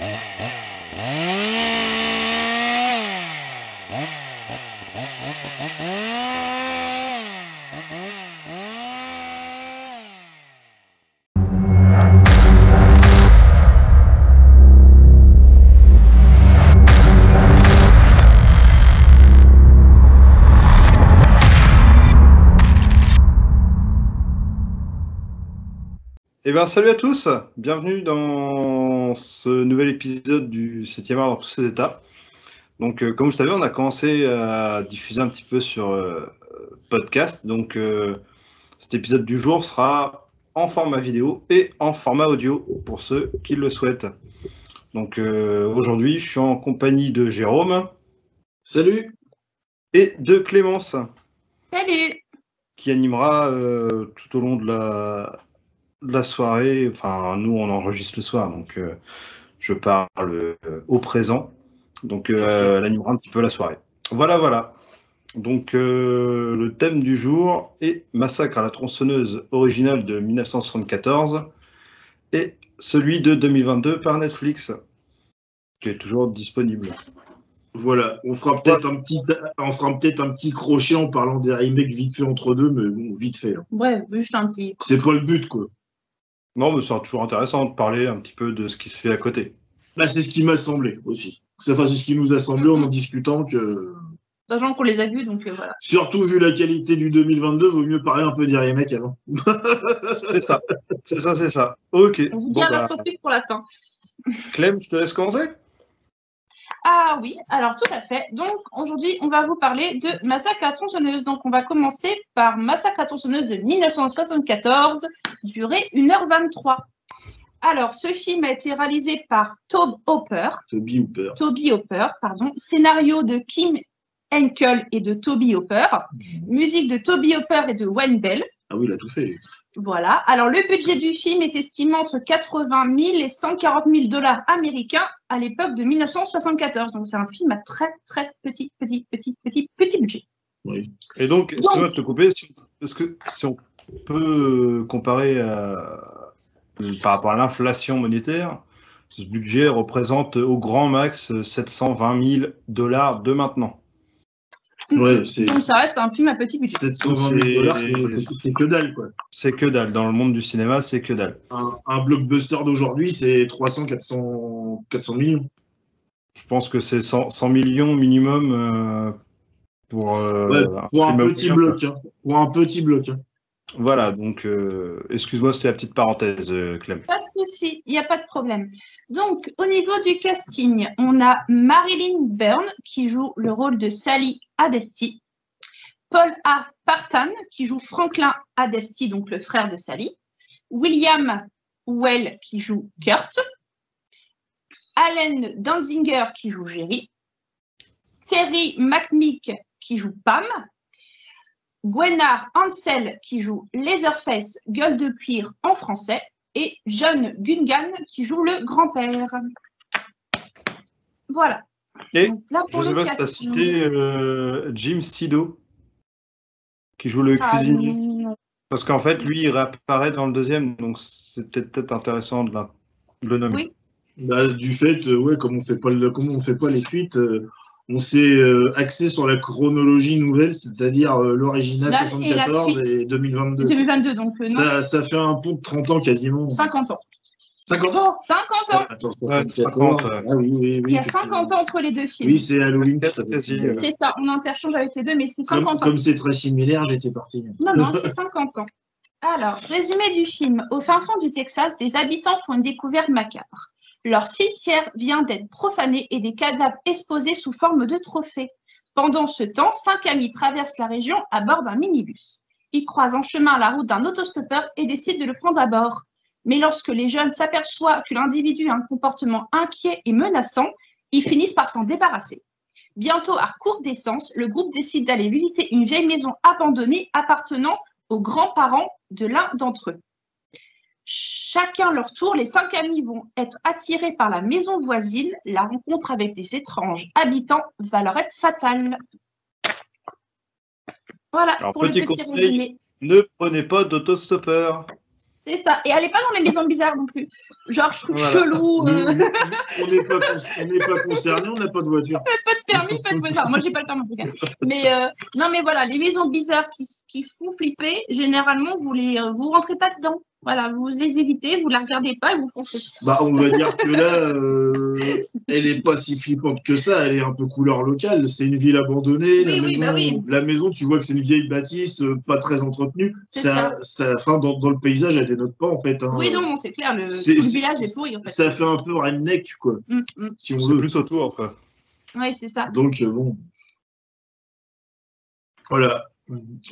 Eh bien, salut à tous, bienvenue dans ce nouvel épisode du 7e art dans tous ses états. Donc, euh, comme vous le savez, on a commencé à diffuser un petit peu sur euh, podcast. Donc, euh, cet épisode du jour sera en format vidéo et en format audio pour ceux qui le souhaitent. Donc, aujourd'hui, je suis en compagnie de Jérôme. Salut. Et de Clémence. Salut. Qui animera tout au long de la, la soirée, enfin nous on enregistre le soir, donc euh, je parle euh, au présent. Donc euh, elle animera un petit peu la soirée. Voilà, voilà. Donc le thème du jour est Massacre à la tronçonneuse originale de 1974 et celui de 2022 par Netflix, qui est toujours disponible. Voilà, on fera peut-être un petit, on fera peut-être un petit crochet en parlant des remakes vite fait entre deux, mais bon, vite fait. Hein. Bref, juste un petit. C'est pas le but, quoi. Non, mais c'est toujours intéressant de parler un petit peu de ce qui se fait à côté. Bah, c'est ce qui m'a semblé aussi. C'est ce qui nous a semblé en en discutant que. Sachant qu'on les a vus, donc euh, voilà. Surtout vu la qualité du 2022, vaut mieux parler un peu des remakes avant. c'est ça, c'est ça, c'est ça. Ok. On vous bien la surprise pour la fin. Clem, je te laisse commencer. Ah oui, alors tout à fait. Donc aujourd'hui, on va vous parler de Massacre à tronçonneuse. Donc on va commencer par Massacre à tronçonneuse de 1974, durée 1h23. Alors, ce film a été réalisé par Toby Hopper. Toby Hopper. Toby Hopper, pardon. Scénario de Kim Henkel et de Toby Hopper. Mhm. Musique de Toby Hopper et de Wayne Bell. Ah oui, il a tout fait. Voilà. Alors, le budget du film est estimé entre 80 000 et 140 000 dollars américains à l'époque de 1974. Donc, c'est un film à très, très petit, petit, petit, petit, petit budget. Oui. Et donc, excuse-moi de te couper, est-ce que si on peut comparer par rapport à l'inflation monétaire, ce budget représente au grand max 720 000 dollars de maintenant? Donc ça reste un film à petit budget. 720 000 dollars, c'est que dalle, quoi. C'est que dalle. Dans le monde du cinéma, c'est que dalle. Un, blockbuster d'aujourd'hui, c'est 300, 400, 400 millions. Je pense que c'est 100, millions minimum euh, pour, euh, pour, un petit bloc, hein. pour un petit bloc. Hein. Voilà, donc euh, excuse-moi, c'était la petite parenthèse, Clem. Pas de souci, il n'y a pas de problème. Donc, au niveau du casting, on a Marilyn Byrne qui joue le rôle de Sally Adesti, Paul A. Partan qui joue Franklin Adesti, donc le frère de Sally, William Well qui joue Kurt, Allen Danzinger qui joue Jerry, Terry McMick qui joue Pam, Gwenard Ansel qui joue Laserface, gueule de cuir en français, et John Gungan qui joue le grand-père. Voilà. Et je ne sais pas si tu as cité euh, Jim Sido, qui joue le ah, cuisinier. Parce qu'en fait, lui, il réapparaît dans le deuxième, donc c'est peut-être intéressant de, le nommer. Oui. Bah, du fait, euh, ouais, comme on fait pas le, comme on fait pas les suites, euh, on s'est euh, axé sur la chronologie nouvelle, c'est-à-dire euh, l'original 74 et, 2022. 2022, donc euh, Ça, ça, fait un pont de 30 ans quasiment. 50 ans. 50 ans? 50 ans Attends, 50, ah, oui, oui, oui, Il y a 50 ans entre les deux films. Oui, c'est Halloween. C'est ça, on interchange avec les deux, mais c'est 50 ans. Comme c'est très similaire, j'étais parti. Non, non, c'est 50 ans. Alors, résumé du film. Au fin fond du Texas, des habitants font une découverte macabre. Leur cimetière vient d'être profané et des cadavres exposés sous forme de trophées. Pendant ce temps, cinq amis traversent la région à bord d'un minibus. Ils croisent en chemin la route d'un autostoppeur et décident de le prendre à bord. Mais lorsque les jeunes s'aperçoivent que l'individu a un comportement inquiet et menaçant, ils finissent par s'en débarrasser. Bientôt, à court d'essence, le groupe décide d'aller visiter une vieille maison abandonnée appartenant aux grands-parents de l'un d'entre eux. Chacun leur tour, les cinq amis vont être attirés par la maison voisine. La rencontre avec des étranges habitants va leur être fatale. Voilà. Alors, petit, conseil, ne prenez pas d'autostoppeur. C'est ça. Et allez pas dans les maisons bizarres non plus. Genre, je trouve chelou. Euh. on n'est pas, pas concerné, on n'a pas de voiture. pas de permis, pas de voiture. Moi, j'ai pas le permis en tout cas. Mais euh, non, mais voilà, les maisons bizarres qui, qui font flipper, généralement, vous les, vous rentrez pas dedans. Voilà, vous les évitez, vous ne la regardez pas et vous foncez. Bah, on va dire que là, euh, elle n'est pas si flippante que ça, elle est un peu couleur locale. C'est une ville abandonnée. la, maison, bah la, maison, tu vois que c'est une vieille bâtisse, euh, pas très entretenue. Ça, ça. fin, dans, dans, le paysage, elle dénote pas en fait. Hein. Oui, non, c'est clair, le, village est pourri en fait. Ça fait un peu redneck, quoi. Mm, mm. Si on veut. plus autour, quoi. Oui, c'est ça. Donc, euh, bon. Voilà.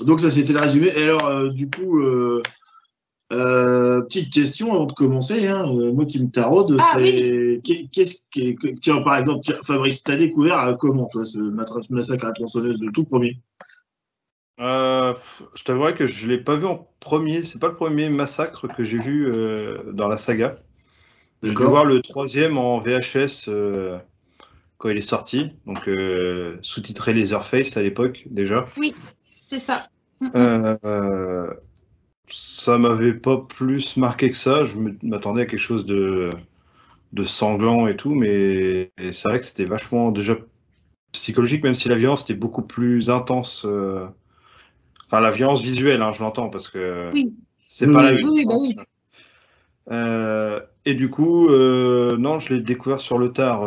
Donc, ça, c'était le résumé. Et alors, du coup. Euh, petite question avant de commencer, hein, euh, moi qui me taraude, ah, c'est qu'est-ce que tiens par exemple Fabrice, t'as découvert euh, comment toi ce massacre à la tronçonneuse, le tout premier? Je t'avouerais que je l'ai pas vu en premier, c'est pas le premier massacre que j'ai vu dans la saga. J'ai dû voir le troisième en VHS quand il est sorti, donc sous-titré Laserface à l'époque déjà. Oui, c'est ça ça m'avait pas plus marqué que ça. Je m'attendais à quelque chose de, de sanglant et tout, mais c'est vrai que c'était vachement déjà psychologique, même si la violence était beaucoup plus intense. Euh, enfin, la violence visuelle, hein, je l'entends, parce que c'est pas la violence. Bah euh, et du coup, euh, non, je l'ai découvert sur le tard.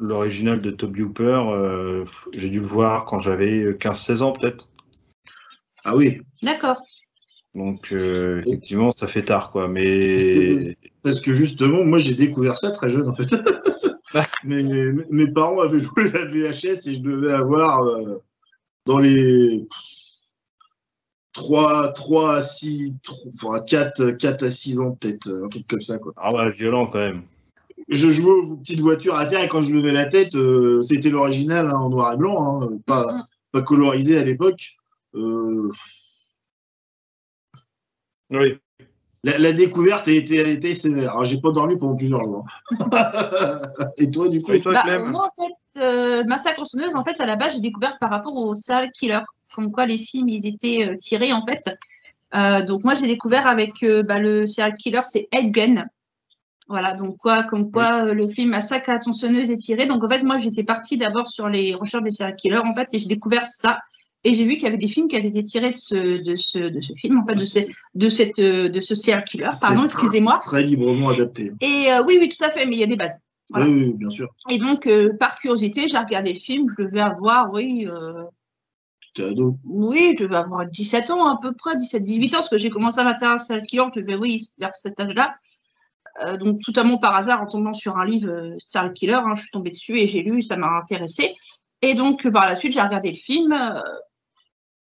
L'original de Toby Hooper, j'ai dû le voir quand j'avais 15-16 ans peut-être. Ah oui. D'accord. Donc, euh, effectivement, ça fait tard, quoi. Mais... Parce que justement, moi, j'ai découvert ça très jeune, en fait. mes, parents avaient joué la VHS et je devais avoir euh, dans les 3, 3 à 6, 3, 4, 4 à 6 ans, peut-être, un truc comme ça, quoi. Ah ouais, violent, quand même. Je jouais aux petites voitures à terre et quand je levais la tête, euh, c'était l'original hein, en noir et blanc, hein, pas, mm-hmm. pas colorisé à l'époque. Oui. La, découverte a été, a été sévère. J'ai pas dormi pendant plusieurs jours. Et toi, du coup? Bah, Moi, en fait, euh, Massacre sonneuse, en fait, à la base, j'ai découvert par rapport au serial killer. Comme quoi, les films, ils étaient euh, tirés, en fait. Euh, donc, moi, j'ai découvert avec bah, le serial killer, c'est Ed Gun. Voilà, donc quoi, comme quoi le film Massacre à est tiré. Donc, en fait, moi, j'étais partie d'abord sur les recherches des serial killers, en fait, et j'ai découvert ça. Et j'ai vu qu'il y avait des films qui avaient été tirés de ce, de ce, de ce film, en fait, de, ce, de, cette, de ce serial killer, pardon, excusez-moi. Très librement adapté. Et euh, oui, oui, tout à fait, mais il y a des bases. Oui, bien sûr. Et donc, euh, par curiosité, j'ai regardé le film, je devais avoir, oui. Euh, ado Oui, je devais avoir 17 ans à peu près, 17-18 ans, parce que j'ai commencé à m'intéresser à ce killer, je devais, oui, vers cet âge-là. donc, totalement par hasard, en tombant sur un livre Serial Killer, hein, je suis tombée dessus et j'ai lu, ça m'a intéressé. Et donc, par la suite, j'ai regardé le film.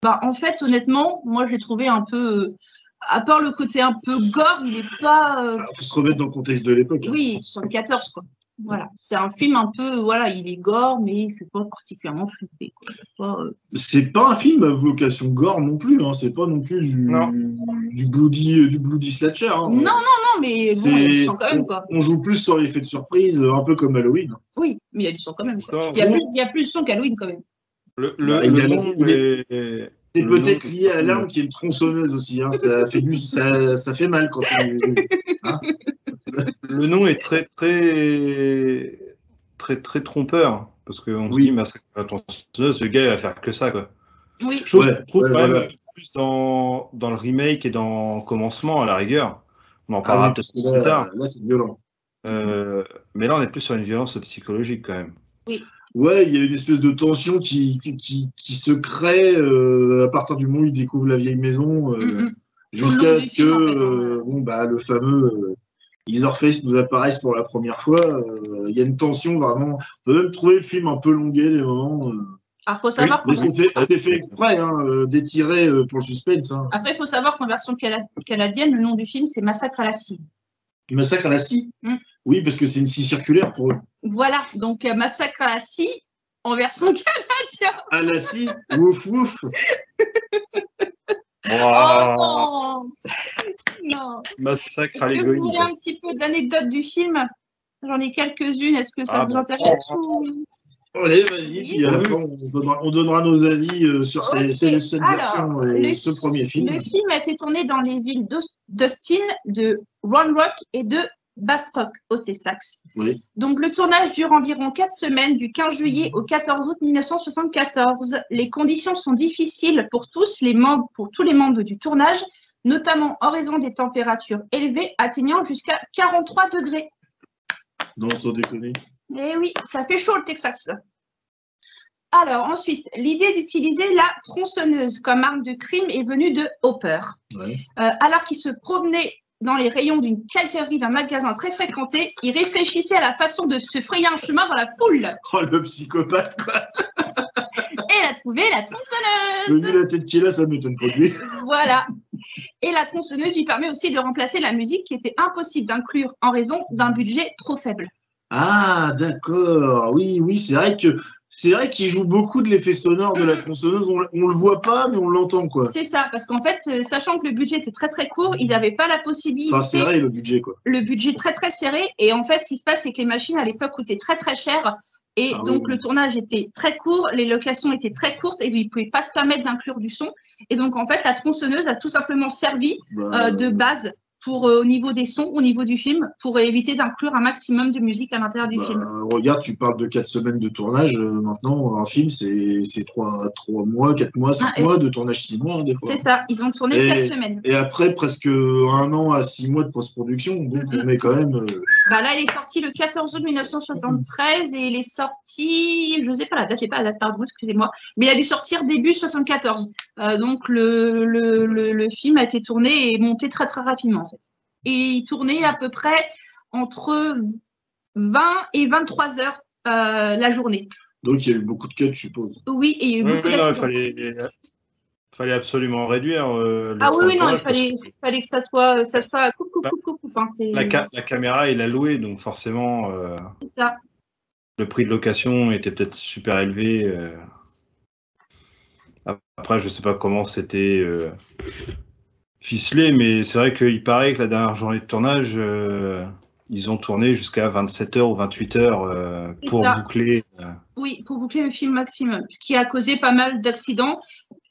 Bah, en fait, honnêtement, moi, je l'ai trouvé un peu. Euh, à part le côté un peu gore, il n'est pas. Il euh, faut se remettre dans le contexte de l'époque. Hein. Oui, 74, quoi. Voilà, c'est un film un peu, voilà, il est gore, mais il ne fait pas particulièrement flipper. Euh, c'est pas, un film à vocation gore non plus, hein. c'est pas non plus du, du bloody, du bloody slasher. Hein. Non, non, non, mais bon, il y a du sang quand même. Quoi. On, joue plus sur l'effet de surprise, un peu comme Halloween. Oui, mais il y a du sang quand même. Il, y a plus, il y a plus de son qu'Halloween quand même. Le, le, C'est peut-être lié à l'arme qui est une tronçonneuse aussi. Hein. Ça, fait du, ça, ça, fait mal quand on. Hein le nom est très, très, très, très trompeur. Parce qu'on se dit, massacre la tronçonneuse, le gars, il va faire que ça. Quoi. Oui. Chose ouais, trouve quand même plus dans, dans, le remake et dans Commencement, à la rigueur. On en parlera ah peut-être plus tard. Là, c'est violent. Euh, mais là, on est plus sur une violence psychologique quand même. Oui ouais, il y a une espèce de tension qui, qui, se crée euh, à partir du moment où il découvre la vieille maison, euh, mm, mm. jusqu'à ce que euh, bon, bah, le fameux Etherface nous apparaisse pour la première fois. Il y a une tension vraiment. On peut même trouver le film un peu longué des moments. Alors, faut savoir c'est fait, exprès hein, d'étirer pour le suspense. Hein. Après, il faut savoir qu'en version canadienne, le nom du film, c'est Massacre à la scie. Massacre à la scie mm. Oui, parce que c'est une scie circulaire pour eux. Voilà, donc euh, Massacre à la scie en version canadienne. À la scie Ouf, ouf Oh non, Massacre à l'égoïne. Vous un petit peu d'anecdotes du film? J'en ai quelques-unes. Est-ce que ça ah vous intéresse? Allez, vas-y, on donnera, nos avis euh, sur cette version et ce premier film. Le film a été tourné dans les villes d'Austin, de Round Rock et de Bastrop au Texas. Oui. Donc le tournage dure environ 4 semaines du 15 juillet au 14 août 1974. Les conditions sont difficiles pour tous les membres, pour tous les membres du tournage, notamment en raison des températures élevées atteignant jusqu'à 43 degrés. Non, sans déconner. Eh oui, ça fait chaud le Texas. Alors ensuite, l'idée d'utiliser la tronçonneuse comme arme de crime est venue de Hopper. Ouais. Euh, alors qu'il se promenait dans les rayons d'une calquerie d'un magasin très fréquenté, il réfléchissait à la façon de se frayer un chemin dans la foule. Oh, le psychopathe, quoi Et il a trouvé la tronçonneuse Vu la tête qu'il a, ça m'étonne pas de lui. Voilà. Et la tronçonneuse lui permet aussi de remplacer la musique qui était impossible d'inclure en raison d'un budget trop faible. Ah, d'accord. Oui, oui, c'est vrai que c'est vrai qu'il joue beaucoup de l'effet sonore de la Mhm. tronçonneuse. On, on le voit pas, mais on l'entend, quoi. C'est ça, parce qu'en fait, euh, sachant que le budget était très très court, ils n'avaient pas la possibilité, Enfin, c'est vrai, le budget, quoi. le budget très très serré. Et en fait, ce qui se passe, c'est que les machines à l'époque coûtaient très très cher. Et Ah donc, oui. le tournage était très court, les locations étaient très courtes et ils ne pouvaient pas se permettre d'inclure du son. Et donc, en fait, la tronçonneuse a tout simplement servi Bah, euh, de base pour, euh, au niveau des sons, au niveau du film, pour éviter d'inclure un maximum de musique à l'intérieur du bah, film. regarde, tu parles de 4 semaines de tournage. euh, maintenant, un film, c'est 3, trois mois, 4 mois, 5 Ah, mois de tournage, 6 mois, hein, des fois. C'est ça, ils ont tourné Et- quatre semaines. Et après, presque un an à 6 mois de post-production. Donc, Mhm. on est quand même. euh, Bah là, il est sorti le 14 août 1973 et il est sorti, je sais pas la date, j'ai pas la date, pardon, excusez-moi, mais il a dû sortir début 74. Euh, donc le, le, le, le film a été tourné et monté très très rapidement en fait. Et il tournait à peu près entre 20 et 23 heures euh, la journée. Donc, il y a eu beaucoup de cuts, je suppose. Oui, et il y a eu Oui, beaucoup non, il fallait, fallait absolument réduire. euh, Ah oui, oui, non, il fallait, que fallait que ça soit, ça soit coupe, coupe, coupe, coupe, coupe, hein, La, ca- la caméra, il a loué, donc forcément, euh, ça. le prix de location était peut-être super élevé. euh. Après, je sais pas comment c'était euh, ficelé, mais c'est vrai qu'il paraît que la dernière journée de tournage, euh, ils ont tourné jusqu'à 27h ou 28h euh, pour ça. boucler. euh. Oui, pour boucler le film maximum, ce qui a causé pas mal d'accidents,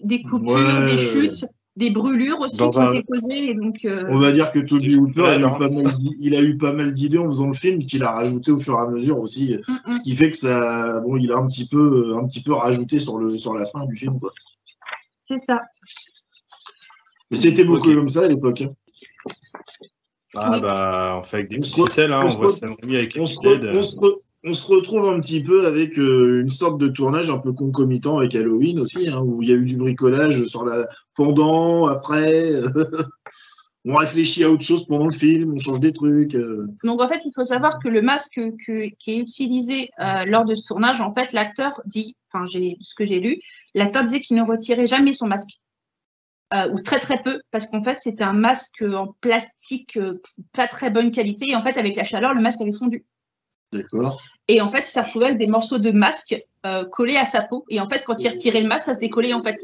des coupures, Ouais. des chutes, des brûlures aussi Dans qui ont été causées. Et donc, euh, On va dire que Toby Hooper, il a, eu pas mal d'i- il a eu pas mal d'idées en faisant le film qu'il a rajouté au fur et à mesure aussi. mm, Ce qui fait que ça, bon, il a un petit peu, un petit peu rajouté sur le, sur la fin du film. Quoi. c'est ça. Mais c'était beaucoup comme ça à l'époque. hein. Ah bah, on fait avec des ficelles, hein, on voit avec On se, re- ficelles. on se re- on se retrouve un petit peu avec euh, une sorte de tournage un peu concomitant avec Halloween aussi, hein, où il y a eu du bricolage sur la pendant, après. on réfléchit à autre chose pendant le film, on change des trucs. euh. Donc, en fait, il faut savoir que le masque que- qui est utilisé euh, lors de ce tournage, en fait, l'acteur dit, enfin, j'ai ce que j'ai lu, l'acteur disait qu'il ne retirait jamais son masque. Euh, ou très très peu, parce qu'en fait c'était un masque en plastique euh, pas très bonne qualité, et en fait avec la chaleur le masque avait fondu. D'accord. Et en fait, il s'est retrouvé avec des morceaux de masque euh, collés à sa peau. Et en fait, quand il retirait le masque, ça se décollait en fait.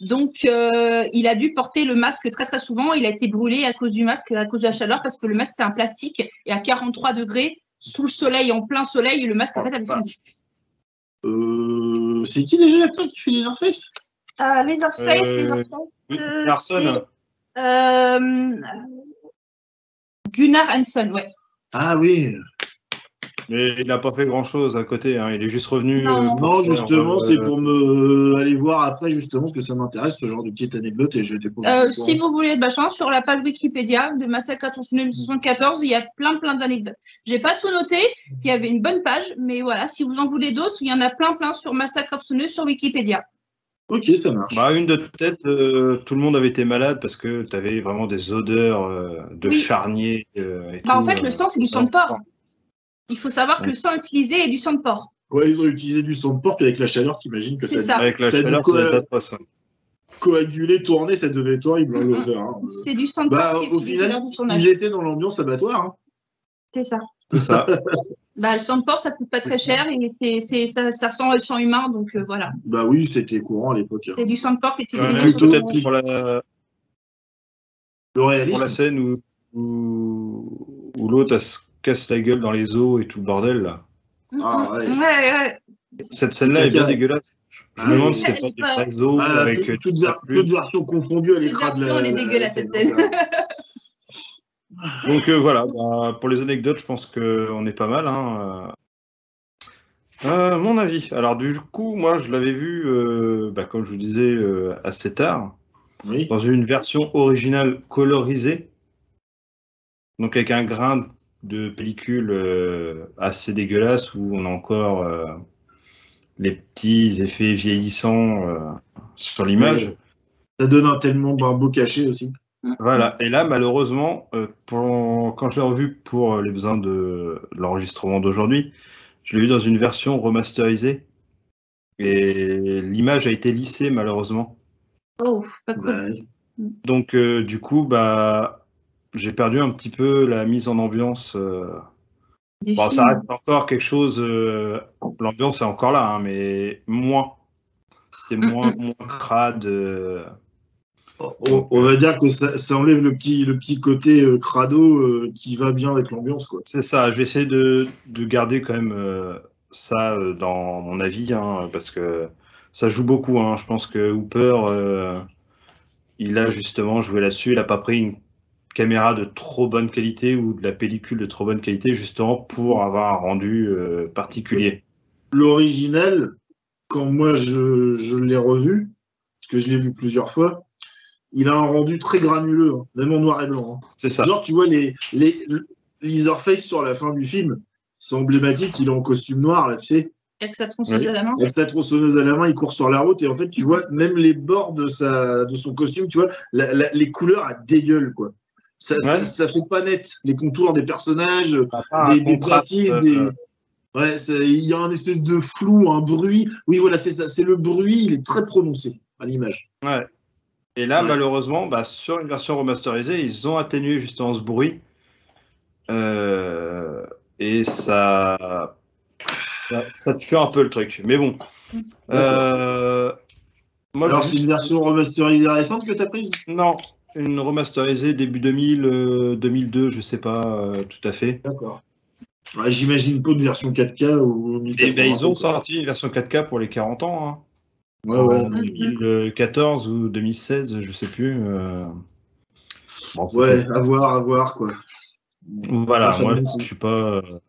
Donc, euh, il a dû porter le masque très très souvent. Il a été brûlé à cause du masque, à cause de la chaleur, parce que le masque était un plastique et à 43 degrés, sous le soleil, en plein soleil, le masque en fait avait fondu. Euh, c'est qui déjà l'acteur qui fait les Airface Euh, les Orpheus, les Euh, Orpheus, Oui, euh, Larson, euh, Gunnar Hansen, ouais. Ah oui. mais il n'a pas fait grand-chose à côté. hein, Il est juste revenu. Non. euh, Non, justement, euh, c'est pour me aller voir après, justement, parce que ça m'intéresse, ce genre de petite anecdote, et j'étais Euh, si vous voulez le machin, sur la page Wikipédia de Massacre à tronçonneuse 74, il y a plein plein d'anecdotes. J'ai pas tout noté, il y avait une bonne page, mais voilà, si vous en voulez d'autres, il y en a plein plein sur Massacre à sur Wikipédia. Ok, ça marche. Bah, une de tête, euh, tout le monde avait été malade parce que tu avais vraiment des odeurs euh, de Oui. charnier. euh, et Bah, en fait, le euh, sang, c'est du sang de porc. Il faut savoir que le sang utilisé est du sang de porc. Ouais, ils ont utilisé du sang de porc, puis avec la chaleur, t'imagines que C'est ça, ça. Avec la Ça chaleur, ça doit être atroce. hein. coagulé, tourné, ça devait être horrible, hein, Mhm. l'odeur. hein. C'est du sang de Bah, porc qui est au final. Ils étaient dans l'ambiance abattoir. hein. C'est ça. C'est ça. Bah, le sang de porc, ça coûte pas très cher et c'est- ça, ça ressemble au sang humain, donc euh, voilà. Bah oui, c'était courant à l'époque. hein. C'est du sang de porc qui est Ouais, utilisé. Peut-être pour la, Le pour réalisme. la scène où, où, où l'autre se casse la gueule dans les eaux et tout le bordel là. Mm, Ah, ouais. ouais, ouais. Cette scène-là est bien dégueulause. Je me demande si c'est pas des réseaux Ah, avec toute, toute, toute ver- la pluie. toute version confondue, elle Cette écrase version, elle est la- dégueulasse, la cette scène. Donc euh, voilà, bah, pour les anecdotes, je pense qu'on est pas mal. hein, euh. Euh, mon avis. Alors du coup, moi, je l'avais vu, euh, bah, comme je vous disais, assez tard, Oui. dans une version originale colorisée, donc avec un grain de pellicule assez dégueulasse où on a encore les petits effets vieillissants sur l'image. Ça donne un tellement un beau cachet aussi. Voilà, et là, malheureusement, euh, pour- quand je l'ai revu pour euh, les besoins de l'enregistrement d'aujourd'hui, je l'ai vu dans une version remasterisée. Et l'image a été lissée, malheureusement. Oh, pas cool. Ouais. Donc, euh, du coup, bah, j'ai perdu un petit peu la mise en ambiance. euh. Bon, ça reste encore quelque chose. euh, L'ambiance est encore là, hein, mais moins. C'était moins, moins crade. On, on va dire que ça, ça enlève le petit, le petit côté euh, crado euh, qui va bien avec l'ambiance. C'est ça, je vais essayer de, de garder quand même euh, ça dans mon avis, hein, parce que ça joue beaucoup. hein. Je pense que Hooper, il a justement joué là-dessus. Il n'a pas pris une caméra de trop bonne qualité ou de la pellicule de trop bonne qualité, justement pour avoir un rendu particulier. L'original, quand moi je, je l'ai revu, parce que je l'ai vu plusieurs fois, il a un rendu très granuleux, hein, même en noir et blanc. hein. C'est ça. Genre, tu vois, les, les, Leatherface sur la fin du film, c'est emblématique, il est en costume noir, là, tu sais, Avec sa tronçonneuse Oui. à la main. avec sa tronçonneuse à la main, il court sur la route, et en fait, tu vois, même les bords de, sa, de son costume, tu vois, la- la- les couleurs, elles dégueulent, quoi. Ça, ça, Ouais. ça fait pas net, les contours des personnages, Ah, des, bâtisses, euh, des... Ouais, il y a un espèce de flou, un bruit. Oui, voilà, c'est ça. C'est le bruit, il est très prononcé à l'image. Ouais. Et là, Ouais. malheureusement, bah, sur une version remasterisée, ils ont atténué justement ce bruit. Euh, et ça, ça, ça tue un peu le truc. Mais bon. Euh, moi, Alors, c'est une version remasterisée récente que tu as prise? Non, une remasterisée début 2000, euh, 2002, je sais pas euh, tout à fait. D'accord. Ouais, J'imagine pas une version 4K ou Et ben, ils ont 1080, quoi. sorti une version 4K pour les 40 ans. hein. Ouais, ouais. En 2014 ou 2016, je sais plus. euh. Bon, Ouais, à voir, à voir, quoi. Voilà, moi bien. je suis pas. euh.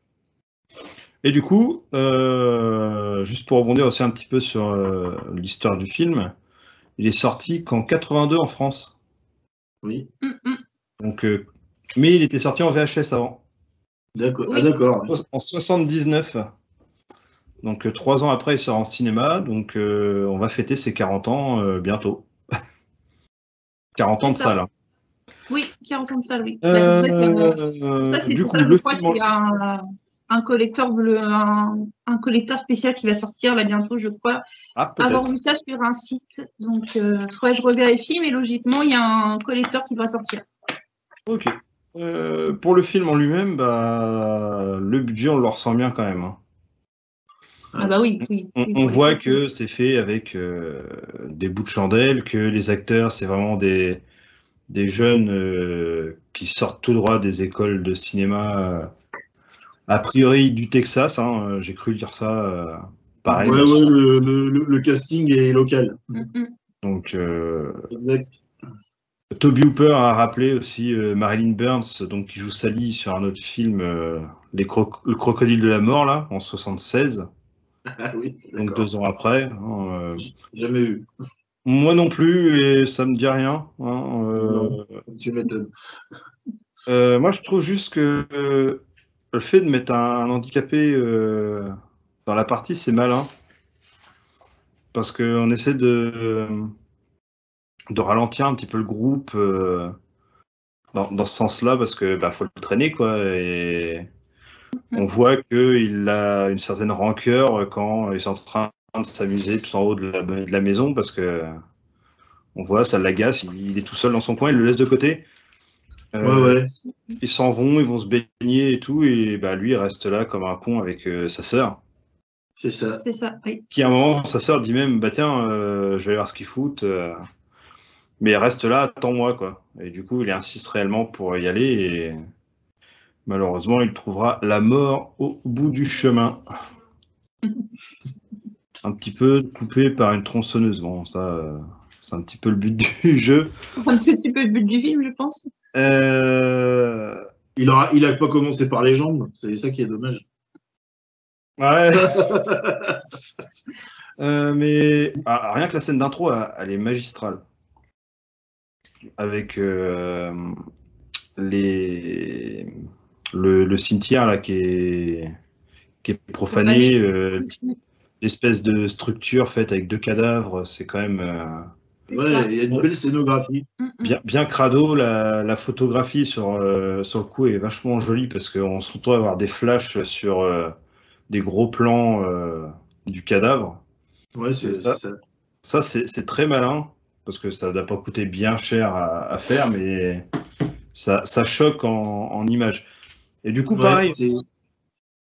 Et du coup, euh, juste pour rebondir aussi un petit peu sur euh, l'histoire du film, il est sorti qu'en 82 en France. Oui, hum. Donc, euh, mais il était sorti en VHS avant, d'accord. Oui. Ah, d'accord. en 79. Donc euh, trois ans après, il sort en cinéma. Donc euh, on va fêter ses 40 ans euh, bientôt. 40 ans de salle. hein. Oui, 40 ans de salle, oui. Ça du coup, ça, je le crois film. qu'il y a un, bleu, un, un collector spécial qui va sortir là bientôt, je crois. Ah, Avoir vu ça sur un site, donc il faudrait que je revérifie, mais logiquement, il y a un collector qui va sortir. Ok. Pour le film en lui-même, bah, le budget, on le ressent bien quand même. hein. Ah bah oui, oui. On, oui, on pour voit que c'est fait avec euh, des bouts de chandelle, que les acteurs, c'est vraiment des, des jeunes euh, qui sortent tout droit des écoles de cinéma, euh, a priori du Texas. hein, J'ai cru lire ça. euh, pareil. Ouais, ouais, le, le- le- le casting est local. Hum, hum. Donc, euh, Exact. Toby Hooper a rappelé aussi euh, Marilyn Burns, donc qui joue Sally sur un autre film, euh, Les Le Crocodile de la Mort, là, en 76, Ah oui, donc deux ans après. hein, euh, Jamais vu. moi non plus, et ça me dit rien. hein, euh, Non. Tu m'étonnes. euh, moi, je trouve juste que le fait de mettre un, un handicapé dans la partie, c'est malin. Parce qu'on essaie de, de ralentir un petit peu le groupe dans, dans ce sens-là, parce que bah, faut le traîner, quoi. Et on voit qu'il a une certaine rancœur quand ils sont en train de s'amuser tout en haut de la, de la maison, parce que on voit, ça l'agace, il, il est tout seul dans son coin, il le laisse de côté. Ouais, Euh, ouais. ils s'en vont, ils vont se baigner et tout, et bah lui il reste là comme un con avec euh, sa sœur. C'est ça. C'est ça, oui. Qui à un moment, sa sœur dit même, bah tiens, euh, je vais aller voir ce qu'ils foutent, euh, mais reste là, attends-moi quoi. Et du coup, il insiste réellement pour y aller, et malheureusement, il trouvera la mort au bout du chemin. un petit peu coupé par une tronçonneuse. Bon, ça, c'est un petit peu le but du jeu. Un petit peu le but du film, je pense. Euh... Il a, il a pas commencé par les jambes, c'est ça qui est dommage. Ouais. Euh, mais ah, rien que la scène d'intro, elle est magistrale. Avec euh, les... le, cimetière là, qui, est... qui est profané, euh, l'espèce de structure faite avec deux cadavres, c'est quand même. Ouais, il y a une belle scénographie. Bien, bien crado, la, photographie sur, sur le coup est vachement jolie parce qu'on se retrouve à avoir des flashs sur des gros plans du cadavre. Ouais, c'est ça. Ça, c'est très malin parce que ça doit pas coûter bien cher à, faire, mais ça, ça choque en, en, image. Et du coup, pareil,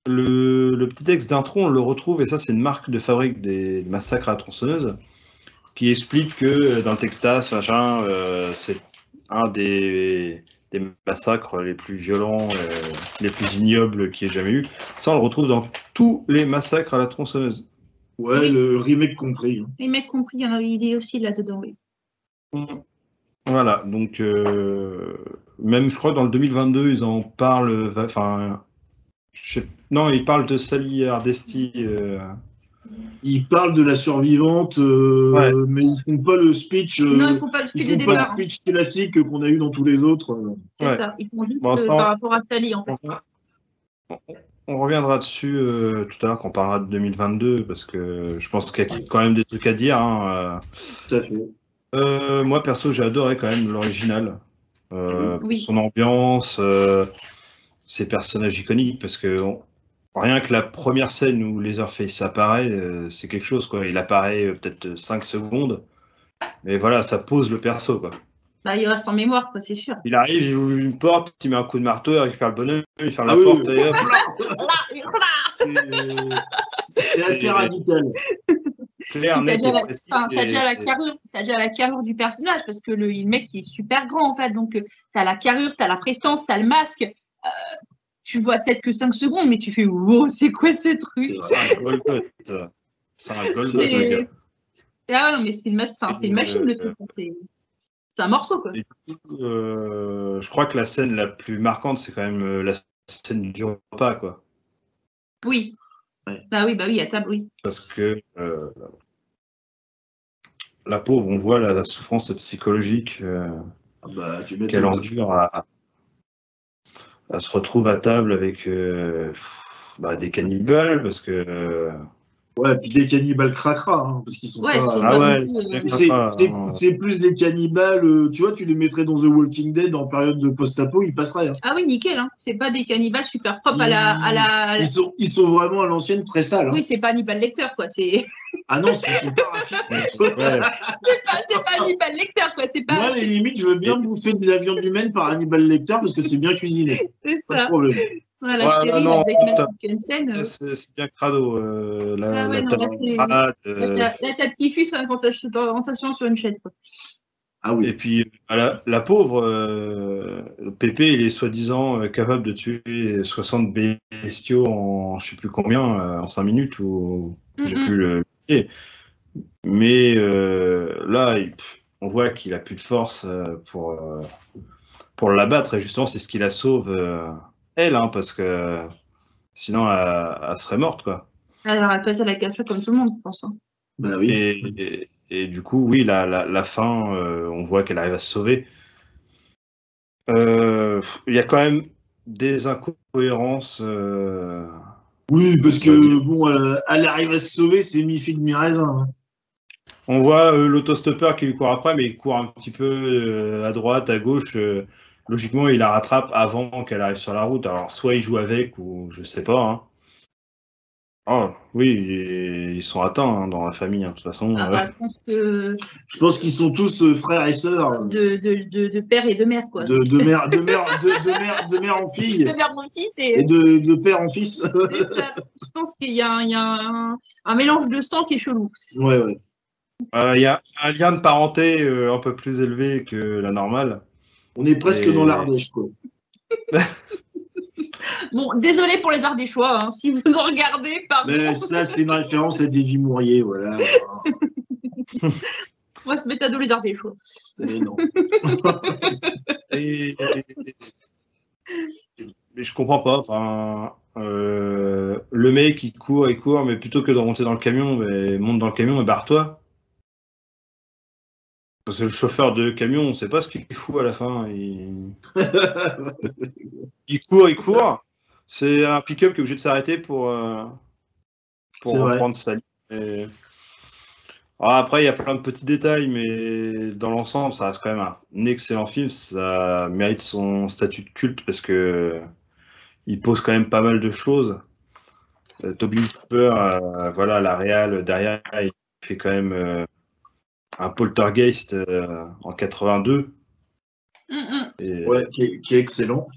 le, le, petit texte d'intro, on le retrouve, et ça, c'est une marque de fabrique des massacres à tronçonneuse qui explique que dans le Texas, machin, euh, c'est un des, des, massacres les plus violents, euh, les plus ignobles qu'il y ait jamais eu. Ça, on le retrouve dans tous les massacres à la tronçonneuse. Ouais, le remake compris. Hein. Remake compris, il est aussi là-dedans, oui. Voilà, donc euh, même je crois dans le 2022, ils en parlent. Enfin, non, ils parlent de Sally Hardesty. Euh... Ils parlent de la survivante, euh, mais ils font pas le speech. Euh, non, ils font pas le speech, font pas le speech classique qu'on a eu dans tous les autres. C'est ça, ils font juste par rapport à Sally en fait. On reviendra dessus euh, tout à l'heure quand on parlera de 2022 parce que je pense qu'il y a quand même des trucs à dire. Hein, euh. Euh, moi perso, j'ai adoré quand même l'original. Son ambiance, ses personnages iconiques parce que rien que la première scène où Leatherface apparaît, c'est quelque chose quoi. Il apparaît peut-être 5 secondes, mais voilà, ça pose le perso quoi. Bah, il reste en mémoire, quoi, c'est sûr. Il arrive, il ouvre une porte, il met un coup de marteau, il récupère le bonhomme, il ferme la porte. C'est assez radical. Claire, net et précis. T'as déjà, la carrure, as déjà la carrure du personnage, parce que le, mec, il est super grand, en fait. Donc, euh, t'as la carrure, t'as la prestance, t'as le masque. Euh, tu vois peut-être que 5 secondes, mais tu fais wow, c'est quoi ce truc? C'est un gold C'est un gold le gars. Ah non, mais c'est une, une machine, le truc. C'est un morceau, quoi. Euh, je crois que la scène la plus marquante, c'est quand même euh, la scène du repas, quoi. Oui. Bah oui, bah oui, à table, oui. Parce que euh, la pauvre, on voit la, souffrance psychologique ah bah, qu'elle endure à, se retrouver à table avec bah, des cannibales, parce que Ouais, puis des cannibales cracra, hein, parce qu'ils sont pas. ah ouais, c'est plus des cannibales, euh, tu vois, tu les mettrais dans The Walking Dead en période de post-apo, ils passeraient. Hein. Ah oui, nickel, hein. c'est pas des cannibales super propres à, la, à, la, Ils, sont, ils sont vraiment à l'ancienne très sales. Hein. Oui, c'est pas Hannibal Lecter, quoi. C'est. Ah non, c'est super C'est pas, pas Hannibal Lecter, quoi. Pas... Moi, les limites, je veux bien bouffer de la viande humaine par Hannibal Lecter parce que c'est bien cuisiné. C'est ça. Pas de problème. Voilà, ouais, série non, avec euh. C'est bien crado. Euh, la, ah ouais, la, non, là, euh... la, la tête typhus en tentation sur une chaise. Quoi. Ah oui. Et puis la, la pauvre, euh, Pépé, il est soi-disant euh, capable de tuer 60 bestiaux en je sais plus combien, en 5 minutes ou mm -hmm. j'ai plus le. Mais là, il, on voit qu'il a plus de force pour pour l'abattre et justement c'est ce qui la sauve elle, hein, parce que sinon, elle, serait morte, quoi. Elle aurait passé à la café comme tout le monde, je pense. Hein. Bah oui. Et, et, du coup, oui, la, la, la fin, euh, on voit qu'elle arrive à se sauver. Euh, il y a quand même des incohérences. Euh, oui, parce que bon, elle arrive à se sauver, c'est mi-figue, mi-raisin. Hein. On voit l'autostoppeur qui lui court après, mais il court un petit peu à droite, à gauche logiquement, il la rattrape avant qu'elle arrive sur la route. Alors, soit il joue avec, ou je sais pas. Hein. Oh, oui, ils sont atteints hein, dans la famille, hein, de toute façon. Ah, bah, je pense qu'ils sont tous euh, frères et sœurs. De, de, de, père et de mère, quoi. De, de mère, de, mère, de, mère, de mère en fille. De mère en fils. Et, de, père en fils. je pense qu'il y a, un, il y a un, un, mélange de sang qui est chelou. Ouais, ouais. Euh, il y a un lien de parenté euh, un peu plus élevé que la normale. On est presque dans l'Ardèche, quoi. bon, désolé pour les arts des choix, hein, si vous en regardez. Pardon. Mais ça, c'est une référence à Davy Mourier, voilà. On va se mettre à dos les arts des choix. Mais non. Et, mais je comprends pas. Enfin, euh, le mec il court et court, mais plutôt que de remonter dans le camion, mais monte dans le camion et barre-toi. Parce que le chauffeur de camion, on sait pas ce qu'il fout à la fin. Il, il court, il court. C'est un pick-up qui est obligé de s'arrêter pour, euh, pour reprendre sa ligne. Et- Ah, après, il y a plein de petits détails, mais dans l'ensemble, ça reste quand même un excellent film. Ça mérite son statut de culte parce que il pose quand même pas mal de choses. Euh, Toby Hooper, euh, voilà, la réal derrière, il fait quand même euh, un poltergeist euh, en 82. Mm, mm. Et Ouais, qui est, qui est excellent.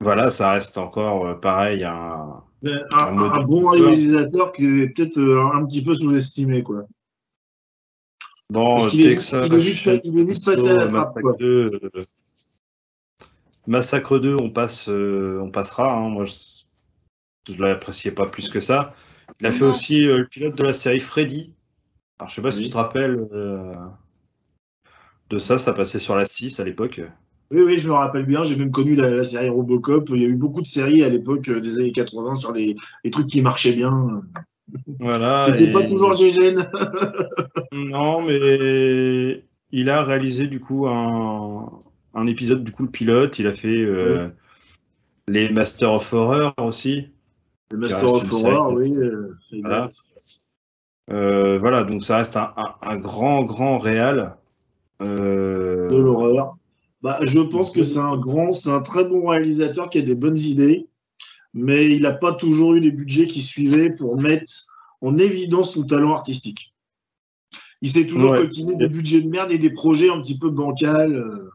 voilà, ça reste encore euh, pareil, un, Un, Un mode un bon réalisateur qui est peut-être euh, un, petit peu sous-estimé, quoi. Bon, Parce Texas il est vite pas- il est vite passé à la Massacre quoi. 2, euh, Massacre 2, on, passe, euh, on passera. hein. Moi, je ne l'appréciais pas plus que ça. Il a fait aussi euh, le pilote de la série Freddy. Alors, je sais pas si tu te rappelles euh, de ça, ça passait sur la 6 à l'époque. Oui, oui, je me rappelle bien. J'ai même connu la, la série Robocop. Il y a eu beaucoup de séries à l'époque euh, des années 80 sur les, les trucs qui marchaient bien. Voilà. C'était et- pas toujours GGN. Non, mais il a réalisé du coup un, un épisode du coup le pilote. Il a fait euh, les Masters of Horror aussi. Le Master of série. Horror, oui. Voilà. Euh, voilà, donc ça reste un, un- un grand, grand réal. Euh, De l'horreur. Bah, je pense que c'est un grand, c'est un très bon réalisateur qui a des bonnes idées, mais il n'a pas toujours eu les budgets qui suivaient pour mettre en évidence son talent artistique. Il s'est toujours Ouais. coltiné des budgets de merde et des projets un petit peu bancals. euh.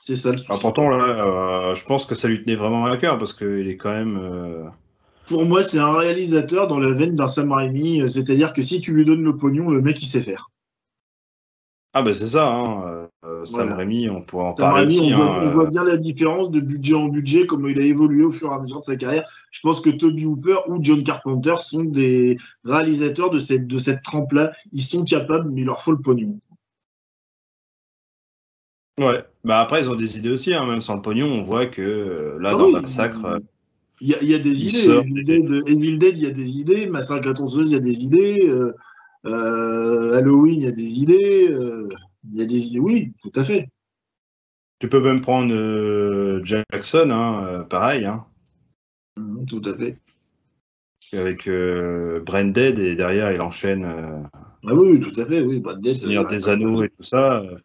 C'est ça le souci. ah, pourtant, là, euh, je pense que ça lui tenait vraiment à cœur parce qu'il est quand même. Euh, Pour moi, c'est un réalisateur dans la veine d'un Sam Raimi, euh, c'est-à-dire que si tu lui donnes le pognon, le mec il sait faire. Ah, ben c'est ça, hein, euh, Sam Voilà. Raimi, on pourrait en Sam parler Raimi, aussi. on, voit, hein, on voit euh, bien la différence de budget en budget, comment il a évolué au fur et à mesure de sa carrière. Je pense que Toby Hooper ou John Carpenter sont des réalisateurs de cette, de cette trempe-là. Ils sont capables, mais il leur faut le pognon. Ouais, bah après, ils ont des idées aussi, hein, même sans le pognon, on voit que euh, là, Ah dans oui, Massacre. Il y a, il y a des Il idées. Evil Dead, Evil Dead, il y a des idées. Massacre à la tronçonneuse, il y a des idées. Euh, euh, Halloween, il y a des idées. Euh, il y a des idées, oui, tout à fait. Tu peux même prendre Jackson, hein, pareil, hein, Mhm, Tout à fait. avec euh, Branded et derrière il enchaîne euh, Ah oui, tout à fait, oui. Pitt, Seigneur des Anneaux et tout ça. euh,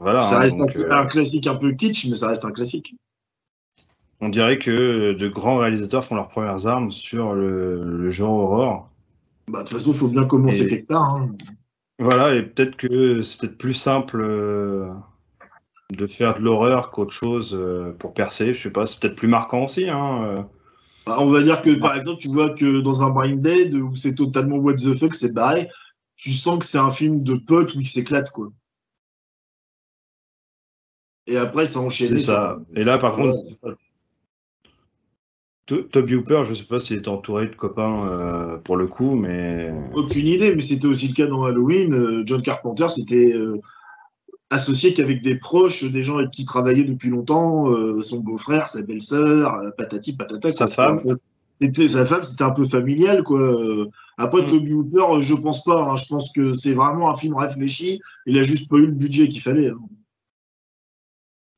Voilà, Ça hein, reste donc, un, un classique un peu kitsch, mais ça reste un classique. On dirait que de grands réalisateurs font leurs premières armes sur le, le genre horreur. Bah, de toute façon, il faut bien commencer Et- quelque part. hein. Voilà, et peut-être que c'est peut-être plus simple euh, de faire de l'horreur qu'autre chose euh, pour percer. Je sais pas, c'est peut-être plus marquant aussi. Hein, euh. Bah, on va dire que, par exemple, tu vois que dans un Brain Dead, où c'est totalement what the fuck, c'est barré, tu sens que c'est un film de potes où il s'éclate, quoi. Et après, ça enchaîne. C'est ça. Et là, par contre, Toby Hooper, je sais pas s'il était entouré de copains euh, pour le coup, mais Aucune idée, mais c'était aussi le cas dans Halloween. Euh, John Carpenter s'était euh, associé qu'avec des proches, des gens avec qui il travaillait depuis longtemps, euh, son beau-frère, sa belle-sœur, patati patata. Sa femme. C'était un peu- c'était- Sa femme, c'était un peu familial, quoi. Après, Mm. Toby Hooper, je pense pas. hein. Je pense que c'est vraiment un film réfléchi. Il a juste pas eu le budget qu'il fallait. hein.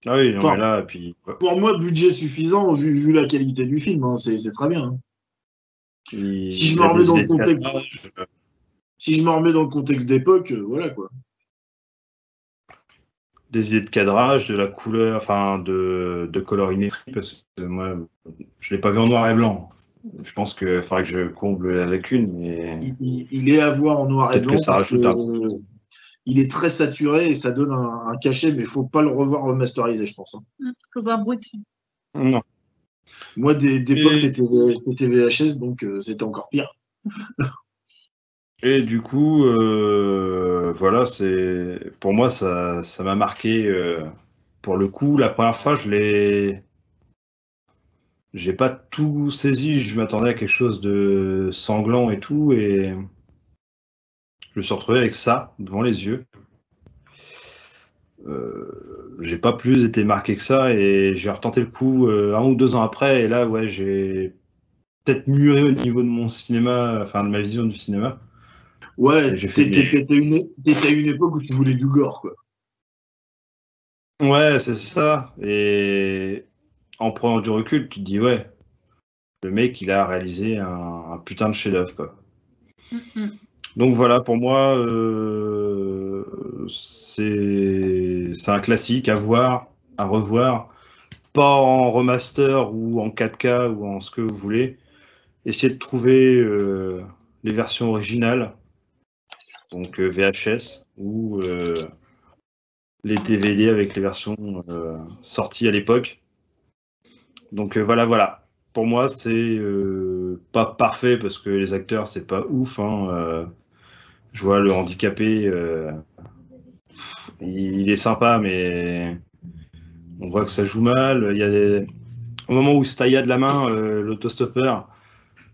Ah oui, non, Enfin, mais là, puis Pour moi, budget suffisant vu, vu la qualité du film. hein. C'est très bien. hein. il- Si je il me a remets dans le contexte- cadrage, Si je me remets dans le contexte d'époque, euh, voilà quoi. des idées de cadrage, de la couleur, enfin de, de colorimétrie, parce que moi, je l'ai pas vu en noir et blanc. Je pense qu'il faudrait que je comble la lacune, mais il, est à voir en noir et Peut-être blanc. que ça rajoute que, un- euh, il est très saturé et ça donne un, un cachet, mais il faut pas le revoir remasterisé, je pense. hein. Mm, Faut voir brut. non. Moi, des- d'époque, Et- c'était c'était VHS, donc euh, c'était encore pire. Et du coup, euh, voilà, c'est pour moi ça ça m'a marqué euh, pour le coup. La première fois, je l'ai j'ai pas tout saisi. Je m'attendais à quelque chose de sanglant et tout, et je me suis retrouvé avec ça devant les yeux. Euh, j'ai pas plus été marqué que ça et j'ai retenté le coup euh, un ou deux ans après et là ouais j'ai peut-être mûri au niveau de mon cinéma, enfin de ma vision du cinéma. Ouais, t'étais une, à une époque où tu voulais du gore quoi. Ouais, c'est ça. Et en prenant du recul, tu te dis ouais, le mec il a réalisé un, putain de chef-d'œuvre quoi. Mm-hmm. Donc voilà, pour moi, euh, c'est un classique à voir, à revoir, pas en remaster ou en 4K ou en ce que vous voulez. Essayez de trouver euh, les versions originales, donc euh, VHS ou les DVD avec les versions sorties à l'époque. Donc voilà, voilà. Pour moi, c'est pas parfait parce que les acteurs, c'est pas ouf. Hein, je vois le handicapé, euh, il est sympa, mais on voit que ça joue mal. Il y a. Au moment où taille de la main, euh, l'autostoppeur,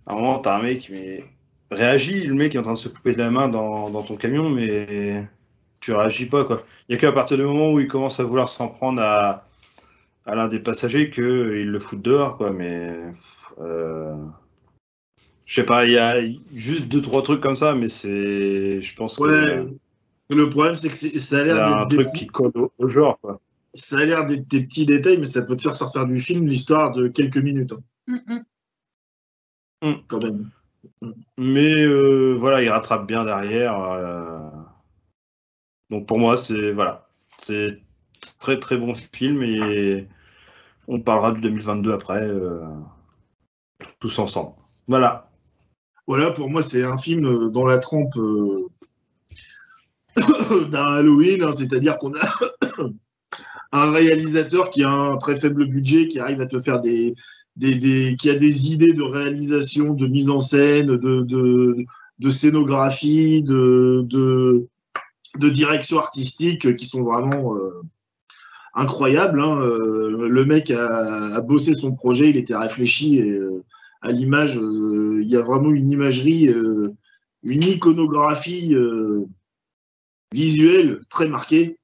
à un moment, t'as un mec, mais réagit, le mec est en train de se couper de la main dans, ton camion, mais tu réagis pas, quoi. Il n'y a qu'à partir du moment où il commence à vouloir s'en prendre à, à l'un des passagers qu'il le fout dehors, quoi, mais. Euh, je sais pas, il y a juste deux, trois trucs comme ça, mais c'est. Je pense que. Le problème, c'est que ça a l'air. C'est un truc qui colle au, genre, quoi. Ça a l'air des, petits détails, mais ça peut te faire sortir du film l'histoire de quelques minutes. Hein. Mm, mm. Mm. Quand même. Mais euh, voilà, il rattrape bien derrière. Euh. Donc pour moi, c'est voilà, c'est très très bon film et on parlera du 2022 après, euh, tous ensemble. Voilà. Voilà, pour moi, c'est un film euh, dans la trempe euh, d'un Halloween, hein, c'est-à-dire qu'on a un réalisateur qui a un très faible budget, qui arrive à te faire des, des, qui a des idées de réalisation, de mise en scène, de, scénographie, de, direction artistique qui sont vraiment euh, incroyables. Hein. Le mec a, a, bossé son projet, il était réfléchi et à l'image, euh, il y a vraiment une imagerie, euh, une iconographie euh, visuelle très marquée.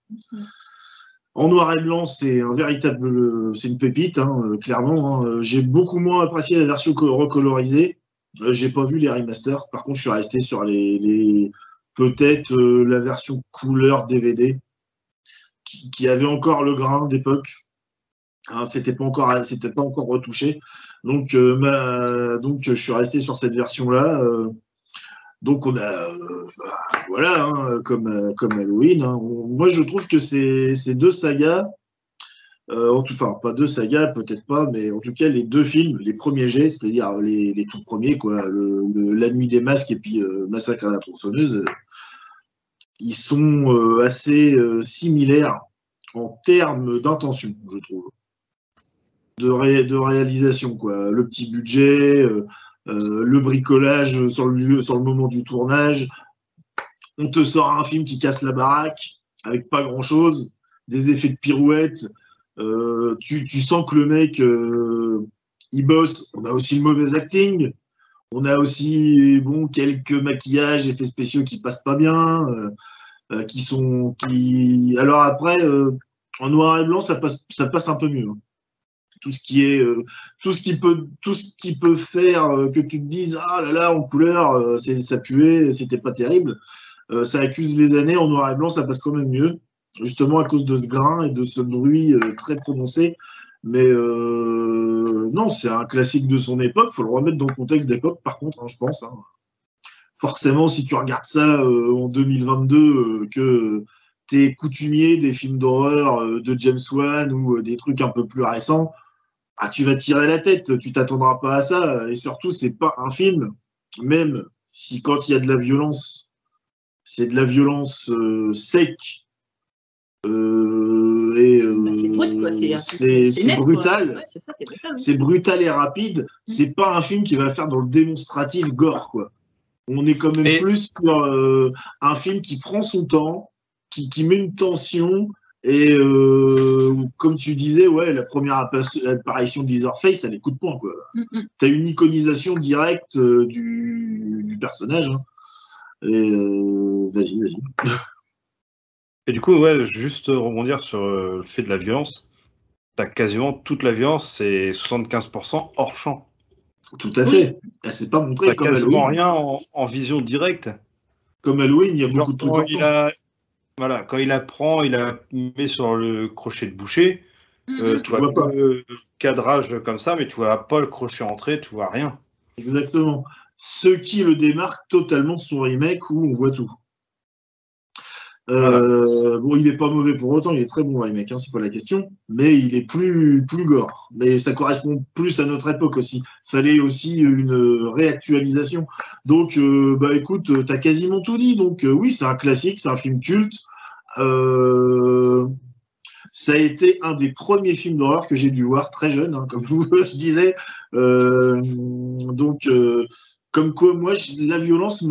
En noir et blanc, c'est un véritable, c'est une pépite, hein, clairement. Hein. J'ai beaucoup moins apprécié la version recolorisée. J'ai pas vu les remasters. Par contre, je suis resté sur les, peut-être la version couleur DVD qui, avait encore le grain d'époque. Hein, c'était pas encore, c'était pas encore retouché. Donc, euh, donc je suis resté sur cette version-là. Euh. donc on a, euh, bah, voilà, hein, comme, Halloween. Hein. moi, je trouve que ces, deux sagas, enfin pas deux sagas, peut-être pas, mais en tout cas les deux films, les premiers jets, c'est-à-dire les, tout premiers, quoi, La Nuit des Masques et puis Massacre à la tronçonneuse, ils sont assez similaires en termes d'intention, je trouve de, réalisation. Le petit budget, euh, euh, le bricolage sur le, sur le moment du tournage. On te sort un film qui casse la baraque avec pas grand-chose, des effets de pirouette. Euh, tu, tu, sens que le mec, il bosse. On a aussi le mauvais acting. On a aussi bon, quelques maquillages, effets spéciaux qui passent pas bien, qui sont. Qui... Alors après, en noir et blanc, ça passe, ça passe un peu mieux. Hein tout ce qui est euh, tout ce qui peut tout ce qui peut faire euh, que tu te dises ah là là en couleur euh, ça puait c'était pas terrible ça accuse les années en noir et blanc ça passe quand même mieux justement à cause de ce grain et de ce bruit très prononcé mais non c'est un classique de son époque faut le remettre dans le contexte d'époque par contre hein, je pense hein. forcément si tu regardes ça en 2022 que tu es coutumier des films d'horreur de James Wan ou des trucs un peu plus récents, ah, tu vas tirer la tête, tu t'attendras pas à ça. Et surtout, c'est pas un film, même si quand il y a de la violence, c'est de la violence euh, sec. Euh, et euh, c'est brutal. c'est brutal et rapide. Mm. C'est pas un film qui va faire dans le démonstratif gore, quoi. On est quand même plus sur un film qui prend son temps, qui, qui met une tension, Et euh, comme tu disais, ouais, la première apparition de Leatherface, elle est coup de poing. Mm, mm. Tu as une iconisation directe euh, du, personnage. Hein. Et euh, vas-y, vas-y. Et du coup, ouais, juste rebondir sur le fait de la violence. Tu as quasiment toute la violence, c'est 75% hors champ. Tout à fait. Elle s'est pas montrée comme quasiment rien en, vision directe. Comme Halloween, il y a beaucoup de trucs. Voilà, quand il apprend, il a mis sur le crochet de boucher. Mm-hmm. Euh, tu vois, pas le cadrage comme ça, mais tu vois pas le crochet entrer, tu vois rien. Exactement. Ce qui le démarque totalement de son remake où on voit tout. Euh, bon, il n'est pas mauvais pour autant, il est très bon le remake, hein, c'est pas la question, mais il est plus, plus gore. Mais ça correspond plus à notre époque aussi. Fallait aussi une réactualisation. Donc, euh, bah écoute, tu as quasiment tout dit. Donc, oui, c'est un classique, c'est un film culte. Euh, ça a été un des premiers films d'horreur que j'ai dû voir très jeune, hein, comme vous je disais. Euh, donc, euh, comme quoi, moi, la violence.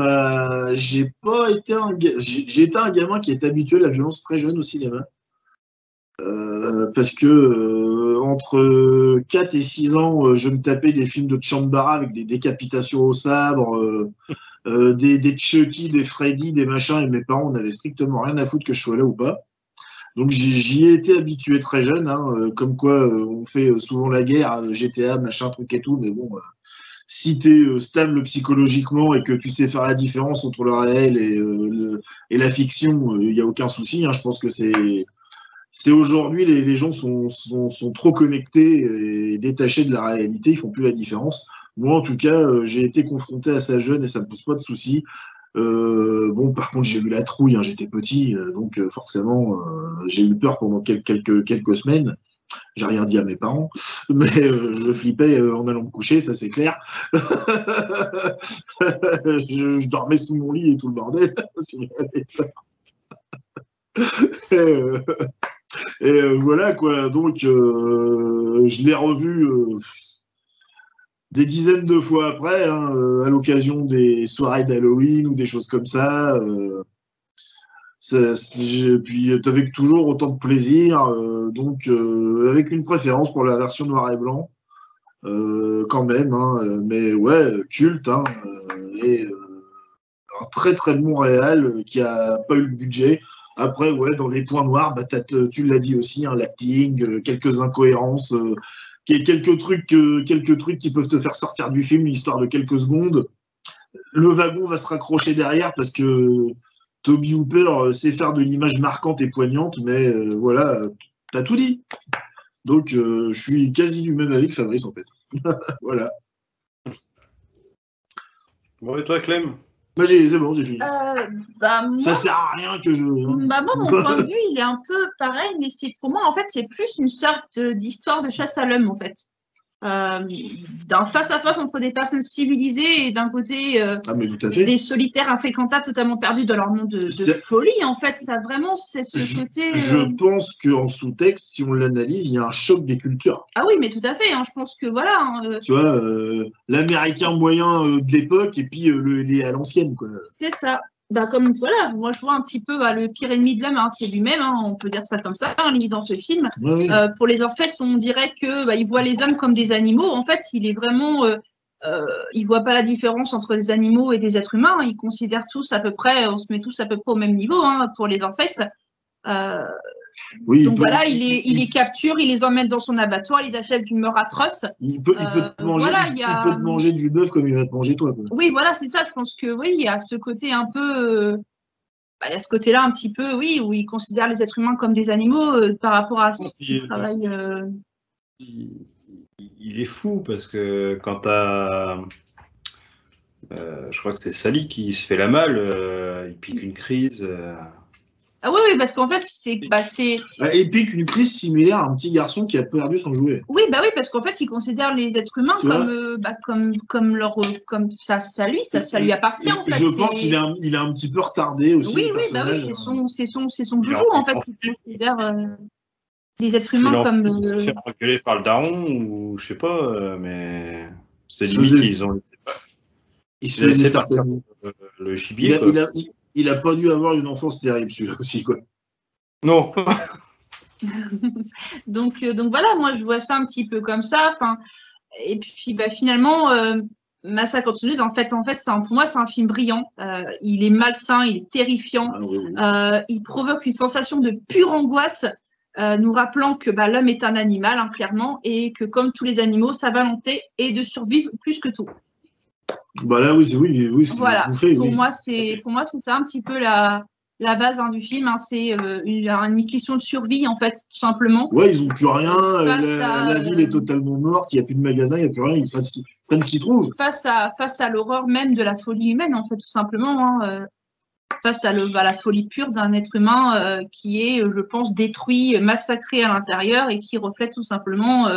J'ai pas été un. J'ai été un gamin qui est habitué à la violence très jeune au cinéma. parce que entre 4 et 6 ans, je me tapais des films de Chambara avec des décapitations au sabre, euh, des, des, Chucky, des Freddy, des machins, et mes parents n'avaient strictement rien à foutre que je sois là ou pas. Donc j'y ai été habitué très jeune, hein, euh, comme quoi euh, on fait souvent la guerre, GTA, machin, truc et tout, mais bon, si tu es stable psychologiquement et que tu sais faire la différence entre le réel et, et la fiction, il n'y a aucun souci. Hein, je pense que c'est aujourd'hui les, gens sont, trop connectés et détachés de la réalité, ils font plus la différence. Moi, en tout cas, euh, j'ai été confronté à ça jeune et ça me pose pas de soucis. Euh, bon, par contre, j'ai eu la trouille, hein, j'étais petit, euh, donc forcément, j'ai eu peur pendant quelques semaines. J'ai rien dit à mes parents, mais je flippais en allant me coucher, ça c'est clair. je, dormais sous mon lit et tout le bordel. et, voilà quoi. Donc, je l'ai revu des dizaines de fois après, hein, euh, à l'occasion des soirées d'Halloween ou des choses comme ça. Euh, puis avais toujours autant de plaisir, euh, donc avec une préférence pour la version noir et blanc, quand même. Hein, mais ouais, culte, hein, et un très très bon réel qui a pas eu le budget. Après, ouais, dans les points noirs, bah, tu l'as dit aussi, hein, l'acting, quelques incohérences quelques trucs, euh, quelques trucs qui peuvent te faire sortir du film, l'histoire de quelques secondes. Le wagon va se raccrocher derrière parce que Toby Hooper euh, sait faire de l'image marquante et poignante, mais euh, voilà, t'as tout dit. Donc, je suis quasi du même avis que Fabrice, en fait. voilà. Bon, et toi, Clem? Allez, c'est bon, j'ai fini. Euh, bah, ça sert à rien que je. Bah, moi, mon point de vue, il est un peu pareil, mais c'est pour moi, en fait, c'est plus une sorte d'histoire de chasse à l'homme, en fait. Euh, d'un face-à-face entre des personnes civilisées et d'un côté euh, ah, des solitaires infréquentables totalement perdus dans leur monde de, folie. En fait, ça vraiment, c'est ce côté. Je euh, pense qu'en sous-texte, si on l'analyse, il y a un choc des cultures. Ah oui, mais tout à fait. Hein, je pense que voilà. Hein, tu vois, l'américain moyen de l'époque et puis le, les à l'ancienne. C'est ça bah, comme voilà, moi je vois un petit peu bah, le pire ennemi de l'homme, hein, c'est lui-même, hein, on peut dire ça comme ça, hein, dans ce film. Euh, pour les Orphèses, on dirait que bah, il voit les hommes comme des animaux. En fait, il est vraiment, euh, euh, il voit pas la différence entre des animaux et des êtres humains. Il considère tous à peu près, on se met tous à peu près au même niveau pour les Orphèses. Donc voilà, il les, il les capture, il les emmène dans son abattoir, il les achève d'une mort atroce. Il peut, il peut te euh, manger, il, peut te manger du bœuf comme il va te manger toi. Oui, voilà, c'est ça. Je pense que oui, il y a ce côté un peu. Bah, il y a ce côté-là un petit peu, oui, où il considère les êtres humains comme des animaux euh, par rapport à ce qu'il travaille. Euh. Il, est fou parce que quand tu as. je crois que c'est Sally qui se fait la malle, il pique une crise. Ah oui, oui, parce qu'en fait, c'est. Bah, c'est... Épique, une crise similaire à un petit garçon qui a perdu son jouet. Oui, bah oui, parce qu'en fait, il considère les êtres humains comme, euh, bah, comme, comme, leur, comme ça, ça lui, ça, ça lui appartient. En fait. Je pense qu'il est un, il est un petit peu retardé aussi. Oui, oui, bah oui, c'est son, c'est son, c'est son joujou, en fait. Il considère euh, les êtres humains comme. Il euh... fait reculer par le daron, ou je sais pas, euh, mais c'est limite qu'ils ont. Il se laissé partir le gibier. Il a, il a, il a pas dû avoir une enfance terrible, celui-là aussi, quoi. Non. donc, donc voilà, moi je vois ça un petit peu comme ça. Enfin, et puis bah, finalement, Massacre en fait, en fait, pour moi, c'est un film brillant. Euh, il est malsain, il est terrifiant. Ah euh, il provoque une sensation de pure angoisse, euh, nous rappelant que bah, l'homme est un animal, hein, clairement, et que comme tous les animaux, sa volonté est de survivre plus que tout. Bah là, oui, oui, oui Voilà. pour moi, c'est pour moi, c'est ça un petit peu la, la base hein, du film. Hein, c'est euh, une, question de survie, en fait, tout simplement. Ouais, ils n'ont plus rien. La, ville est totalement morte. Il n'y a plus de magasins, il n'y a plus rien. Ils prennent ce qu'ils trouvent. Face à, face à l'horreur même de la folie humaine, en fait, tout simplement. Hein, euh, face à, le, la folie pure d'un être humain euh, qui est, je pense, détruit, massacré à l'intérieur et qui reflète tout simplement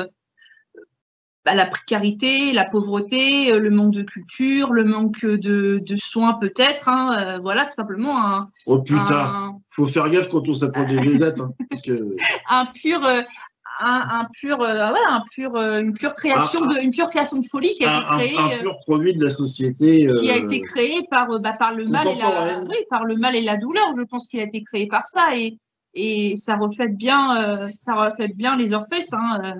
bah, la précarité, la pauvreté, euh, le manque de culture, le manque de, soins peut-être. Hein, euh, voilà, tout simplement un. Oh putain, faut faire gaffe quand on s'approche des aides. Hein, un pur. Euh, un, pur, un pur, une pure création de, une pure création de folie qui a été créée. Un, pur produit de la société. qui a été créé par, bah, par le mal et la, oui, par le mal et la douleur. Je pense qu'il a été créé par ça et, et ça reflète bien, ça reflète bien les Orphées. Hein,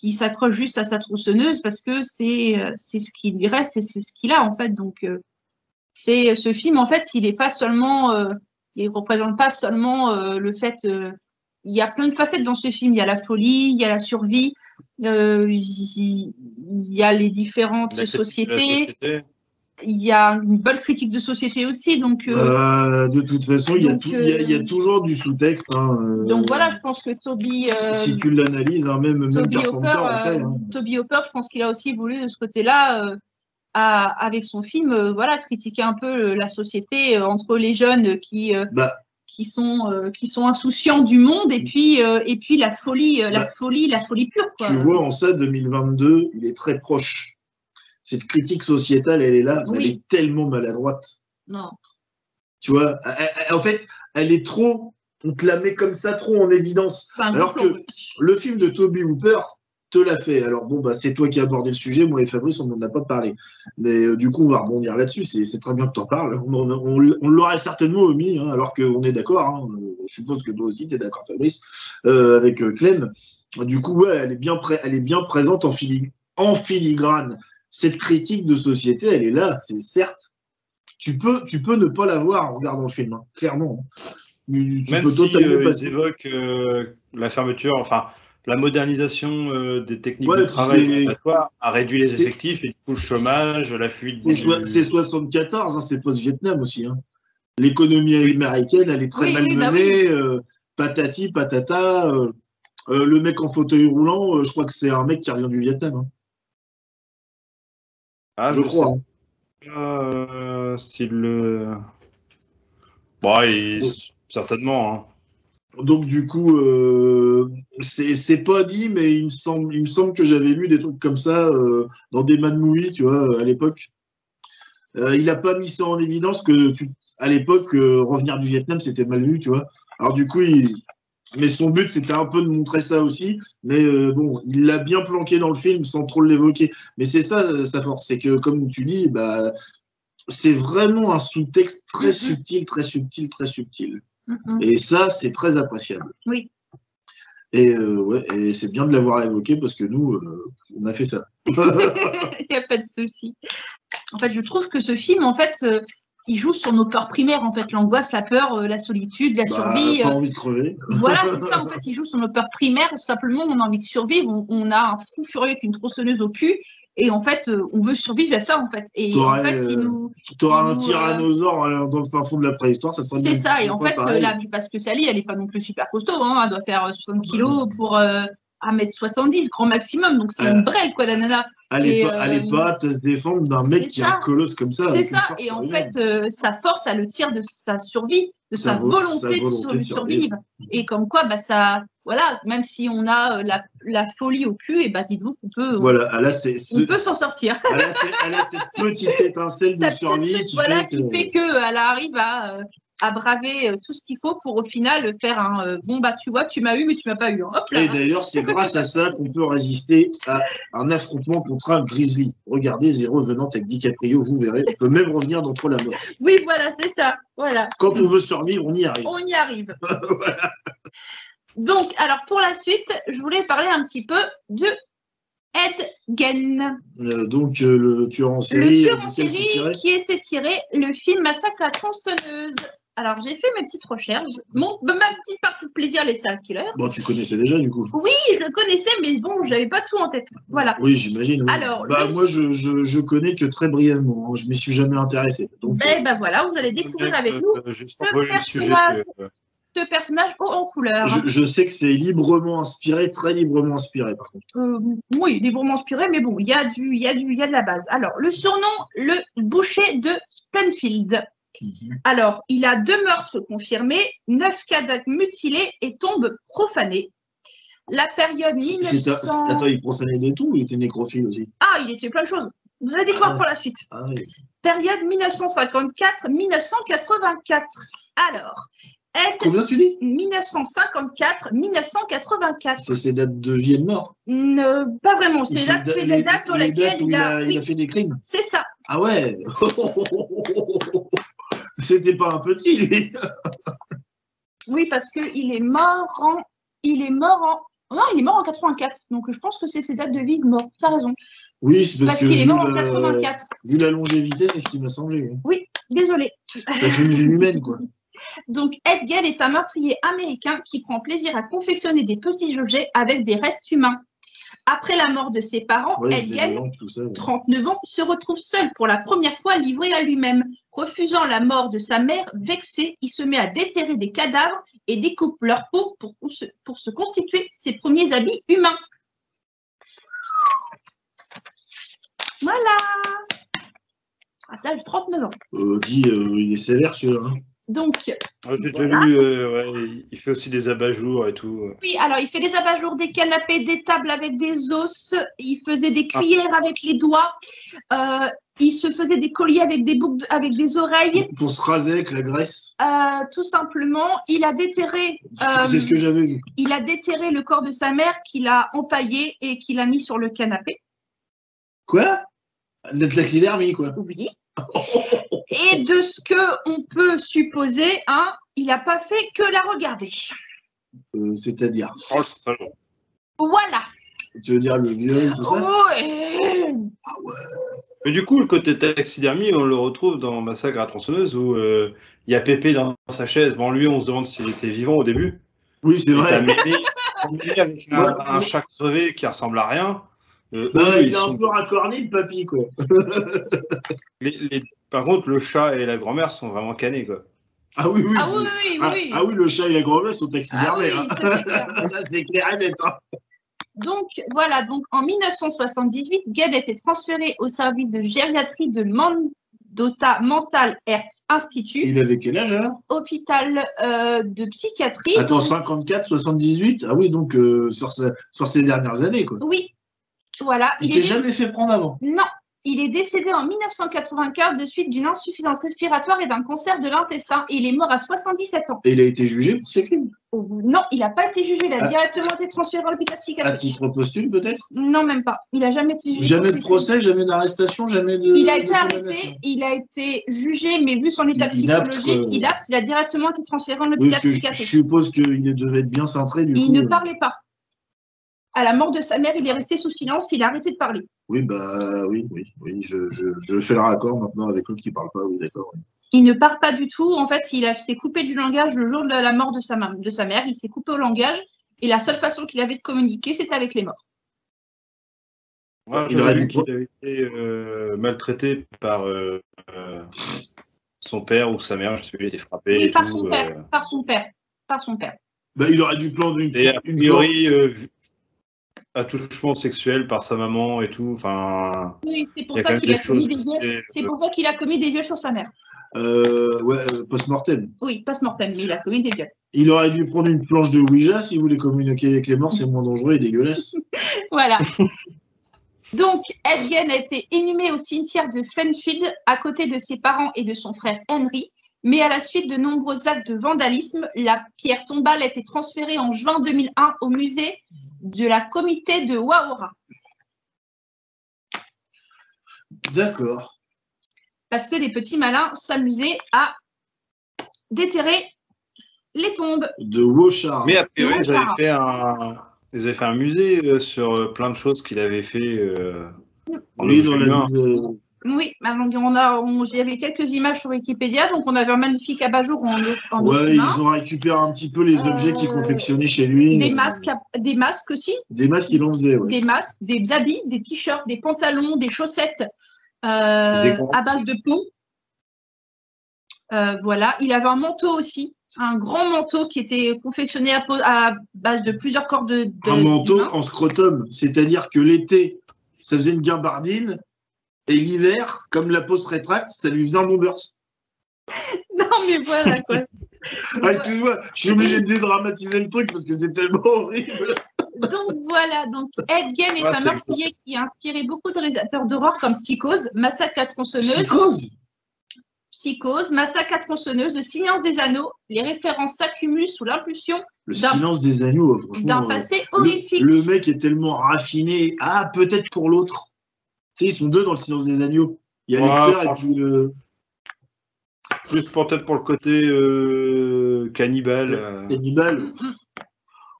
qui s'accroche juste à sa tronçonneuse parce que c'est euh, c'est ce qui lui reste et c'est ce qu'il a en fait. Donc euh, c'est ce film en fait, il est pas seulement, euh, il représente pas seulement le fait. il y a plein de facettes dans ce film. Il y a la folie, il y a la survie, il, y a les différentes sociétés il y a une bonne critique de société aussi. Donc, euh, euh, de toute façon, il, y a il, y a, toujours du sous-texte. Hein, euh, donc voilà, je pense que Toby. si tu l'analyses, hein, même, même Toby Hopper, hein. Toby Hopper, je pense qu'il a aussi voulu de ce côté-là. avec son film, voilà, critiquer un peu la société entre les jeunes qui, bah. qui, sont, qui sont insouciants du monde et puis, et puis la folie, la bah. folie, la folie pure. Tu vois, en ça, 2022, il est très proche cette critique sociétale, elle est là, mais elle est tellement maladroite. Non. Tu vois, en fait, elle est trop, on te la met comme ça trop en évidence. Alors que le film de Toby Hooper te l'a fait. Alors bon, bah, c'est toi qui as abordé le sujet, moi et Fabrice, on n'en a pas parlé. Mais euh, du coup, on va rebondir là-dessus, c'est très bien que tu en parles. On, l'aurait certainement omis, hein, alors qu'on est d'accord. Hein. Je suppose que toi aussi, tu es d'accord, Fabrice, euh, avec euh, Clem. Du coup, ouais, elle est bien, elle est bien présente en, en filigrane cette critique de société, elle est là, c'est certes. Tu peux, tu peux ne pas la voir en regardant le film, hein, clairement. Tu, Même peux si, totalement euh, ils évoquent euh, la fermeture, enfin la modernisation euh, des techniques de travail a réduit les effectifs et du coup le chômage, la fuite. C'est 74, hein, c'est post-Vietnam aussi. Hein. L'économie américaine, elle est très mal bah menée. patati, patata. le mec en fauteuil roulant, je crois que c'est un mec qui revient du Vietnam. Ah, je, crois. Euh, s'il le. Bon, certainement. Hein. Donc du coup, euh, c'est pas dit, mais il me semble, il me semble que j'avais lu des trucs comme ça euh, dans des Mad Movies, tu vois, à l'époque. il n'a pas mis ça en évidence que tu, à l'époque, revenir du Vietnam, c'était mal vu, tu vois. Alors du coup, il, mais son but, c'était un peu de montrer ça aussi. Mais euh, bon, il l'a bien planqué dans le film sans trop l'évoquer. Mais c'est ça sa force, c'est que comme tu dis, bah, c'est vraiment un sous-texte très mm-hmm. subtil, très subtil, très subtil. Mm-hmm. Et ça, c'est très appréciable. Oui. Et, euh, ouais, et c'est bien de l'avoir évoqué parce que nous, euh, on a fait ça. Il n'y a pas de souci. En fait, je trouve que ce film, en fait, il joue sur nos peurs primaires, en fait, l'angoisse, la peur, euh, la solitude, la bah, survie. Pas euh. envie de crever. Voilà, c'est ça, en fait, il joue sur nos peurs primaires. Simplement, on a envie de survivre. On, a un fou furieux avec une tronçonneuse au cul. Et en fait, euh, on veut survivre à ça, en fait. Et en fait, il nous. Tu auras un tyrannosaure dans le fin fond de la préhistoire, ça C'est ça, et en fait, là, parce que Sally, elle n'est pas non plus super costaud. Hein, elle doit faire 60 kilos pour. 1m70, grand maximum, donc c'est une brève, quoi, la nana. Elle n'est pas, à se défendre d'un mec qui a un colosse comme ça. C'est ça, et en fait, euh, sa force, elle le tire de sa survie, de sa, volonté, de, survivre. Et comme quoi, bah, ça, voilà, même si on a euh, la, la folie au cul, et bah, dites-vous qu'on peut, voilà, on peut s'en sortir. Elle a, cette petite étincelle de survie qui, voilà, fait qui fait qu'elle arrive à euh, à braver euh, tout ce qu'il faut pour au final faire un euh, bon bah tu vois tu m'as eu mais tu m'as pas eu hein. et d'ailleurs c'est grâce à ça qu'on peut résister à un affrontement contre un grizzly. Regardez Zéro venant avec DiCaprio vous verrez on peut même revenir d'entre la mort. Oui voilà c'est ça voilà. Quand on veut survivre on y arrive. On y arrive. Donc, alors pour la suite, je voulais parler un petit peu de Ed Euh, donc, euh, le tueur en série, le tueur en série qui tiré le film Massacre à la tronçonneuse. Alors, j'ai fait mes petites recherches. Mon, ma petite partie de plaisir, les serial killers. Bon, tu connaissais déjà, du coup. Oui, je le connaissais, mais bon, j'avais pas tout en tête. Voilà. Oui, j'imagine. oui. Alors, bah, le- moi, je, je, je connais que très brièvement. hein. Je m'y suis jamais intéressé. Donc, Ben, ben voilà, vous allez découvrir avec nous Euh, le sujet. personnage. euh, ce personnage haut en couleur. je, je sais que c'est librement inspiré, très librement inspiré, par contre. Euh, oui, librement inspiré, mais bon, il y, a du, il, y a du, il y a de la base. Alors, le surnom, le boucher de Splenfield. Alors, il a deux meurtres confirmés, neuf cadavres mutilés et tombes profanées. La période C'est- 1900... c'est- Attends, il profanait de tout ou il était nécrophile aussi? Ah, il était plein de choses. Vous allez découvrir Ah. pour la suite. ah, oui. Période 1954-1984. Alors, Ed, Combien tu dis? 1954-1984. C'est ses dates de vie et de mort. Ne- pas vraiment, c'est da- les dates les lesquelles dates où il a... il oui, a fait des crimes c'est ça. Ah ouais C'était pas un petit, lui Oui, parce qu'il est mort en. Il est mort en. Non, il est mort en 84. Donc je pense que c'est ses dates de vie de mort. T'as raison. Oui, c'est parce, Parce que qu'il est mort en le- 84. vu la longévité, c'est ce qui m'a semblé. oui. Désolé. Ça fait une vie humaine, quoi. Donc Ed Gein est un meurtrier américain qui prend plaisir à confectionner des petits objets avec des restes humains. Après la mort de ses parents, ouais. 39 ans, se retrouve seul pour la première fois livré à lui-même. Refusant la mort de sa mère, vexé, il se met à déterrer des cadavres et découpe leur peau pour, pour se, pour se constituer ses premiers habits humains. Voilà. À l'âge de 39 ans. Euh, dit, euh, il est sévère, celui-là. hein. Donc, ah, J'ai déjà Voilà. lu, euh, ouais, il fait aussi des abat-jours et tout. oui, alors il fait des abat-jours, des canapés, des tables avec des os, il faisait des cuillères avec les doigts, euh, il se faisait des colliers avec des boucles, de- avec des oreilles. Pour se raser avec la graisse. Euh, tout simplement, il a déterré, C'est euh, c'est ce que j'avais vu. il a déterré le corps de sa mère qu'il a empaillé et qu'il a mis sur le canapé. Quoi? De quoi. Oui. Et de ce que on peut supposer, hein, il n'a pas fait que la regarder. Euh, C'est-à-dire. Oh. Voilà. Tu veux dire le viol, tout ça Ouais. Mais du coup, le côté taxidermie, on le retrouve dans Massacre à tronçonneuse où euh, il y a Pépé dans sa chaise. Bon, lui, on se demande s'il était vivant au début. Oui, c'est Et vrai. mêlé, avec un, un chat crevé qui ressemble à rien. Euh, Bah, eux, il ils est un sont- peu racorné, le papy, quoi. les- les- Par contre, le chat et la grand-mère sont vraiment canés. Quoi. Ah oui, oui. Ah oui, oui, Ah, oui. ah oui, le chat et la grand-mère sont Ah taxidermés. oui, hein. ça, c'est clair. Ça, c'est clair et net. hein. Donc voilà, donc en 1978, Gad a été transféré au service de gériatrie de Mandota Mental Health Institute, Il avait quel âge, alors hôpital euh, de psychiatrie. Attends, 54, 78 Ah oui, donc euh, sur, sa- sur ces dernières années, quoi. Oui, voilà. Il est s'est jamais fait prendre avant? Non, il est décédé en 1984 de suite d'une insuffisance respiratoire et d'un cancer de l'intestin. Et il est mort à 77 ans. Et il a été jugé pour ses crimes? Oh, Non, il n'a pas été jugé, il a Ah. directement été transféré à l'hôpital À psychiatrique. titre posthume, peut-être? Non, même pas. Il n'a jamais été jugé. Jamais de procès, jamais d'arrestation, jamais de. Il a été arrêté, il a été jugé, mais vu son état Il- inapte, psychologique, il a, il a directement été transféré en Oui, hôpital parce que je psychiatrique. suppose qu'il devait être bien cintré, du Il coup. ne euh. parlait pas. À la mort de sa mère, il est resté sous silence, il a arrêté de parler. Oui, bah oui, oui, oui. Je, je, je fais le raccord maintenant avec l'autre qui parle pas, oui, d'accord. oui. Il ne parle pas du tout. En fait, il s'est coupé du langage le jour de la mort de sa, mam- de sa mère. Il s'est coupé au langage. Et la seule façon qu'il avait de communiquer, c'était avec les morts. Moi, Il aurait lu dû- qu'il avait été euh, maltraité par euh, euh, son père ou sa mère, je sais plus, il a été frappé Oui, et par tout. son euh, père. Par son père. Par son père. Bah, il aurait dû prendre une. Et a une priori, euh, attouchement sexuel par sa maman et tout. Enfin, Oui, c'est pour ça qu'il a commis des viols. C'est pour ça qu'il a commis des viols sur sa mère. Euh, ouais, euh, post-mortem. Oui, post-mortem, mais il a commis des viols. Il aurait dû prendre une planche de Ouija s'il voulait communiquer avec les morts, c'est moins dangereux et dégueulasse. Voilà. Donc, Ed Gein a été inhumé au cimetière de Fenfield à côté de ses parents et de son frère Henry. Mais à la suite de nombreux actes de vandalisme, la pierre tombale a été transférée en juin 2001 au musée de la comité de Wahora. D'accord. Parce que les petits malins s'amusaient à déterrer Les tombes. De Wochard. Mais après, Non, ils avaient fait un, ils avaient fait un musée euh, sur euh, plein de choses qu'il avait fait. euh, en Oui, dans objet la humain. ville de- Oui, bah, on a, on, il y avait quelques images sur Wikipédia, donc on avait un magnifique abat-jour en, Ouais, ils ont récupéré un petit peu les objets qu'il Euh, confectionnait chez lui. Des masques, des masques aussi, Des masques qu'il en faisait, ouais. des masques, des habits, des t-shirts, des pantalons, des chaussettes euh, Des à base de plomb. Euh, voilà, il avait un manteau aussi, un grand manteau qui était confectionné à, base de plusieurs cordes de, de- Un manteau en scrotum. C'est-à-dire que l'été, ça faisait une gabardine. Et l'hiver, comme la peau se rétracte, ça lui faisait un bon burst. Non mais voilà quoi. Ah, excuse-moi, je suis obligé de dédramatiser le truc parce que c'est tellement horrible. Donc voilà, donc Ed Gein est un meurtrier qui a inspiré beaucoup de réalisateurs d'horreur comme Psychose, Massacre à tronçonneuse, Psychose? Psychose, Massacre à tronçonneuse, Le Silence des Anneaux. Les références s'accumulent sous l'impulsion Le D'un- silence des agneaux, d'un franchement. euh, passé le, horrifique. le mec est tellement raffiné. Ah, peut-être pour l'autre. Sais, ils sont deux dans le silence des agneaux. Il y a Ouais, l'acteur et franchement. puis le. Plus peut-être pour le côté euh, cannibale. euh. Cannibal.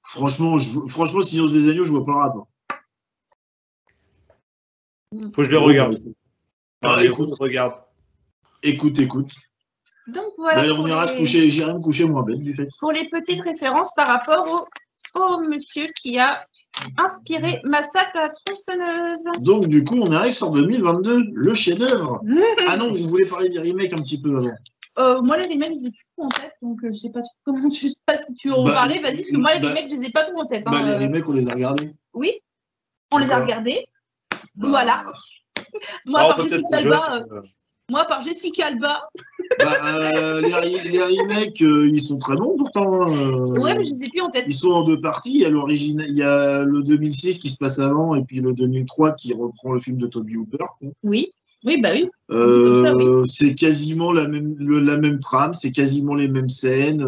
Franchement, je, franchement, Silence des agneaux, je vois pas le rapport. Faut que je les regarde. Ah, Ah, écoute, regarde. écoute, écoute. Donc voilà. Pour on ira se coucher, j'irai me coucher moins bête du fait. pour les petites références par rapport au, au monsieur qui a inspiré Massacre à la tronçonneuse. Donc, du coup, on arrive sur 2022, le chef-d'œuvre. Ah non, vous voulez parler des remakes un petit peu avant. Euh, moi, les remakes, je les ai plus en tête, donc euh, je sais pas trop comment tu sais pas si tu veux en Bah, parler, vas-y, parce que moi, les bah, remakes, je les ai pas trop en tête. hein, Bah, les euh, remakes, on les a regardés. Oui, on les a regardés. Bah, Voilà. Moi, euh, euh, moi, par Jessica Alba, Bah, euh, les, re- les remakes, euh, ils sont très bons pourtant. euh, ouais, mais je les ai plus en tête. Ils sont en deux parties. Il y a l'origine, il y a le 2006 qui se passe avant et puis le 2003 qui reprend le film de Toby Hooper. Oui, oui, bah oui. Euh, Comme c'est quasiment la même, le- la même trame, c'est quasiment les mêmes scènes,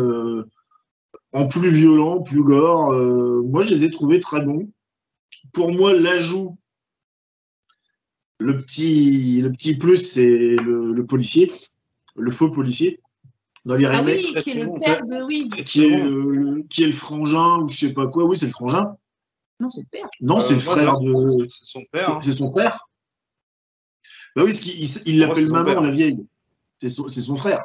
en plus violent, plus gore. moi, je les ai trouvés très bons. Pour moi, l'ajout, le petit, le petit plus, c'est le, le policier, le faux policier dans les Ah remakes, oui, qui est le bon. père de. Oui, qui, est, le- qui est le frangin ou je sais pas quoi. Oui, c'est le frangin. non, c'est le père. Non, c'est euh, le moi, frère non, de. C'est son père. C'est hein. c'est son frère Bah oui, parce qu'il il- l'appelle maman, père. la vieille. C'est son, c'est son frère.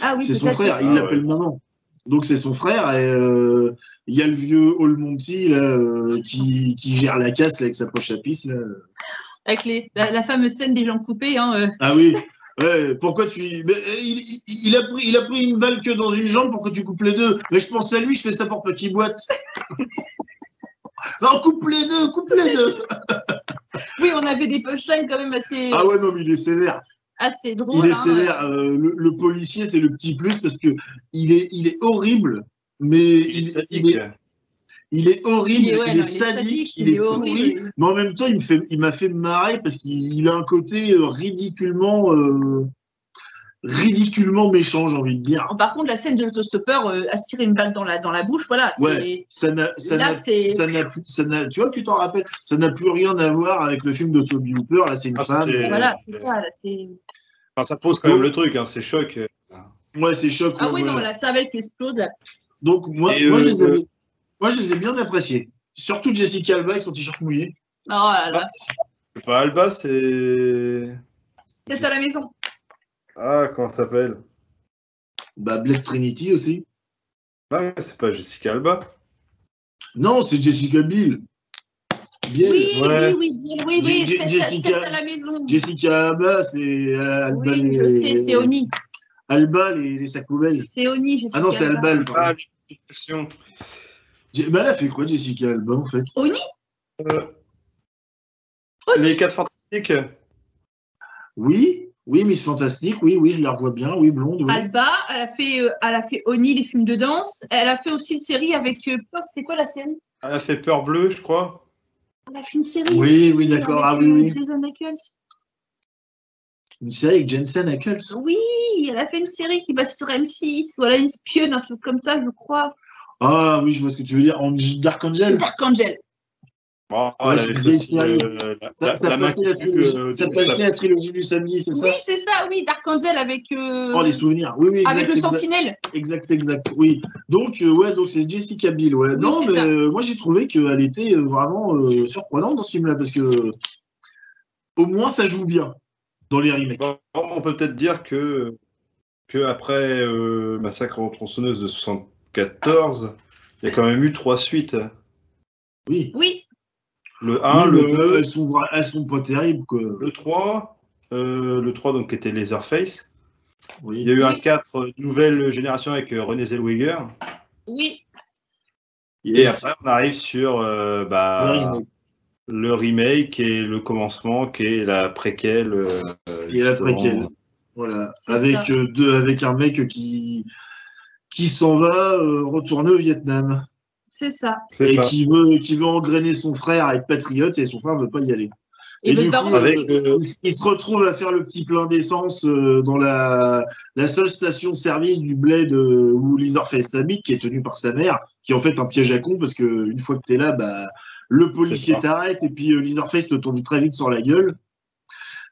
Ah oui, c'est son frère, il Ah, l'appelle maman. Donc c'est son frère et euh, il y a le vieux All Monty là, euh, qui, qui gère la casse là, avec sa poche à pisse. Là. Avec les, la, la fameuse scène des jambes coupées. Hein, euh. Ah oui, ouais, pourquoi tu. mais, il, a pris, il a pris une balle que dans une jambe pour que tu coupes les deux. Mais je pense à lui, je fais ça pour petit boîte. non, coupe les deux, coupe les deux. Oui, on avait des punchlines quand même assez, Ah ouais, non, mais il est sévère. Assez drôles. Il est hein. sévère. Euh, le, le policier, c'est le petit plus parce que il est, il est horrible, mais Il est il, sadique. il est, il est horrible, Il est- ouais, il, non, est il est sadique, sadique, il, il est pourri, horrible. mais en même temps, il me fait, il m'a fait marrer parce qu'il il a un côté euh, ridiculement, euh, ridiculement méchant, j'ai envie de dire. Par contre, la scène de l'autostoppeur euh, à se tirer une balle dans la, dans la bouche, voilà. Ouais, ça n'a, ça n'a, c'est- ça n'a plus, ça n'a, tu vois, tu t'en rappelles, ça n'a plus rien à voir avec le film de Toby Hooper. Là, c'est une Ah, femme. Voilà, c'est ça, là, c'est- Enfin, ça pose quand même le truc, hein, c'est choc. Ouais, c'est choc. Ah ouais, oui, non, la cervelle qui explose. là. Donc moi, moi, je euh, les ai, moi, je les ai bien appréciés. Surtout Jessica Alba avec son t-shirt mouillé. Oh là là, C'est pas Alba, c'est. c'est à la maison. Ah, comment ça s'appelle? Bah, Blade Trinity aussi. Ah, c'est pas Jessica Alba. Non, c'est Jessica Biel. Biel. Oui, ouais. oui, oui, oui, oui, Jessica- c'est à la maison. Jessica Alba, c'est euh, Alba. Oui, je les- sais, c'est Oni. Alba, les, les sacs poubelles. C'est Oni, Jessica Ah non, c'est Alba. Alba. Ah. J'ai- Bah, elle a fait quoi, Jessica Alba, en fait? Oni? Euh, Oni? Les 4 fantastiques. Oui, oui, Miss Fantastique, oui, oui, je la revois bien, oui, blonde, oui. Alba, elle a fait, euh, elle a fait Oni, les films de danse. Elle a fait aussi une série avec. euh, oh, C'était quoi la série? Elle a fait Peur Bleue, je crois. Elle a fait une série. Oui, oui, d'accord, avec, ah oui, euh, oui. Jason Ackles. Une série avec Jensen Ackles. Oui, elle a fait une série qui passe sur M6. Voilà, une spionne, un truc comme ça, je crois. Ah oui, je vois ce que tu veux dire. Dark Angel Dark Angel. Oh, ça, passait la trilogie du samedi, c'est ça Oui, c'est ça, oui, Dark Angel avec. Euh, oh, les souvenirs, oui, oui, exact, Avec le Sentinelle. Exact, exact, oui. Donc, euh, ouais, donc c'est Jessica Biel, ouais. non, mais euh, moi j'ai trouvé qu'elle était vraiment surprenante dans ce film-là, parce que au moins ça joue bien dans les remakes. on peut peut-être dire que, que après Massacre en tronçonneuse de 74, il y a quand même eu trois suites. Oui. Oui. Le 1, le 2. Elles sont, elles sont pas terribles. Quoi. Le 3, euh, le 3 donc, était Laserface. Oui. Il y a eu un 4 euh, nouvelle génération avec euh, René Zellweger. Oui. Et après, on arrive sur euh, bah, le, remake. et le commencement qui est la préquelle. Euh, et la préquelle. Voilà. Avec, deux, avec un mec qui, qui s'en va retourner au Vietnam. C'est ça. Et Qui, veut, qui veut engrainer son frère à être patriote et son frère ne veut pas y aller. Et, du coup, avec, euh, il se retrouve à faire le petit plein d'essence euh, dans la, la seule station-service du bled euh, où Leatherface habite, qui est tenu par sa mère, qui est en fait un piège à con parce que une fois que tu es là, bah, le policier t'arrête et puis Leatherface te tombe très vite sur la gueule.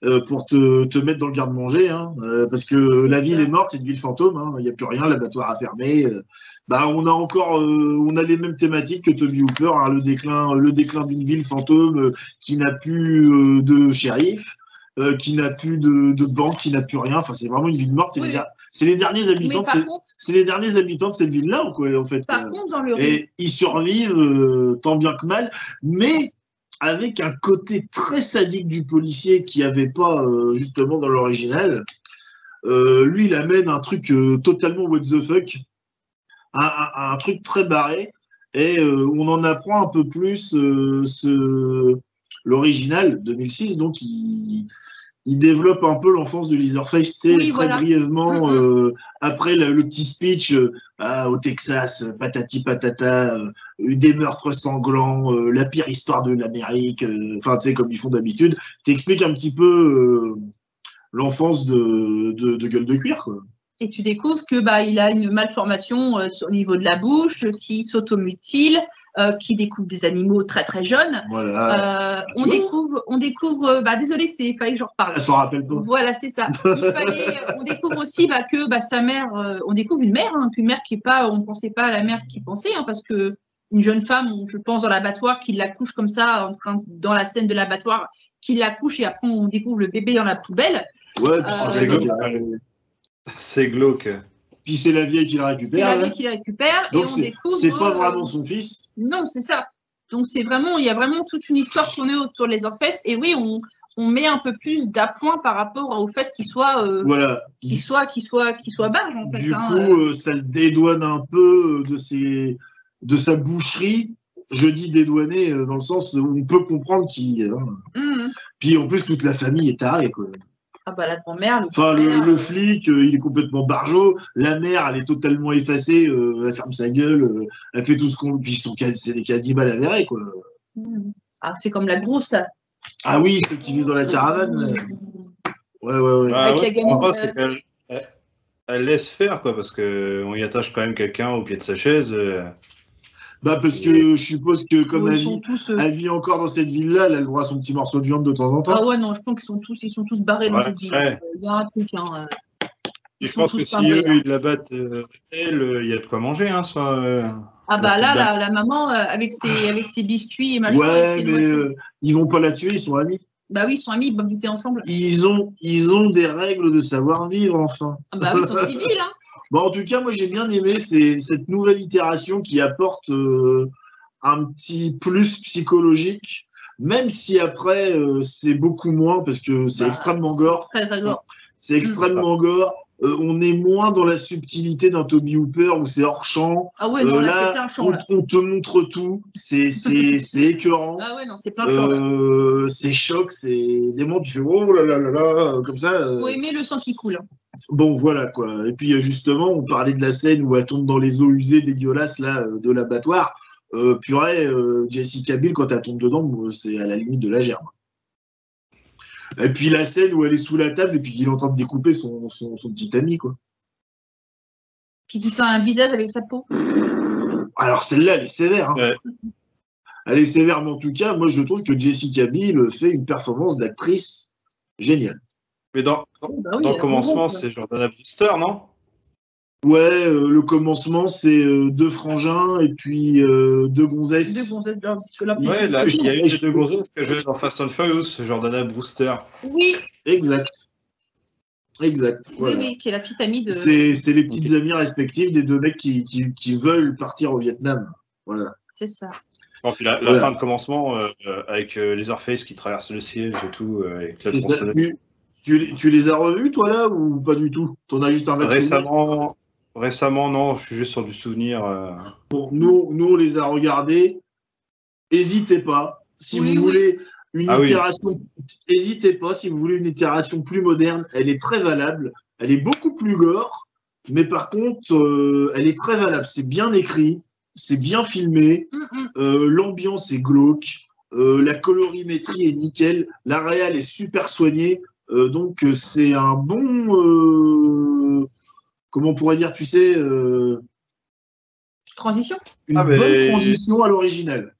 Euh, pour te, te, mettre dans le garde-manger, hein, euh, parce que la ville est morte, c'est une ville fantôme, hein, il n'y a plus rien, l'abattoir a fermé. Euh, bah, on a encore, on a les mêmes thématiques que Toby Hooper, hein, le déclin, le déclin d'une ville fantôme qui n'a plus de shérif, qui n'a plus de, de, banque, qui n'a plus rien. Enfin, c'est vraiment une ville morte. C'est les, derniers habitants. C'est les derniers habitants de cette ville-là, quoi, en fait. Par contre, dans le et ils survivent tant bien que mal, mais avec un côté très sadique du policier qui avait pas euh, justement dans l'original. Euh, lui, il amène un truc euh, totalement what the fuck, un, truc très barré, et on en apprend un peu plus l'original 2006, donc il, il développe un peu l'enfance de Leatherface, très brièvement, euh, après le, petit speech euh, ah, au Texas, patati patata, euh, des meurtres sanglants, la pire histoire de l'Amérique, enfin, tu sais, comme ils font d'habitude, t'expliques un petit peu l'enfance de, de, Gueule de Cuir, quoi. Et tu découvres que bah, il a une malformation au niveau de la bouche, qui s'automutile, euh, qui découvre des animaux très très jeunes. Voilà. Euh, on, découvre, on découvre, bah désolé, c'est fallait que j'en reparle. Elle s'en rappelle pas. Voilà, c'est ça. Il fallait, on découvre aussi bah, que bah, sa mère, euh, on découvre une mère, hein, une mère qui est pas, on ne pensait pas à la mère qui pensait, hein, parce que une jeune femme, je pense dans l'abattoir, qui l'accouche comme ça, en train, dans la scène de l'abattoir, qui l'accouche et après on découvre le bébé dans la poubelle. Ouais, c'est glauque. C'est glauque. Puis c'est la vieille qui la récupère. C'est la vieille qui la récupère et on découvre. C'est pas vraiment son fils. Non, c'est ça. Donc c'est vraiment, il y a vraiment toute une histoire tournée autour des Orphès. Et oui, on, on met un peu plus d'appoint par rapport au fait qu'il soit, euh, voilà. qu'il soit, qu'il soit, qu'il soit barge en fait. Du hein, coup, euh. Euh, ça le dédouane un peu de ses, de sa boucherie. Je dis dédouaner dans le sens où on peut comprendre qu'il. Hein. Mmh. Puis en plus, toute la famille est tarée. Quoi. Ah bah la grand-mère. Le, enfin, le, flic, euh, il est complètement barjot. La mère, elle est totalement effacée. Euh, elle ferme sa gueule. Euh, elle fait tout ce qu'on. Puis c'est des cannibales avérés, quoi. Mmh. Ah, c'est comme la grosse, là. Ah oui, celle qui vit dans la caravane. Ouais, ouais, ouais. Ah, Avec la elle, laisse faire, quoi, parce qu'on y attache quand même quelqu'un au pied de sa chaise. Bah parce que je suppose que comme elle vit, euh, elle vit, encore dans cette ville-là, elle a le droit à son petit morceau de viande de temps en temps. Ah ouais non, je pense qu'ils sont tous, ils sont tous barrés dans cette ville. Euh, il y a un truc. Hein, euh. je pense que si eux ils la battent, elle, il y a de quoi manger, hein, Ah bah là, la, maman avec ses avec ses biscuits et machin. Ouais, mais ils vont pas la tuer, ils sont amis. Bah oui, ils sont amis, ils boivent ensemble. Ils ont, ils ont des règles de savoir-vivre, enfin. Ah bah oui, ils sont civils, hein. Bon, en tout cas, moi j'ai bien aimé cette nouvelle itération qui apporte euh, un petit plus psychologique, même si après euh, c'est beaucoup moins parce que c'est bah, extrêmement gore. C'est extrêmement gore. Euh, on est moins dans la subtilité d'un Toby Hooper où c'est hors champ. Ah ouais, non, là, on, on, te montre tout. C'est écœurant. Ah ouais, non, c'est plein champ. c'est choc, c'est des moments tu fais oh là là là là, comme ça. Faut aimer le sang qui coule. Hein. Bon, voilà quoi. Et puis justement, on parlait de la scène où elle tombe dans les eaux usées dégueulasses là, euh, de l'abattoir. Euh, purée, euh, Jessica Biel, quand elle tombe dedans, c'est à la limite de la germe. Et puis la scène où elle est sous la table et puis qu'il est en train de découper son, son, petit ami, quoi. Puis tu sens un visage avec sa peau. Alors celle-là, elle est sévère. Hein. Elle est sévère, mais en tout cas, moi je trouve que Jessica Biel fait une performance d'actrice géniale. Mais dans, bah dans le commencement, c'est Jordana Brewster, non? Ouais, euh, le commencement, c'est euh, deux frangins et puis euh, deux gonzesses. Deux gonzesses, Ouais, là, il y a eu deux gonzesses que jouaient dans Fast and Furious, Jordana Brewster. Oui. Exact. Exact. Oui, oui, qui est la petite amie de. C'est les petites amies respectives des deux mecs qui, qui, veulent partir au Vietnam. Voilà. C'est ça. Bon, puis la, fin de commencement avec les Orpheus qui traversent le siège et tout. avec ça, tu, tu, tu, les as revus, toi, là, ou pas du tout? T'en as juste un Récemment, Récemment, non, je suis juste sur du souvenir. Euh. nous, nous, on les a regardés. N'hésitez pas. Si vous voulez une ah itération, n'hésitez pas. Si vous voulez une itération plus moderne, elle est très valable. Elle est beaucoup plus gore, mais par contre, euh, elle est très valable. C'est bien écrit, c'est bien filmé, mm. Euh, l'ambiance est glauque, la colorimétrie est nickel, la réal est super soignée. donc, c'est un bon comment on pourrait dire, tu sais. Euh, transition Une ah, bonne transition à l'original.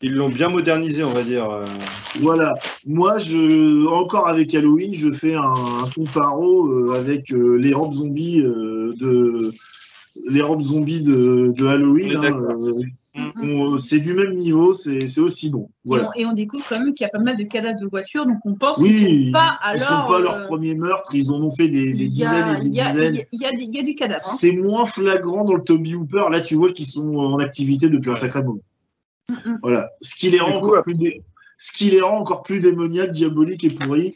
Ils l'ont bien modernisé, on va dire. Euh. Voilà. Moi, je, encore avec Halloween, je fais un, un comparo euh, avec les robes zombies de les robes zombies de, Halloween. Mm. c'est du même niveau, c'est aussi bon. Et, on, découvre quand même qu'il y a pas mal de cadavres de voitures, donc on pense qu'ils ne sont pas à leur, pas leur euh, premier meurtre, ils en ont fait des, dizaines et des dizaines. Il y, a du cadavre. Hein. C'est moins flagrant dans le Toby Hooper, là tu vois qu'ils sont en activité depuis un sacré moment. Mm, mm. Voilà. Ce qui les rend encore plus ce qui les rend encore plus démoniaques, diaboliques et pourris.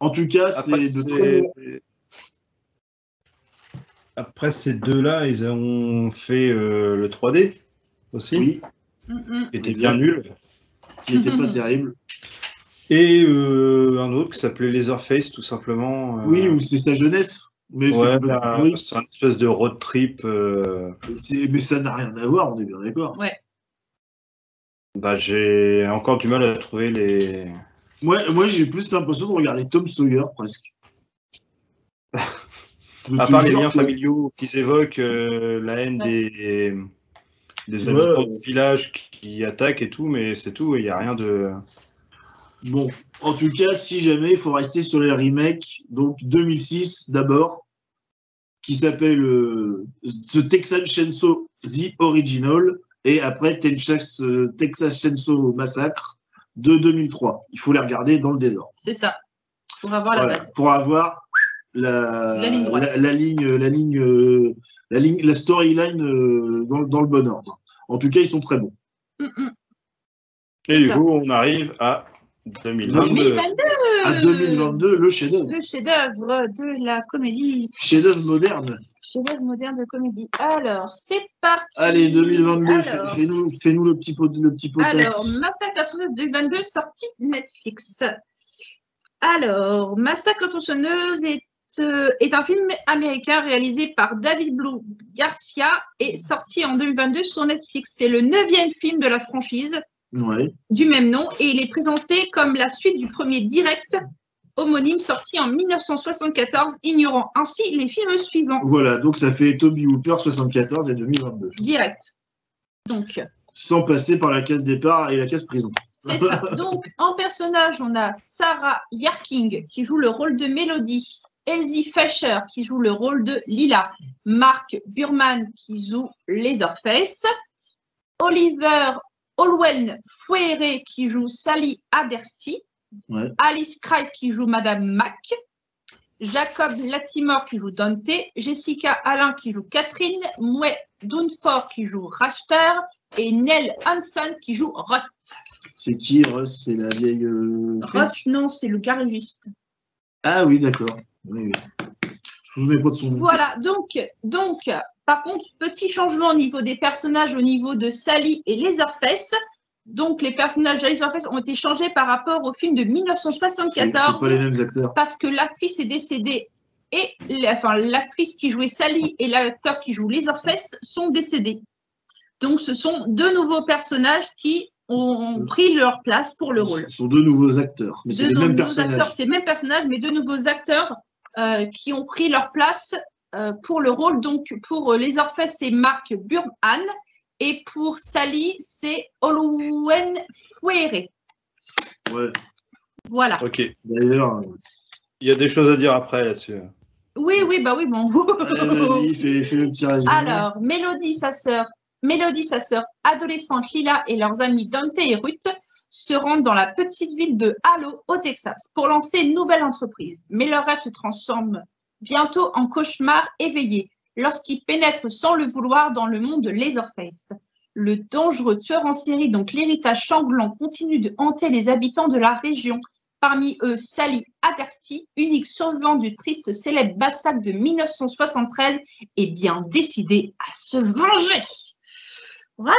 En tout cas, c'est de très Après ces deux-là, ils ont fait euh, le 3D aussi. Oui. Qui était bien nul. Qui n'était pas terrible. Et euh, un autre qui s'appelait Laserface, tout simplement. Euh. Oui, ou c'est sa jeunesse. Mais bah, c'est un espèce de road trip. Euh. Mais ça n'a rien à voir, on est bien d'accord. Ouais. Bah, j'ai encore du mal à trouver les. Moi, moi j'ai plus l'impression de regarder Tom Sawyer presque. à part les liens familiaux qui évoquent la haine des, des habitants du village qui attaquent et tout, mais c'est tout, il n'y a rien de. Bon, en tout cas, si jamais, il faut rester sur les remakes. Donc 2006 d'abord, qui s'appelle euh, The Texas Chainsaw The Original, et après Texas, euh, Texas Chainsaw Massacre de 2003. Il faut les regarder dans le désordre. C'est ça. Pour avoir la base. Pour avoir la, ligne, la, ligne, la ligne, la, ligne, la storyline euh, dans, dans, le bon ordre. En tout cas, ils sont très bons. Mm, mm. Et du coup, on arrive à 2022. À 2022, le chef-d'œuvre. Le chef-d'œuvre de la comédie. Chef-d'œuvre moderne. Chef-d'œuvre moderne de comédie. Alors, c'est parti. Allez, 2022, fais-nous fais le petit pot, le petit pot Alors, Massacre 2022, sortie Netflix. Alors, Massacre tronçonneuse est est un film américain réalisé par David Blue Garcia et sorti en 2022 sur Netflix. C'est le neuvième film de la franchise du même nom et il est présenté comme la suite du premier direct homonyme sorti en 1974, ignorant ainsi les films suivants. Voilà, donc ça fait Toby Hooper 74 et 2022. Direct. Donc. Sans passer par la case départ et la case prison. C'est ça. Donc, en personnage, on a Sarah Yarking qui joue le rôle de Mélodie. Elsie Fisher qui joue le rôle de Lila, Mark Burman qui joue Leatherface, Oliver Olwen Fouéré qui joue Sally Adersti, Alice Craig qui joue Madame Mac, Jacob Latimore qui joue Dante, Jessica Alain qui joue Catherine, Mouet Dunford qui joue Rachter et Nell Hanson qui joue Roth. C'est qui Roth? C'est la vieille. Euh, Roth, non, c'est le garagiste. Ah oui, d'accord. Oui, Je vous pas de son nom. Voilà, donc, donc, par contre, petit changement au niveau des personnages, au niveau de Sally et Leatherface. Donc, les personnages de Leatherface ont été changés par rapport au film de 1974. pas les mêmes acteurs. Parce que l'actrice est décédée et enfin, l'actrice qui jouait Sally et l'acteur qui joue Leatherface sont décédés. Donc, ce sont deux nouveaux personnages qui ont pris leur place pour le rôle. Ce sont deux nouveaux acteurs, mais c'est les mêmes personnages. C'est les mêmes personnages, mais deux nouveaux acteurs euh, qui ont pris leur place euh, pour le rôle. Donc, pour euh, les Orphées, c'est Marc Burman Et pour Sally, c'est Olwen Fuere. Ouais. Voilà. Ok. D'ailleurs, Il y a des choses à dire après là-dessus. Oui, oui, bah oui, bon. allez, fais, fais le petit résumé. Alors, Mélodie, sa sœur, Mélodie, sa sœur adolescente Lila et leurs amis Dante et Ruth se rendent dans la petite ville de Halo, au Texas, pour lancer une nouvelle entreprise. Mais leur rêve se transforme bientôt en cauchemar éveillé lorsqu'ils pénètrent sans le vouloir dans le monde de Laserface. Le dangereux tueur en série, donc l'héritage sanglant, continue de hanter les habitants de la région. Parmi eux, Sally Adersti, unique survivant du triste célèbre massacre de 1973, est bien décidé à se venger. Voilà.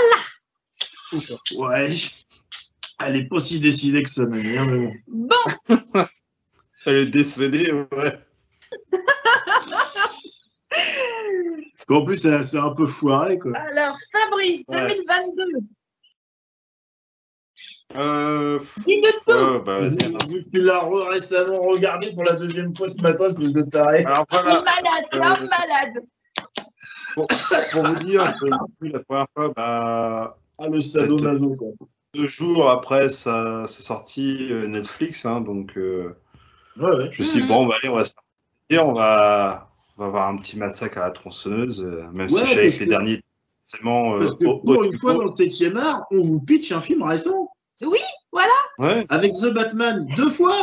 Ouais. Elle est pas si décidée que ça, mais bon. Bon, Elle est décédée, ouais. Parce qu'en plus, c'est un peu foiré, quoi. alors Fabrice, Ouais. 2022. Euh, Dis-nous tout. ouais, bah. Vu que tu l'as récemment regardé pour la deuxième fois ce matin, c'est de taré. Alors voilà, malade, Euh, l'homme malade. pour, pour vous dire, je l'ai vu la première fois, bah, Ah, le sadomaso, quoi. Deux jours après sa, sa sortie euh, Netflix, hein, donc euh, Ouais, ouais. je me suis dit, Mhm. bon, bah, allez, on va se on va, on va avoir un petit massacre à la tronçonneuse, euh, même Ouais, si je savais parce que les derniers, forcément, Parce que pour au une fois, dans le 7 art, on vous pitch un film récent. Ouais, Avec The Batman, deux fois.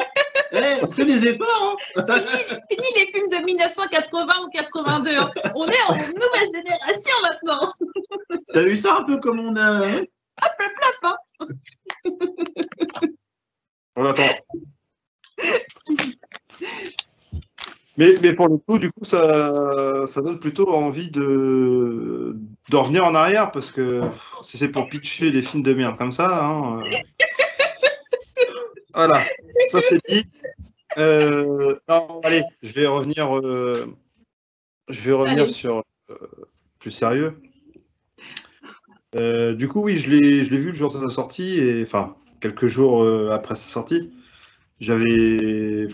Eh, on fait des efforts. Hein. Fini, fini les films de 1980 ou 82. hein. On est en nouvelle génération maintenant. T'as vu ça un peu comme on a. Hop, hop, hop. hein. on attend. Mais, mais pour le coup, du coup, ça, ça donne plutôt envie de, de revenir en arrière parce que si c'est pour pitcher les films de merde comme ça, hein, euh, voilà, ça c'est dit. Euh, non, allez, je vais revenir, euh, je vais revenir Allez. sur euh, plus sérieux. Euh, du coup, oui, je l'ai, je l'ai vu le jour de sa sortie et enfin quelques jours euh, après sa sortie. J'avais,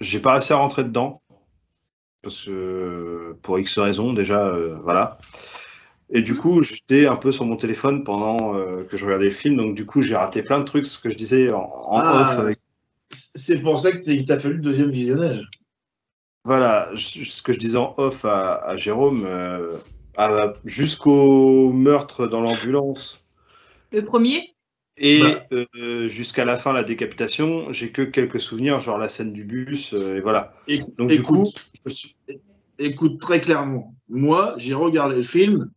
j'ai pas réussi à rentrer dedans parce que pour X raisons déjà, euh, voilà. Et du coup, j'étais un peu sur mon téléphone pendant que je regardais le film, donc du coup, j'ai raté plein de trucs, ce que je disais en, en Ah, off avec C'est pour ça que t'es- il t'a fallu le deuxième visionnage. Voilà, ce que je disais en off à, à Jérôme, euh, jusqu'au meurtre dans l'ambulance Le premier? Et Bah. euh, jusqu'à la fin, la décapitation, j'ai que quelques souvenirs, genre la scène du bus, euh, et voilà. Donc du coup, je me suis- écoute très clairement. Moi, j'ai regardé le film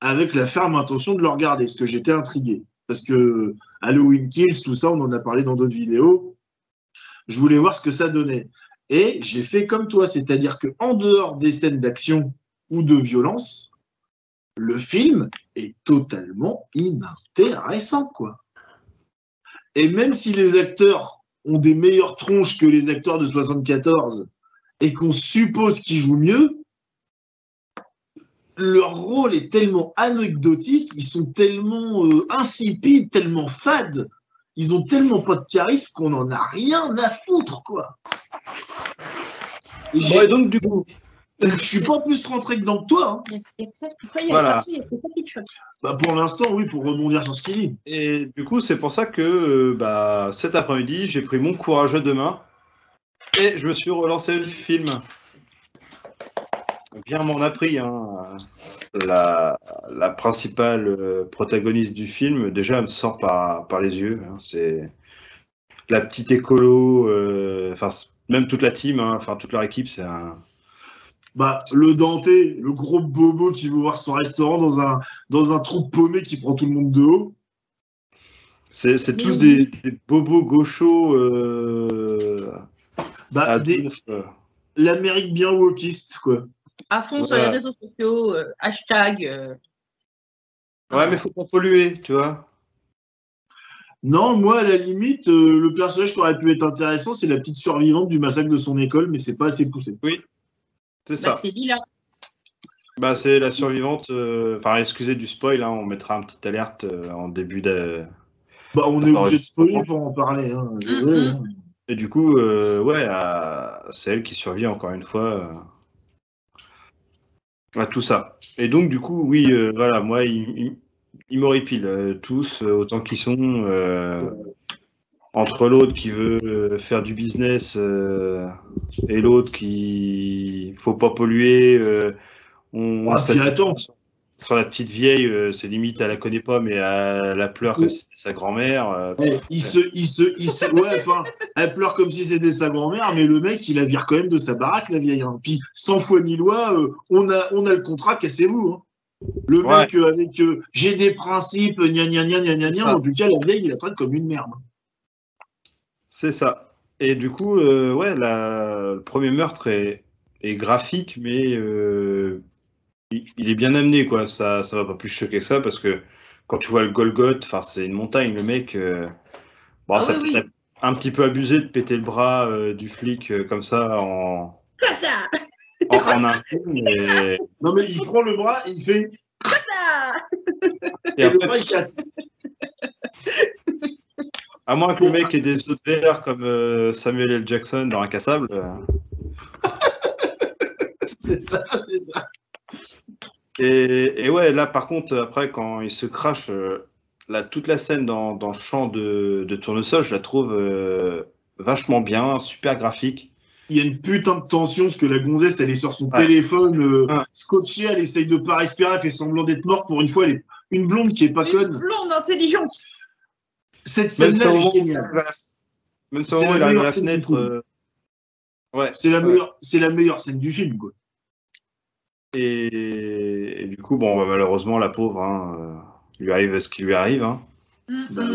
avec la ferme intention de le regarder, parce que j'étais intrigué. Parce que Halloween Kills, tout ça, on en a parlé dans d'autres vidéos. Je voulais voir ce que ça donnait. Et j'ai fait comme toi, c'est-à-dire que en dehors des scènes d'action ou de violence, le film est totalement inintéressant, quoi. Et même si les acteurs ont des meilleures tronches que les acteurs de 74 et qu'on suppose qu'ils jouent mieux, leur rôle est tellement anecdotique, ils sont tellement euh, insipides, tellement fades, ils ont tellement pas de charisme qu'on n'en a rien à foutre, quoi. Et Bon, et donc du coup, je suis pas plus rentré dedans que toi. hein. Voilà. Bah, pour l'instant, oui, pour rebondir sur ce qu'il dit. et du coup, c'est pour ça que euh, bah, cet après-midi, j'ai pris mon courage à deux mains et je me suis relancé le film. Bien m'en a pris. Hein. La, la principale euh, protagoniste du film, déjà, elle me sort par, par les yeux. hein. C'est la petite écolo, euh, enfin, même toute la team, hein, enfin, toute leur équipe, c'est un. Bah, le Dante, le gros bobo qui veut voir son restaurant dans un, dans un trou paumé qui prend tout le monde de haut. C'est c'est tous Oui. des, des bobos gauchos euh, Bah, des- l'Amérique bien wokiste, quoi. À fond sur les réseaux sociaux, euh, hashtag. euh, Ouais, mais faut pas polluer, tu vois. Non, moi, à la limite, euh, le personnage qui aurait pu être intéressant, c'est la petite survivante du massacre de son école, mais c'est pas assez poussé. C'est bah, ça. c'est Lila. Bah, c'est la survivante. euh, Enfin, excusez du spoil, hein, on mettra un petit alerte euh, en début de. Bah, on est obligé de spoiler pour en parler. Hein. Désolé, Mhm. hein. Et du coup, euh, ouais, c'est elle qui survit encore une fois euh, à tout ça. Et donc, du coup, oui, euh, voilà, moi, il, il- ils m'horripilent tous, autant qu'ils sont. Entre l'autre qui veut faire du business et l'autre qui faut pas polluer. on, ah, attends, sur la petite vieille, euh, c'est limite, elle la connaît pas, mais elle, la pleure comme si c'était sa grand-mère. Euh, il se, il se, il se, ouais, enfin, elle pleure comme si c'était sa grand-mère, mais le mec, il la vire quand même de sa baraque, la vieille. Hein. Puis, sans foi ni loi, euh, on, a, on a le contrat, cassez-vous. Hein. Le mec avec j'ai des principes, gna gna gna gna gna gna, en tout cas, la vieille, il la traite comme une merde. C'est ça. Et du coup, ouais, la, le premier meurtre est, est graphique, mais il est bien amené, quoi. Ça, ça va pas plus choquer que ça parce que quand tu vois le Golgoth, enfin, c'est une montagne, le mec. Euh, bon, ah ça peut-être un petit peu abusé de péter le bras euh, du flic euh, comme ça en. ça? en, un coup, mais... Non, mais il prend le bras, il fait. ça? Et, après, le bras, il casse. À moins que le mec ait des verres comme Samuel L. Jackson dans Incassable. c'est ça, c'est ça. Et, ouais, là, par contre, après, quand il se crache, euh, toute la scène dans, le champ de, tournesol, je la trouve euh, vachement bien, super graphique. Il y a une putain de tension parce que la gonzesse, elle est sur son téléphone, euh, scotchée, elle essaye de pas respirer, elle fait semblant d'être morte. Pour une fois, elle est une blonde qui est pas conne. Une blonde intelligente. Cette scène-là est géniale. Même si elle arrive à la fenêtre. ouais. C'est la, meilleure, la meilleure scène du film, quoi. Et, du coup, bon, bah, malheureusement, la pauvre, hein, euh, il lui arrive ce qui lui arrive. Hein. Mm-hmm. Bah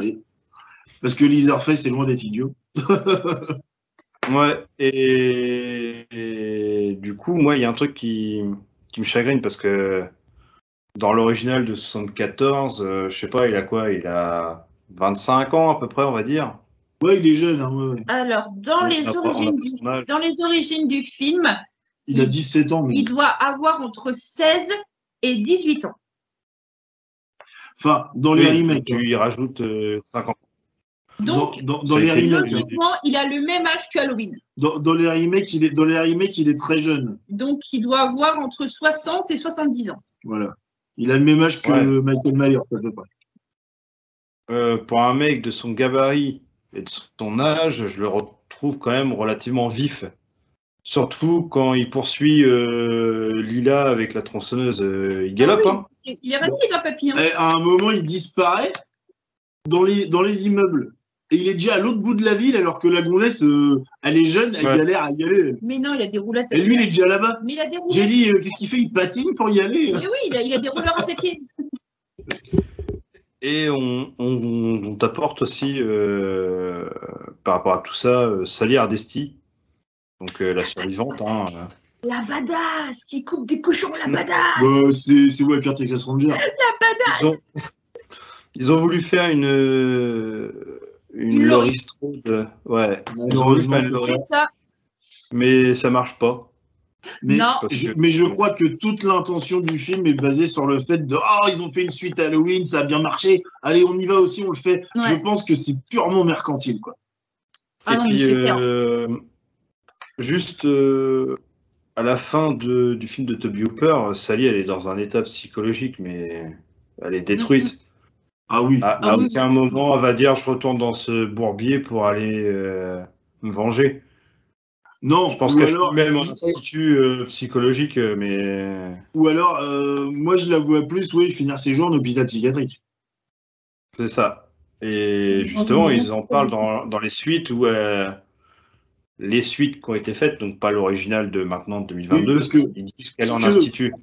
Parce que fait c'est loin d'être idiot. ouais, et, du coup, moi, il y a un truc qui, me chagrine parce que dans l'original de 74, euh, je sais pas, il a quoi? Il a 25 ans à peu près, on va dire. Ouais, il est jeune. Hein, Alors, dans, les origines dans les origines du film, il a 17 ans. Il doit avoir entre 16 et 18 ans. Enfin, dans les remakes. Tu y rajoutes 5 ans. Donc, dans, les remakes, il a le même âge que Halloween. Dans, les remakes, il est, dans les remakes, il est très jeune. Donc, il doit avoir entre 60 et 70 ans. Voilà. Il a le même âge que Michael Myers, ça pas. Euh, pour un mec de son gabarit et de son âge, je le retrouve quand même relativement vif. Surtout quand il poursuit euh, Lila avec la tronçonneuse, euh, il galope. Ah hein. Il est rapide, un papy. Hein. À un moment, il disparaît dans les, dans les immeubles. Et il est déjà à l'autre bout de la ville alors que la gonzesse, euh, elle est jeune, elle galère à y aller. Mais non, il a des roulettes. Et lui, il est déjà là-bas. Mais il a des roulettes. J'ai dit, qu'est-ce qu'il fait? Il patine pour y aller. Mais oui, il a, des rouleurs à ses pieds. Et on, on, t'apporte aussi, par rapport à tout ça, Sally Ardesti, donc euh, la survivante. Hein, euh. La badass qui coupe des cochons, la badass. c'est c'est ouais, Pierre Texas Ranger. La badass. Ils ont, voulu faire une une, Laurie Strode. Ouais. Ils ont voulu faire une Laurie. Mais ça marche pas. Mais, non. Je, mais je crois que toute l'intention du film est basée sur le fait de oh ils ont fait une suite Halloween ça a bien marché allez on y va aussi on le fait je pense que c'est purement mercantile quoi ah et non, puis euh, Juste euh, à la fin de, du film de Toby Hooper, Sally, elle est dans un état psychologique, mais elle est détruite. Ah oui. À, ah aucun moment, elle va dire je retourne dans ce bourbier pour aller euh, me venger. Non, je pense qu'elle est même en institut euh, psychologique, mais. Ou alors, moi je la vois plus, oui, finir ses jours en hôpital psychiatrique. C'est ça. Et justement, ils en parlent dans, dans les suites où les suites qui ont été faites, donc pas l'original de maintenant de 2022, parce que ils disent qu'elle en institue.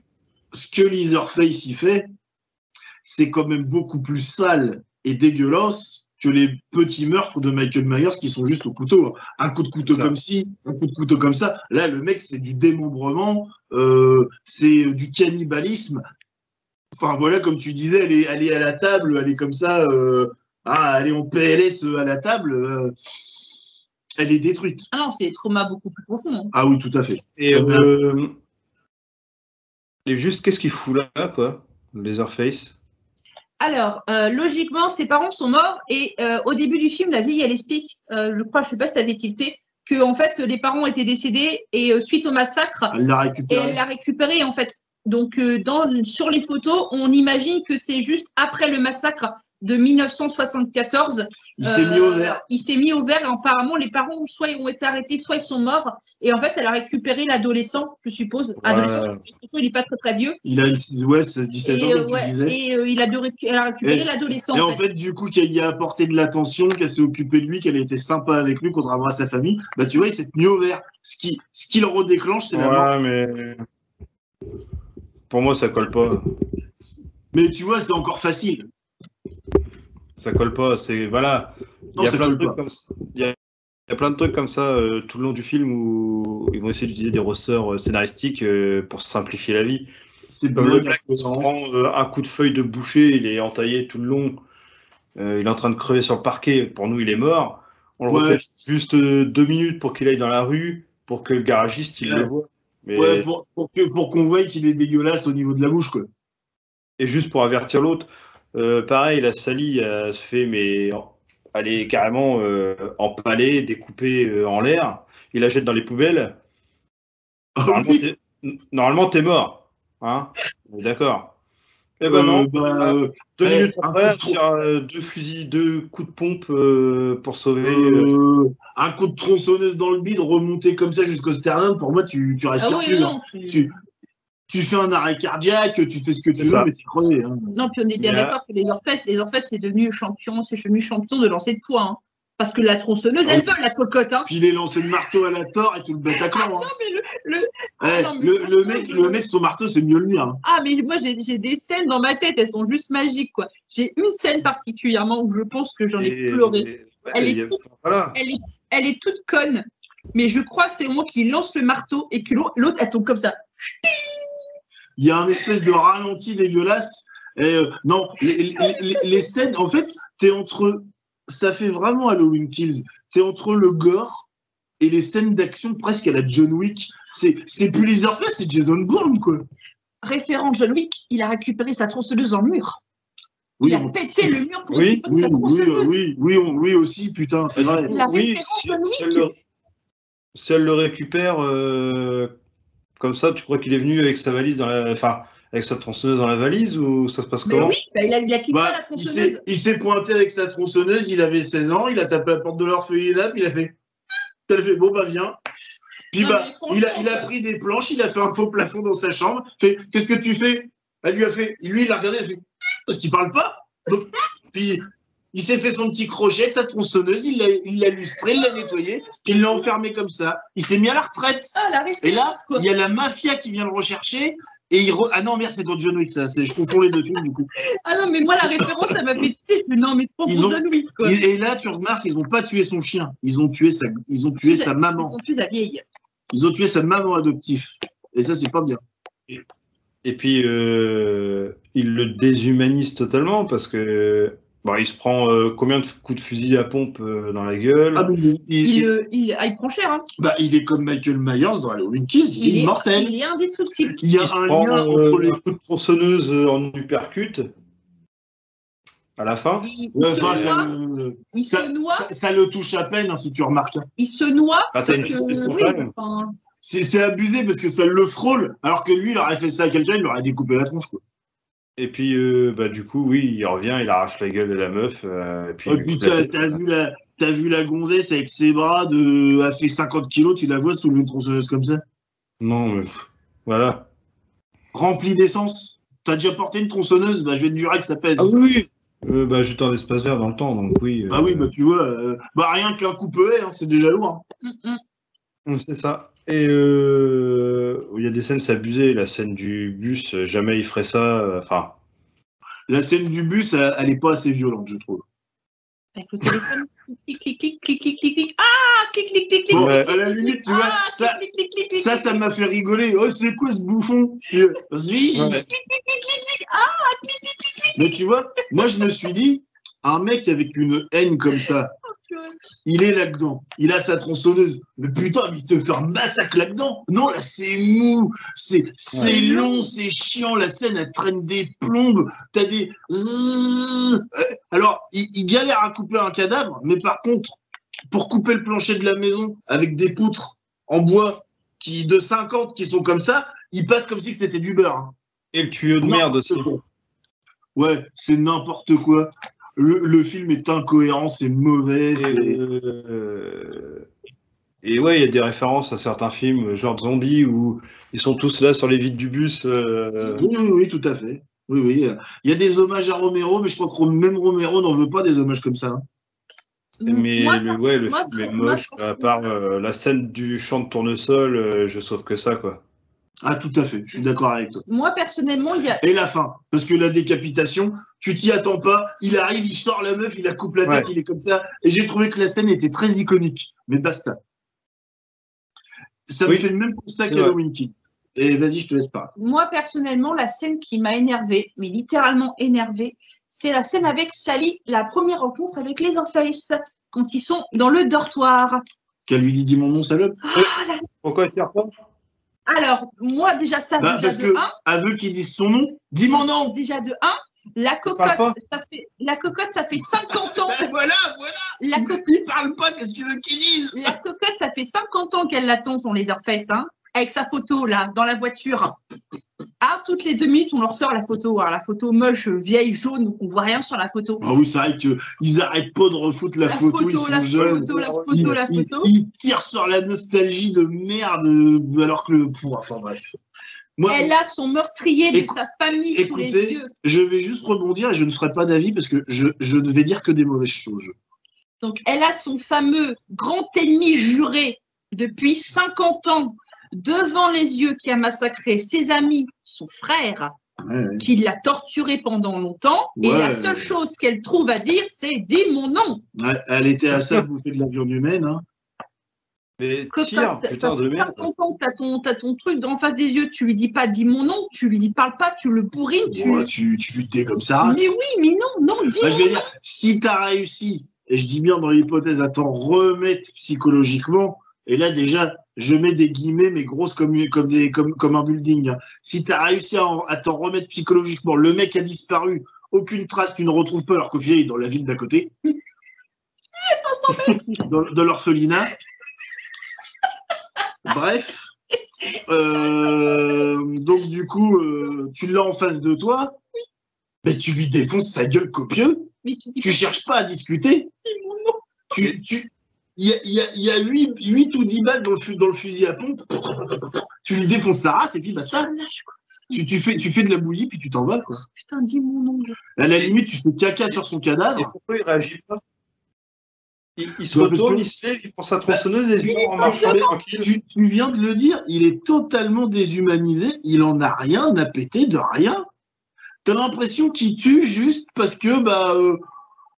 Ce que Leatherface y fait, c'est quand même beaucoup plus sale et dégueulasse que les petits meurtres de Michael Myers qui sont juste au couteau. Un coup de couteau comme ci, un coup de couteau comme ça. Là, le mec, c'est du démembrement, euh, c'est du cannibalisme. Enfin, voilà, comme tu disais, elle est, elle est à la table, elle est comme ça, euh, ah, elle est en PLS à la table. Euh, elle est détruite. Ah non, c'est des traumas beaucoup plus profonds. Hein. Ah oui, tout à fait. Et, euh, juste, qu'est-ce qu'il fout là, quoi, Leatherface alors, euh, logiquement, ses parents sont morts et euh, au début du film, la vieille, elle explique, je crois, je ne sais pas si tu avais tilté, que en fait, les parents étaient décédés et suite au massacre, elle l'a récupéré. Et elle l'a récupéré en fait. Donc, dans, sur les photos, on imagine que c'est juste après le massacre de 1974. Il s'est mis au vert. Il s'est mis au vert et apparemment les parents soit ont été arrêtés, soit ils sont morts. Et en fait, elle a récupéré l'adolescent, je suppose. Adolescent, il n'est pas très très vieux. Il a ouais, 17 ans, comme tu disais. Et il a, elle a récupéré l'adolescent. Et en fait, du coup, qu'elle y a apporté de l'attention, qu'elle s'est occupée de lui, qu'elle a été sympa avec lui, contrairement à sa famille, bah tu vois, il s'est mis au vert. Ce qui, ce qui le redéclenche, c'est la mort. mais pour moi, ça colle pas. Mais tu vois, c'est encore facile ça colle pas. C'est voilà. Il y, a plein de trucs comme ça. Il y, a, plein de trucs comme ça tout le long du film où ils vont essayer d'utiliser des ressorts euh, scénaristiques euh, pour simplifier la vie. C'est le mec qui prend euh, un coup de feuille de boucher, il est entaillé tout le long, il est en train de crever sur le parquet. Pour nous, il est mort. On le refait juste deux minutes pour qu'il aille dans la rue, pour que le garagiste il le voit. Ouais, pour, pour, pour qu'on voie qu'il est dégueulasse au niveau de la bouche, quoi. Et juste pour avertir l'autre. Euh, pareil, la Sally se fait, mais elle est carrément euh, empalée, découpée euh, en l'air. Il la jette dans les poubelles. Ah normalement, t'es mort. Hein D'accord. Eh ben non. Bah, deux eh, minutes après, tire deux fusils, deux coups de pompe pour sauver. un coup de tronçonneuse dans le bide, remonter comme ça jusqu'au sternum, pour moi, tu, tu respires ah plus. Non, tu, tu fais un arrêt cardiaque, tu fais ce que tu veux, mais tu crevais. Hein. Non, puis on est bien d'accord que les Orfès, les Orfès, c'est devenu champion, c'est devenu champion de lancer de poids. Hein. Parce que la tronçonneuse, elle veut la cocotte. Hein. Puis il est lancé de marteau à la tort et tout le Bataclan. Hein. non, mais le, le... Eh, le, mec, le mec, son marteau, c'est mieux le mien. Hein. Ah, mais moi, j'ai des scènes dans ma tête, elles sont juste magiques. quoi. J'ai une scène particulièrement où je pense que j'en ai pleuré. elle, est toute, elle, est, elle est toute conne, mais je crois que c'est au moment qu'il lance le marteau et que l'autre, elle tombe comme ça il y a un espèce de ralenti dégueulasse. Et, euh, non, les, scènes, en fait, es entre. Ça fait vraiment Halloween Kills. Tu es entre le gore et les scènes d'action presque à la John Wick. C'est plus Leatherface, c'est Jason Bourne, quoi. Référent John Wick, il a récupéré sa tronçonneuse en mur. Oui, il a pété le mur pour oui, oui, sa tronçonneuse. Oui, oui, oui, oui, aussi, putain, c'est vrai. oui, si, elle le, récupère, euh, comme ça, tu crois qu'il est venu avec sa valise dans la. Enfin, avec sa tronçonneuse dans la valise ou ça se passe comment Oui, bah, il, a, il a quitté bah, la tronçonneuse. Il s'est pointé avec sa tronçonneuse, il avait 16 ans, il a tapé à la porte de l'orphelinat, puis il a fait. A fait bon, bah viens. Puis bah, il, a, il a pris des planches, il a fait un faux plafond dans sa chambre. Fait Qu'est-ce que tu fais? Elle lui a fait. Lui, il a regardé, il a fait Parce qu'il parle pas. puis il s'est fait son petit crochet avec sa tronçonneuse, il l'a lustré, il l'a nettoyé, puis il l'a enfermé comme ça. Il s'est mis à la retraite. Ah, et là, il y a la mafia qui vient le rechercher. Et il Ah non, merde, c'est dans John Wick, ça. Je confonds les deux films, du coup. Ah non, mais moi, la référence, ça m'a fait titer. Non, mais trop ont... John Wick, quoi. Et là, tu remarques, ils n'ont pas tué son chien. Ils ont tué sa, ils ont tué sa maman. Ils ont tué sa vieille. Ils ont tué sa maman adoptive. Et ça, c'est pas bien. Et puis, euh, il le déshumanise totalement parce que Bon, il se prend euh, combien de coups de fusil à pompe euh, dans la gueule? Ah, il, il, ah, il, prend cher. Hein. Bah, il est comme Michael Myers dans Halloween Kills, il, est immortel. Il est indestructible. Il y a un prend, lien euh, entre les coups de tronçonneuse en uppercut à la fin? Il, enfin, ça, il se noie. Ça, le touche à peine, hein, si tu remarques. Il se noie. Ah, c'est abusé parce que ça le frôle, alors que lui, il aurait fait ça à quelqu'un, il lui aurait découpé la tronche. Quoi. Et puis, euh, bah, du coup, oui, il revient, il arrache la gueule de la meuf. Euh, et puis, t'as, vu la, t'as vu la gonzesse avec ses bras, de, elle fait 50 kilos, tu la vois sous une tronçonneuse comme ça? Non, mais voilà. Rempli d'essence. T'as déjà porté une tronçonneuse? Bah, je vais te jurer que ça pèse. Ah oui euh, bah, j'étais en espace vert dans le temps, donc oui. Ah oui, bah tu vois, bah rien qu'un coup hein, c'est déjà lourd. Hein. Mm, mm. C'est ça. Et euh, il y a des scènes, c'est abusé. La scène du bus, jamais il ferait ça. Euh, enfin. La scène du bus, elle n'est pas assez violente, je trouve. Avec le téléphone, clic, clic, clic, clic, clic, clic, clic. Ah, clic, clic, clic, clic. Ouais. À la limite, tu vois, ah, ça, clic, clic, clic, ça, ça m'a fait rigoler. Oh, c'est quoi ce bouffon Oui. Clic, clic, clic, clic, Ah, clic, clic, clic, clic. Mais tu vois, moi, je me suis dit, un mec avec une haine comme ça, il est là-dedans. Il a sa tronçonneuse. Mais putain, il te fait un massacre là-dedans. Non, là, c'est mou. C'est long, c'est chiant. La scène, elle traîne des plombes. T'as des. Alors, il, galère à couper un cadavre, mais par contre, pour couper le plancher de la maison avec des poutres en bois qui de 50 qui sont comme ça, il passe comme si c'était du beurre. Hein. Et le tuyau de merde aussi. Ouais, c'est n'importe quoi. Le, film est incohérent, c'est mauvais. Et, euh, et ouais, il y a des références à certains films, genre Zombie, où ils sont tous là sur les vides du bus. Euh. Oui, oui, oui, tout à fait. Oui, oui. Il y a des hommages à Romero, mais je crois que même Romero n'en veut pas des hommages comme ça. Hein. Mais le, ouais, le film est moche, à part euh, la scène du champ de tournesol, euh, je sauve que ça, quoi. Ah, tout à fait, je suis d'accord avec toi. Moi, personnellement, il y a. Et la fin, parce que la décapitation, tu t'y attends pas, il arrive, il sort la meuf, il la coupe la tête, il est comme ça. Et j'ai trouvé que la scène était très iconique, mais basta. Ça me fait le même constat qu'Halloween King. Et vas-y, je te laisse parler. Moi, personnellement, la scène qui m'a énervé, mais littéralement énervé, c'est la scène avec Sally, la première rencontre avec les Enface, quand ils sont dans le dortoir. Qu'elle lui dit mon nom, salope ah, Pourquoi tu pas? Alors, moi, déjà, ça, bah, déjà de 1. Elle veut qu'il dise son nom. Dis mon nom Déjà de 1. La cocotte, ça fait, la cocotte, ça fait 50 ans. voilà, voilà. La cocotte, parle pas, qu'est-ce que tu veux qu'il dise? La cocotte, ça fait 50 ans qu'elle l'attend, son laserface, hein, avec sa photo, là, dans la voiture. Ah, toutes les deux minutes, on leur sort la photo. Alors, la photo moche, vieille, jaune, donc on voit rien sur la photo. Ah oui, c'est vrai qu'ils n'arrêtent pas de refoutre la, photo, ils sont la jeunes. Photo, la photo, la photo. Ils, tirent sur la nostalgie de merde, alors que le. Enfin bref. Elle a son meurtrier de sa famille sous les yeux. Je vais juste rebondir et je ne ferai pas d'avis parce que je, je ne vais dire que des mauvaises choses. Donc, elle a son fameux grand ennemi juré depuis 50 ans devant les yeux qui a massacré ses amis, son frère, qui l'a torturé pendant longtemps. Et la seule chose qu'elle trouve à dire, c'est dis mon nom. elle était assez bouffée de la viande humaine. Hein. Mais tiens, putain de merde. T'as ton, as ton truc en face des yeux, tu lui dis pas dis mon nom, tu lui dis parle pas, tu le bourrines. Tu, tu, tu lui dis comme ça. Mais oui, mais non, non, dis bah, je dire, Si tu as réussi, et je dis bien dans l'hypothèse à t'en remettre psychologiquement, et là déjà, je mets des guillemets, mais grosses comme, comme, des, comme, comme un building. Hein. Si tu as réussi à, à t'en remettre psychologiquement, le mec a disparu, aucune trace, tu ne retrouves pas, alors qu'au final, il est dans la ville d'à côté. dans, dans l'orphelinat. Bref. Euh, donc du coup, euh, tu l'as en face de toi, mais tu lui défonces sa gueule copieux. tu, cherches pas à discuter. Tu, tu, il y a, y a 8, ou 10 balles dans le, dans le, fusil à pompe. Tu lui défonces sa race et puis basta. Tu, tu, fais, tu fais de la bouillie puis tu t'en vas. Quoi. Putain, dis mon nom. À la limite, tu fais caca sur son cadavre. pourquoi il réagit pas? Il, se retourne, il se lève, il prend sa tronçonneuse et il en marchant tranquille. Tu, viens de le dire, il est totalement déshumanisé, il en a rien à péter de rien. T'as l'impression qu'il tue juste parce que, bah, euh,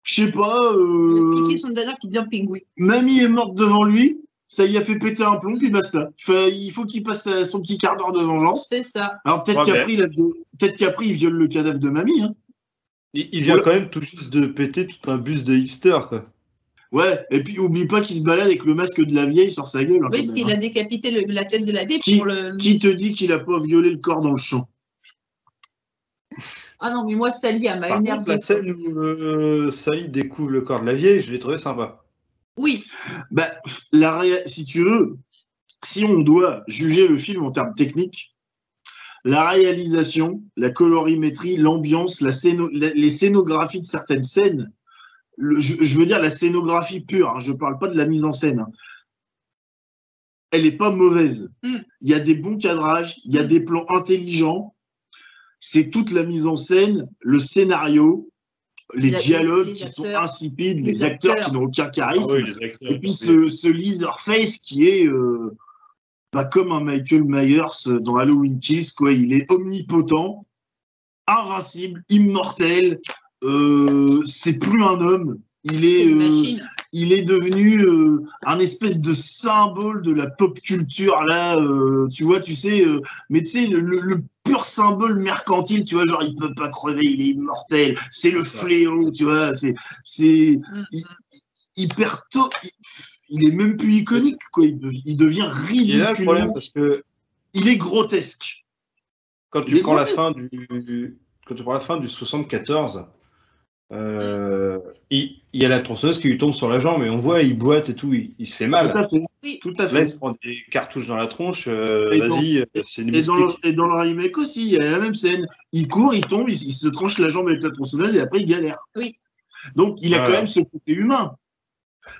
je sais pas. Euh, son qui devient pingouin. Mamie est morte devant lui, ça y a fait péter un plomb, puis basta. il faut qu'il passe son petit quart d'heure de vengeance. C'est ça. Alors peut-être qu'après, il, peut il viole le cadavre de mamie. Hein. Il, vient quand même tout juste de péter tout un bus de hipster, quoi. Ouais, et puis oublie pas qu'il se balade avec le masque de la vieille sur sa gueule. Hein, oui, parce qu'il a hein. décapité la tête de la vieille qui, pour le. Qui te dit qu'il a pas violé le corps dans le champ? Ah non, mais moi, Sally, elle m'a énervé. La scène où euh, Sally découvre le corps de la vieille, je l'ai trouvé sympa. Oui. Bah, la si tu veux, si on doit juger le film en termes techniques, la réalisation, la colorimétrie, l'ambiance, la les scénographies de certaines scènes je, veux dire la scénographie pure, hein, je ne parle pas de la mise en scène. Hein. Elle n'est pas mauvaise. Mm. Il y a des bons cadrages, il y a mm. des plans intelligents. C'est toute la mise en scène, le scénario, les dialogues qui sont insipides, les, acteurs, qui n'ont aucun charisme. Ah et puis ce, ce face qui est euh, bah, comme un Michael Myers dans Halloween Kills, quoi. Il est omnipotent, invincible, immortel, euh, c'est plus un homme. Il est, euh, il est devenu euh, un espèce de symbole de la pop culture là. tu vois, tu sais, mais tu sais le, pur symbole mercantile. Tu vois, genre il peut pas crever, il est immortel. C'est le fléau. Tu vois, c'est c'est mm-hmm. hyper tôt. Il, est même plus iconique quoi. Il, devient ridicule. Il problème parce que il est grotesque. Quand tu prends la fin du quand tu prends la fin du 74 euh, il, y a la tronçonneuse qui lui tombe sur la jambe et on voit, il boite et tout, il, se fait mal. Tout à fait. Là, il se prend des cartouches dans la tronche. euh, Vas-y, c'est une Et dans, le, et dans le remake aussi, il y a la même scène. Il court, il tombe, il, il se tranche la jambe avec la tronçonneuse et après il galère. Oui. Donc il a Voilà. quand même ce côté humain.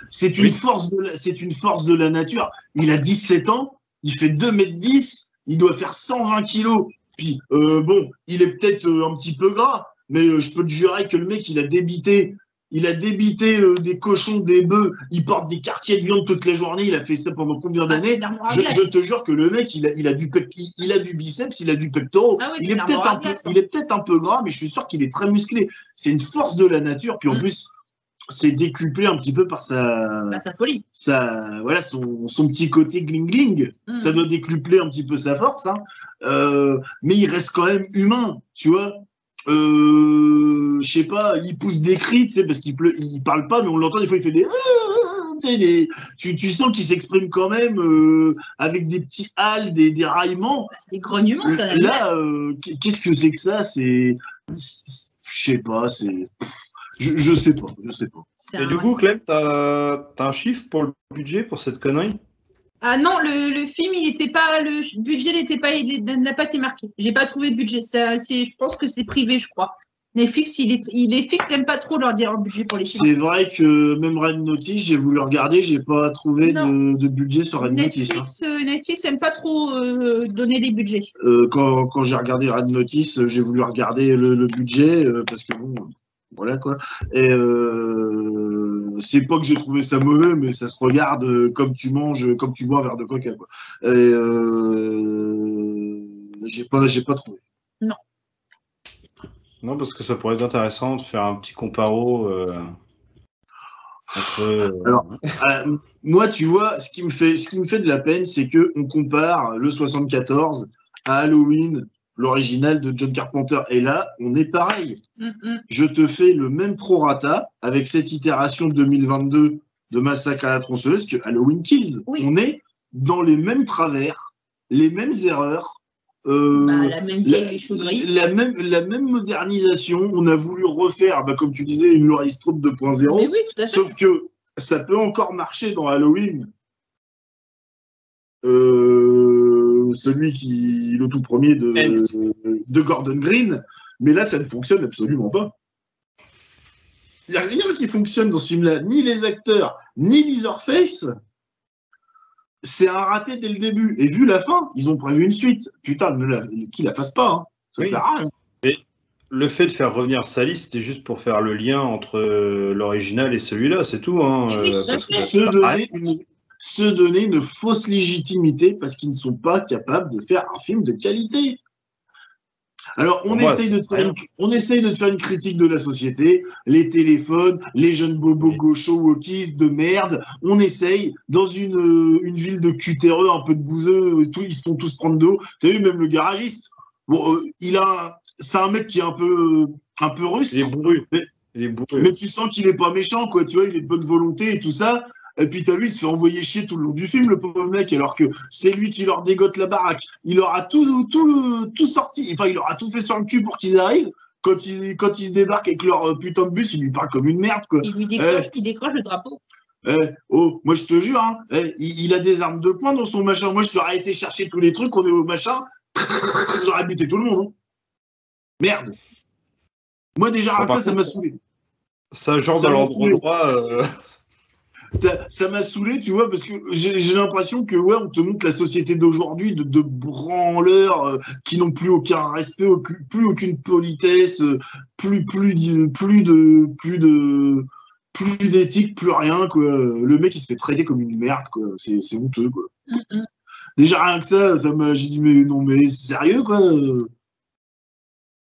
C'est une, Oui. force de la- c'est une force de la nature. Il a 17 ans, il fait 2 mètres 10, il doit faire 120 kilos. Puis, euh, bon, il est peut-être euh, un petit peu gras, mais euh, je peux te jurer que le mec, il a débité. Il a débité euh, des cochons, des bœufs, il porte des quartiers de viande toute la journée, il a fait ça pendant combien Ah, d'années je, te jure que le mec, il a, il a du, il, il a du biceps, il a du pectoral. Ah oui, il, est peut-être un peu, il est peut-être un peu gras, mais je suis sûr qu'il est très musclé. C'est une force de la nature. Puis en Mm. plus, c'est décuplé un petit peu par sa, Bah, sa folie. sa voilà, son, son petit côté gling-gling. Mm. Ça doit décupler un petit peu sa force. Hein. Euh, mais il reste quand même humain, tu vois. Euh, je sais pas, il pousse des cris, tu sais, parce qu'il pleut, il parle pas, mais on l'entend des fois, il fait des, des- tu, tu sens qu'il s'exprime quand même euh, avec des petits hals, des, des raillements. C'est des grognements, ça. Là, euh, qu'est-ce que c'est que ça? C'est, je sais pas, c'est, je, je sais pas, je sais pas. Et du coup, Clem, t'as as un chiffre pour le budget pour cette connerie? Ah non, le, le film, il était pas, le budget n'était pas, il n'a pas été marqué. J'ai pas trouvé de budget. Ça, c'est, je pense que c'est privé, je crois. Netflix, il est, il est fixe, j'aime pas trop leur dire un budget pour les films. C'est vrai que même Red Notice, j'ai voulu regarder, j'ai pas trouvé de, de budget sur Red Notice. hein. Netflix, euh, Netflix aime pas trop euh, donner des budgets. Euh, quand quand j'ai regardé Red Notice, j'ai voulu regarder le, le budget euh, parce que bon, voilà quoi. Et c'est pas que j'ai trouvé ça mauvais, mais ça se regarde euh, comme tu manges, comme tu bois un verre de coca quoi. Et euh, j'ai pas, j'ai pas trouvé. Non, parce que ça pourrait être intéressant de faire un petit comparo euh, entre. euh, Alors, Euh, moi, tu vois, ce qui me fait, ce qui me fait de la peine, c'est que on compare le 74 à Halloween, l'original de John Carpenter. Et là, on est pareil. Mm, mm. Je te fais le même prorata avec cette itération 2022 de Massacre à la tronçonneuse que Halloween Kills. Oui. On est dans les mêmes travers, les mêmes erreurs. euh, Bah, la même la, vieille chaudrie. la même, la même modernisation, on a voulu refaire, bah, comme tu disais, une Laurie Strode 2.0. Mais oui, tout à fait. Sauf que ça peut encore marcher dans Halloween. Euh, celui qui le tout premier de, Gordon Green, mais là ça ne fonctionne absolument pas. Il n'y a rien qui fonctionne dans ce film-là, ni les acteurs, ni Leatherface. C'est un raté dès le début. Et vu la fin, ils ont prévu une suite. Putain, ne la, qu'ils la fassent pas. hein. Ça Oui. sert à rien. Le fait de faire revenir Sally, c'était juste pour faire le lien entre euh, l'original et celui-là, c'est tout. Hein, euh, c'est parce que- se donner, une, se donner une fausse légitimité parce qu'ils ne sont pas capables de faire un film de qualité. Alors, on, moi, essaye de te faire une, on essaye de te faire une critique de la société, les téléphones, les jeunes bobos Oui. gauchos wokistes de merde. On essaye, dans une, euh, une ville de cutéreux, un peu de bouseux, tout, ils se font tous prendre d'eau. T'as vu, même le garagiste, bon, euh, il a, c'est un mec qui est un peu, un peu russe. Il est bourru. Il est bourru. Mais tu sens qu'il est pas méchant, quoi. Tu vois, il est de bonne volonté et tout ça. Et puis t'as vu, il se fait envoyer chier tout le long du film, le pauvre mec, alors que c'est lui qui leur dégote la baraque. Il aura tout, tout, tout sorti, enfin, il aura tout fait sur le cul pour qu'ils arrivent. Quand ils, quand ils se débarquent avec leur euh, putain de bus, il lui parle comme une merde, quoi. Il lui décroche, Eh. il décroche le drapeau. Eh, oh, moi je te jure, hein, eh, il, il a des armes de poing dans son machin. Moi je t'aurais été chercher tous les trucs, on est au machin, j'aurais buté tout le monde. hein. Merde. Moi déjà, par ça, ça m'a saoulé. Ça, genre Ça dans l'endroit euh, Ça- m'a saoulé, tu vois, parce que j'ai l'impression que ouais, on te montre la société d'aujourd'hui de, de branleurs euh, qui n'ont plus aucun respect, plus aucune politesse, euh, plus plus de plus de plus d'éthique, plus rien quoi. Le mec il se fait traiter comme une merde quoi. C'est honteux quoi. Mm, mm. Déjà rien que ça, ça m'a j'ai dit mais non mais sérieux quoi.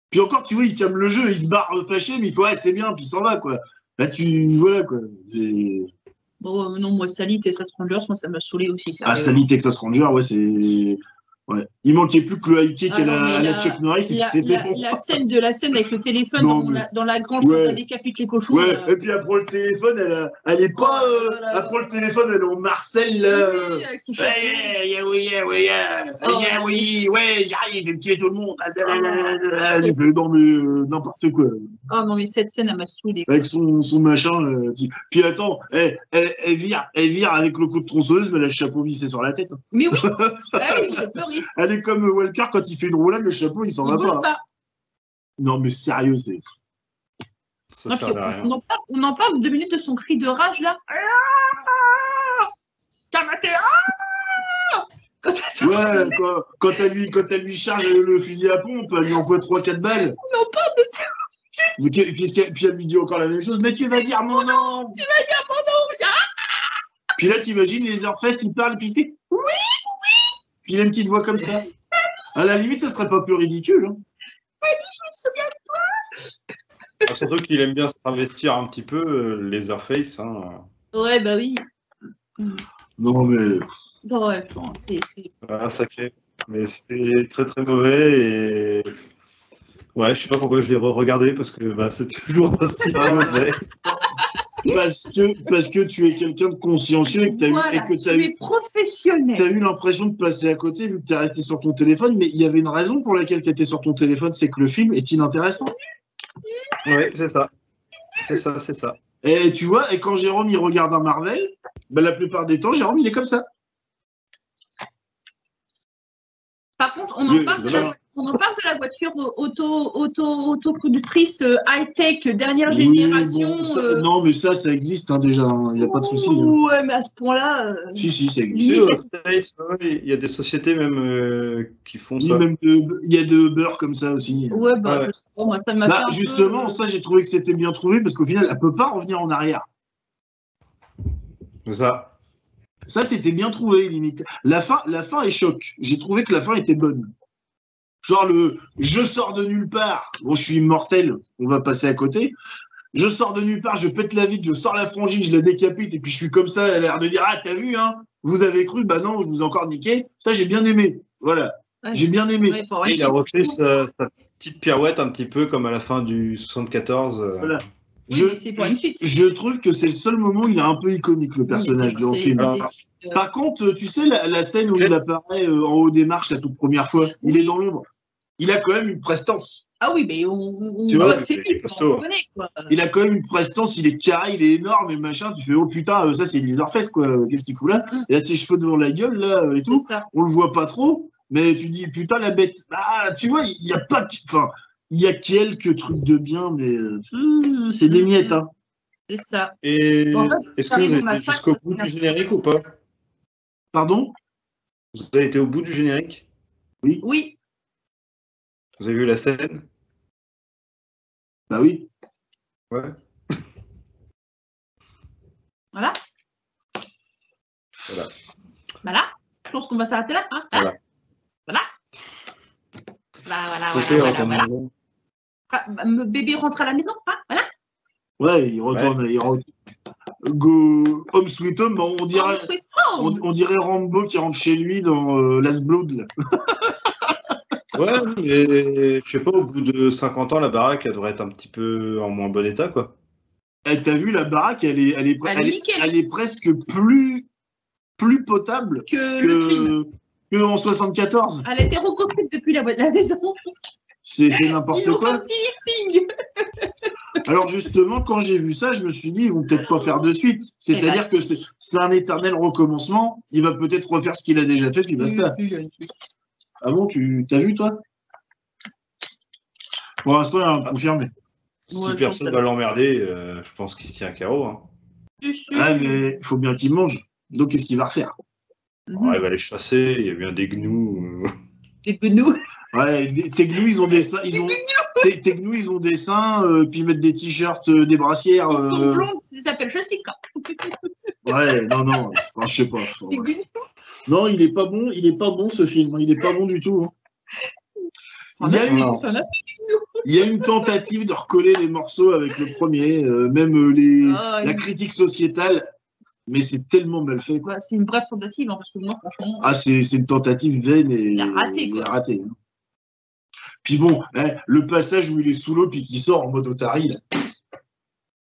Puis encore tu vois il calme le jeu, il se barre fâché mais il faut ouais c'est bien puis il s'en va quoi. Là tu voilà quoi. Bon, euh, non, moi, Sally, Tessa Strangers, moi, ça m'a saoulé aussi. Ah. Sally Texas Ranger, ouais, c'est. Ouais. Il manquait plus que le high kick Ah à la, mais à la la- Chuck Norris et La, c'était la- bon. la scène de la scène avec le téléphone Non, dans, mais- la, dans la grange Ouais. quand on décapite les cochons. Ouais, là. et puis elle prend le téléphone, elle, a- elle est pas. Oh euh, là là. elle prend le téléphone, elle est en Marcel. Oui, euh, avec son Ouais, yeah, oui, yeah, oui, yeah, Oh, yeah, oui, ouais, j'arrive, j'ai tué tout le monde. Ah, J'ai fait, non, mais euh, n'importe quoi. Ah non, mais cette scène, elle m'a saoulée. Avec son, son machin. euh, qui- Puis attends, elle, elle, elle vire, elle vire avec le coup de tronçonneuse, mais elle a le chapeau vissé sur la tête. hein. Mais oui, ah oui, je peux risquer. Elle est comme Walker quand il fait une roulade, le chapeau, il s'en va pas. pas. Non, mais sérieux, c'est. Ça Non, sert puis à on, rien. on en parle, on en parle deux minutes de son cri de rage là. Ah Kamate, ah Quand elle Ouais, quand, quand, elle lui, quand elle lui charge le fusil à pompe, elle lui envoie 3-4 balles. on en parle de ça. Mais qu'est-ce puis elle lui dit encore la même chose. Mais tu vas dire mon nom. Tu vas dire mon nom. Puis là, t'imagines les Airface, il parle, et puis il fait oui, oui. Puis il a une petite voix comme ça. À la limite, ça serait pas plus ridicule. hein. Je me souviens. Ah, Surtout qu'il aime bien se travestir un petit peu, euh, Leatherface. Hein. Ouais, bah oui. Non, mais. Ouais, enfin, c'est. c'est- Voilà, sacré. Mais c'était très très mauvais et. Ouais, je sais pas pourquoi je l'ai re-regardé parce que bah, c'est toujours aussi mauvais. Parce que, parce que tu es quelqu'un de consciencieux et que tu as Voilà, eu, et que t'as tu eu, es professionnel. t'as eu l'impression de passer à côté vu que tu es resté sur ton téléphone. Mais il y avait une raison pour laquelle tu étais sur ton téléphone, c'est que le film est inintéressant. Ouais, c'est ça. C'est ça, c'est ça. Et tu vois, et quand Jérôme il regarde un Marvel, ben, la plupart des temps, Jérôme il est comme ça. Par contre, on en, Oui, parle de voilà. la, on en parle de la voiture auto, auto, autoconductrice euh, high-tech, dernière Oui, génération. bon, ça- euh, Non, mais ça, ça existe hein, déjà. Il n'y a pas de souci. hein. Ouais, mais à ce point-là. euh, Si, si, ça existe. Oui, ouais, il y a des sociétés même euh, qui font ça. a même de, il y a de beurre comme ça aussi. Ouais, bah, Ouais. je sais pas, moi, ça m'a Bah, fait un peu, justement, ça, j'ai trouvé que c'était bien trouvé parce qu'au final, elle peut pas revenir en arrière. C'est ça. Ça, c'était bien trouvé, limite. La fin, la fin est choc. J'ai trouvé que la fin était bonne. Genre le je sors de nulle part. Bon, je suis immortel, on va passer à côté. Je sors de nulle part, je pète la vitre, je sors la frangine, je la décapite, et puis je suis comme ça, elle a l'air de dire Ah, t'as vu, hein Vous avez cru Bah non, je vous ai encore niqué. Ça, j'ai bien aimé. Voilà. Ouais. J'ai bien aimé. ouais, il a refait sa, sa petite pirouette un petit peu comme à la fin du 74. euh. Voilà. oui, Je, pour une suite. je trouve que c'est le seul moment où il est un peu iconique, le personnage Oui, c'est- film. Par contre, tu sais, la, la scène où il apparaît euh, en haut des marches la toute première fois, il est dans l'ombre. Il a quand même une prestance. Ah oui, mais on, on Tu vois, voit que c'est il lui, est costaud. on connaît, quoi. Il a quand même une prestance, il est carré, il est énorme et machin. Tu fais, oh putain, euh, ça c'est Leatherface, quoi. Qu'est-ce qu'il fout là Mm. Il a ses cheveux devant la gueule, là, euh, et tout. ça. On le voit pas trop, mais tu dis, putain, la bête. Ah, tu vois, il y a pas. Enfin, il y a quelques trucs de bien, mais euh, euh, c'est des miettes, hein. C'est ça. Et En fait, est-ce que vous matin, jusqu'au bout du générique ou pas? Pardon? Vous avez été au bout du générique? Oui, Vous avez vu la scène? Bah oui. Ouais. voilà. Voilà. Voilà. Je pense qu'on va s'arrêter là. Hein Voilà. Voilà. Voilà, voilà, voilà, voilà. Ah, bah, bébé rentre à la maison. Hein voilà. Ouais, il retourne. Il retourne. Go Home Sweet Home, on dirait. On, on dirait Rambo qui rentre chez lui dans euh, Last Blood. Là. Ouais, mais je sais pas, au bout de 50 ans, la baraque, elle devrait être un petit peu en moins bon état, quoi. Eh, T'as vu la baraque, elle est, elle est, Elle est elle est- nickel. elle est presque plus, plus potable que le en 74. Elle a été reconstruite depuis la, la maison. C'est n'importe un quoi. petit lifting. Alors justement, quand j'ai vu ça, je me suis dit, ils vont peut-être pas faire de suite. C'est-à-dire Eh ben, que c'est c'est un éternel recommencement. Il va peut-être refaire ce qu'il a déjà fait, puis basta. Oui, oui, oui. Ah bon, tu t'as vu toi? Pour l'instant, il a un confirmé. Si Ouais, personne je va l'emmerder, euh, je pense qu'il se tient à carreau. Hein. Je suis- Ah, mais il faut bien qu'il mange. Donc, qu'est-ce qu'il va refaire? Mhm. Il va les chasser, il y a bien des gnous. euh. Les gnous. Ouais, gnous, ils ont des seins. Ils ont, gnous, ils ont des seins, euh, puis ils mettent des t-shirts, euh, des brassières. Ils sont euh, blondes, ça s'appelle Jessica. Ouais, non, non, enfin, je sais pas. Non, il est pas bon, il est pas bon ce film, hein, il est pas bon du tout. hein. Il y, a une, il y a une tentative de recoller les morceaux avec le premier, euh, même les, Ah, la critique sociétale. mais c'est tellement mal fait. C'est une brève tentative, hein, parce que moi, franchement. Ah, c'est, une tentative vaine et. Il a raté, quoi. Il a raté. Hein. Puis bon, hein, le passage où il est sous l'eau puis qu'il sort en mode Otari,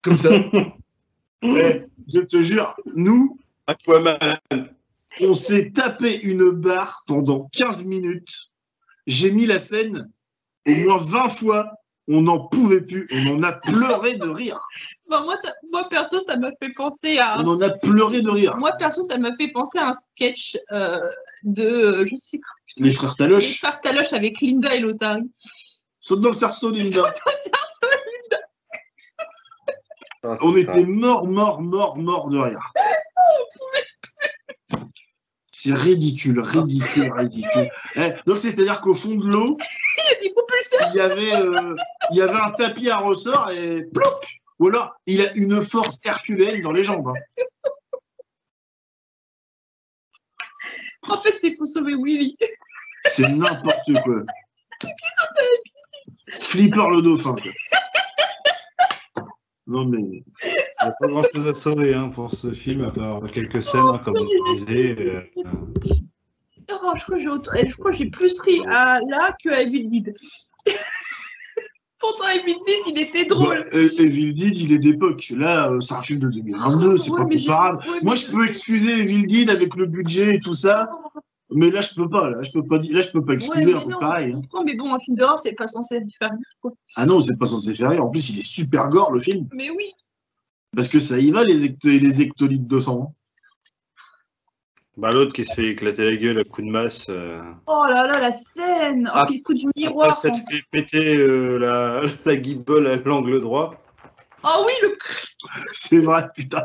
comme ça. Eh, je te jure, nous, on s'est tapé une barre pendant 15 minutes. J'ai mis la scène au moins 20 fois. On n'en pouvait plus. On en a pleuré de rire. Moi, moi, perso, ça m'a fait penser à. On en a pleuré de rire. Moi, perso, ça m'a fait penser à un sketch euh, de. Euh, je sais Les frères Taloche. Les frères Taloche avec Linda et Lotari. Saute dans le cerceau, Linda. On était mort, mort, mort, mort de rire. C'est ridicule, ridicule, ridicule. Eh, donc c'est-à-dire qu'au fond de l'eau, il y avait, euh, il y avait un tapis à ressort et plop Ou alors il a une force herculéenne dans les jambes. Hein. En fait, c'est pour sauver Willy. C'est n'importe quoi. Flipper le dauphin. Non, mais. Il n'y a pas grand chose à sauver hein, pour ce film, à part quelques scènes, hein, comme vous disiez. Euh, oh, je crois que j'ai plus ri à là que à Evil Dead. Pourtant, Evil Dead, il était drôle. Bah, Evil Dead, il est d'époque. Là, euh, c'est un film de 2022, c'est pas comparable. Moi, je peux excuser Evil Dead avec le budget et tout ça. Mais là, je peux pas. Là, je peux pas dire. Là, je peux pas excuser. un peu pareil. Hein. mais bon, un film d'horreur, c'est pas censé faire rire. Ah non, c'est pas censé faire rire. En plus, il est super gore le film. Mais oui. Parce que ça y va les, les ectolites de sang. Bah, l'autre qui se fait éclater la gueule à coup de masse. Euh. Oh là là, la scène Oh, ah, puis le coup du miroir Ça te fait péter euh, la, la guibole à l'angle droit. Oh oui, le C'est vrai, putain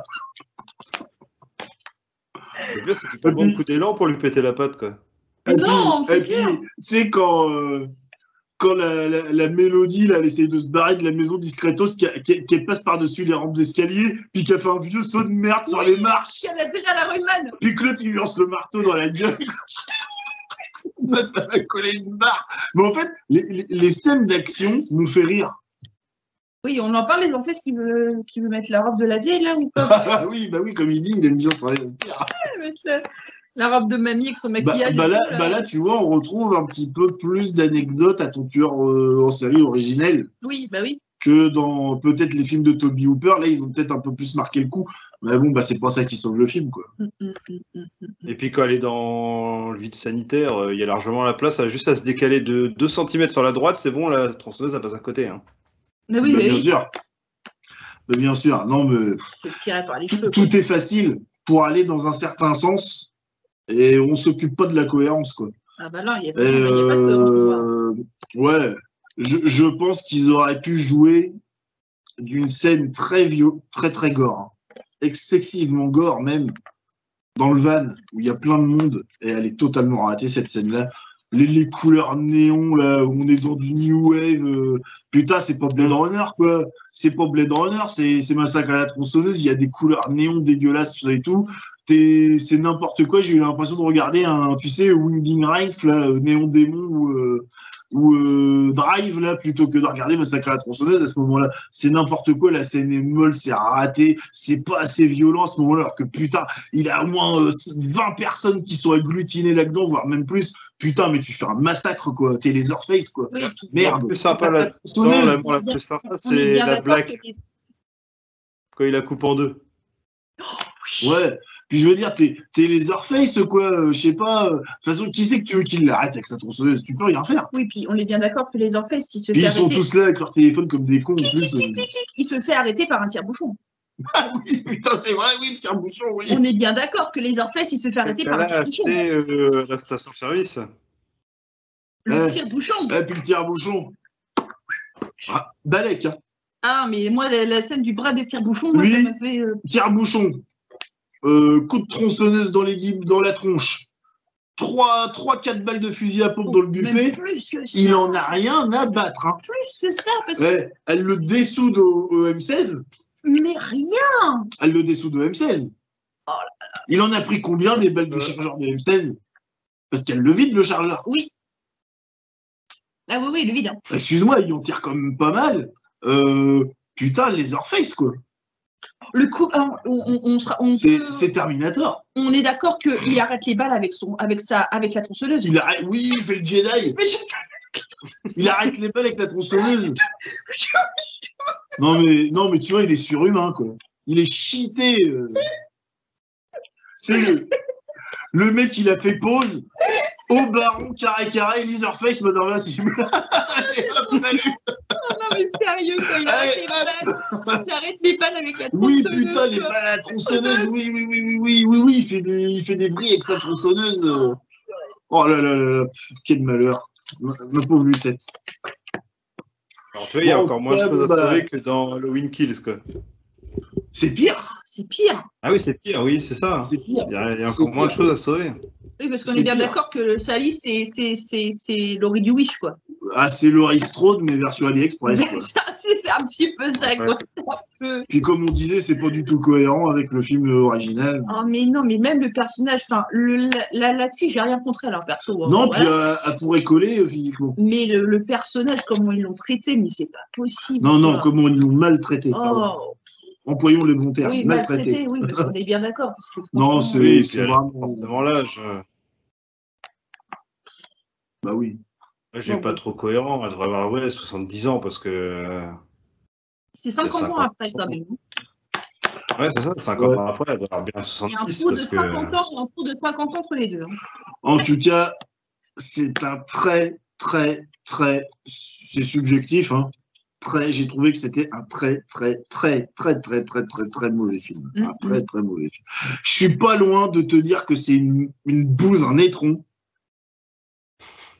le pire, c'est qu'il prend beaucoup d'élan pour lui péter la patte, quoi. non, c'est puis, tu sais, quand, euh, quand la, la, mélodie, là, elle essaye de se barrer de la maison discretos, qui, qui, passe par-dessus les rampes d'escalier, puis qui a fait un vieux saut de merde sur les marches. Qui a la à la rue Puis Claude, il lui lance le marteau dans la gueule. ça va coller une barre. Mais en fait, les, les scènes d'action nous fait rire. Oui, on en parle, ils ont fait ce qu'il veut, qu veut mettre la robe de la vieille, là, ou pas? Oui, bah oui, comme il dit, il aime bien travailler la, la robe de mamie avec son bah, maquillage. Bah, là, bah là, tu vois, on retrouve un petit peu plus d'anecdotes à ton tueur euh, en série originelle. Oui, bah oui. Que dans peut-être les films de Toby Hooper, là, ils ont peut-être un peu plus marqué le coup. Mais bon, bah, c'est pas ça qui sauve le film, quoi. Mm, mm, mm, Et puis, quand elle est dans le vide sanitaire, euh, il y a largement la place, juste à se décaler de 2 cm sur la droite, c'est bon, la tronçonneuse, elle passe à côté. Hein. Mais oui, bien sûr. Mais bien sûr. Non, mais. Tout est facile pour aller dans un certain sens et on s'occupe pas de la cohérence, quoi. Ah bah là, il n'y a, pas de. Euh, ouais, je, je pense qu'ils auraient pu jouer d'une scène très vieux, très très gore, hein. excessivement gore même, dans le van où il y a plein de monde et elle est totalement ratée cette scène-là les, couleurs néon, là, on est dans du new wave. Euh, putain, c'est pas Blade Runner, quoi. C'est pas Blade Runner, c'est Massacre à la tronçonneuse. Il y a des couleurs néon dégueulasses et tout. C'est n'importe quoi. J'ai eu l'impression de regarder un, tu sais, Winding Rife, là, néon démon euh, ou euh, Drive là plutôt que de regarder Massacre à la tronçonneuse à ce moment-là. C'est n'importe quoi, la scène est molle, c'est raté, c'est pas assez violent à ce moment-là, alors que putain, il y a au moins 20 euh, personnes qui sont agglutinées là-dedans, voire même plus. Putain, mais tu fais un massacre quoi, t'es les Orpheus quoi. Merde. Le plus sympa là-dedans, la, la plus sympa, c'est la blague quand il la coupe en deux. Ouais, puis je veux dire, t'es es les Orpheus, quoi, euh, je sais pas. Euh, de toute façon, qui c'est que tu veux qu'il l'arrête avec sa tronçonneuse? Tu peux rien faire. Oui, puis on est bien d'accord que les Orpheus, ils se Ils sont tous là avec leur téléphone comme des cons en plus. Euh. Il se fait arrêter par un tire-bouchon. Ah oui, putain, c'est vrai, oui, le tire-bouchon, oui. On est bien d'accord que les Orpheus, ils se fait arrêter par un tire-bouchon. Euh, la station-service. Le tire-bouchon. Et puis le tire-bouchon. Ah, Balek, hein. Ah, mais moi, la, scène du bras des tire-bouchons, oui, ça m'a fait. Tire-bouchon. Euh, coup de tronçonneuse dans, les, dans la tronche, 3-4 balles de fusil à pompe dans le buffet, il en a rien à battre. Hein. Plus que ça. Parce que... Elle le dessoude au, M16. Mais rien Elle le dessoude au M16. Oh il en a pris combien des balles de chargeur de M16 Parce qu'elle le vide, le chargeur. Oui. Ah oui, oui, le vide. Hein. Excuse-moi, il en tire quand même pas mal. Euh, putain, les Orpheus, quoi. Le coup, on, sera, c'est Terminator. On est d'accord qu'il arrête les balles avec son, avec sa, avec la tronçonneuse. Il arrête, oui, il fait le Jedi. Il arrête les balles avec la tronçonneuse. non mais, non mais tu vois, il est surhumain quoi. Il est cheaté. Euh. C'est le, le mec, il a fait pause au baron carré carré, Leatherface, madame invincible. Salut. Oh mais sérieux quoi, il arrête les balles. Il arrête les balles avec la tronçonneuse. Oui putain, les balles à la tronçonneuse, oui, oui, oui, oui, oui, oui, oui, il fait des, il fait des vrilles avec sa tronçonneuse. Oh là là là, quel malheur. Ma pauvre Lucette. Alors tu vois, il y a encore moins de choses à sauver que dans Halloween Kills quoi. C'est pire. C'est pire. Ah oui, c'est pire, oui, c'est ça. C'est pire. Il y a, encore moins de choses à sauver. Oui, parce qu'on est, bien d'accord que le Sally, c'est Laurie du Wish, quoi. Ah, c'est Laurie Strode, mais version AliExpress. c'est un petit peu ça, quoi. Puis comme on disait, c'est pas du tout cohérent avec le film original. Oh, mais non, mais même le personnage, enfin, la, la fille, j'ai rien contre elle, hein, perso. Hein, non, puis elle, pourrait coller euh, physiquement. Mais le, personnage, comment ils l'ont traité, mais c'est pas possible. Non, non, comment ils l'ont maltraité. Oh employons le bon terme, oui, maltraité. Oui, parce qu'on est bien d'accord. non, c'est vraiment l'âge. Bah oui. J'ai pas trop cohérent, elle devrait avoir ouais, 70 ans parce que. C'est 50, ans après quand même. Ouais, c'est ça, 50 ans après, elle doit avoir bien 70 Il y a un de 50 ans, un trou de 50 ans entre les deux. Hein. En tout cas, c'est un très, très, très. C'est subjectif, hein j'ai trouvé que c'était un très, très, très, très, très, très, très, très mauvais film. Un mm-hmm. très, très mauvais film. Je suis pas loin de te dire que c'est une, une bouse, un étron.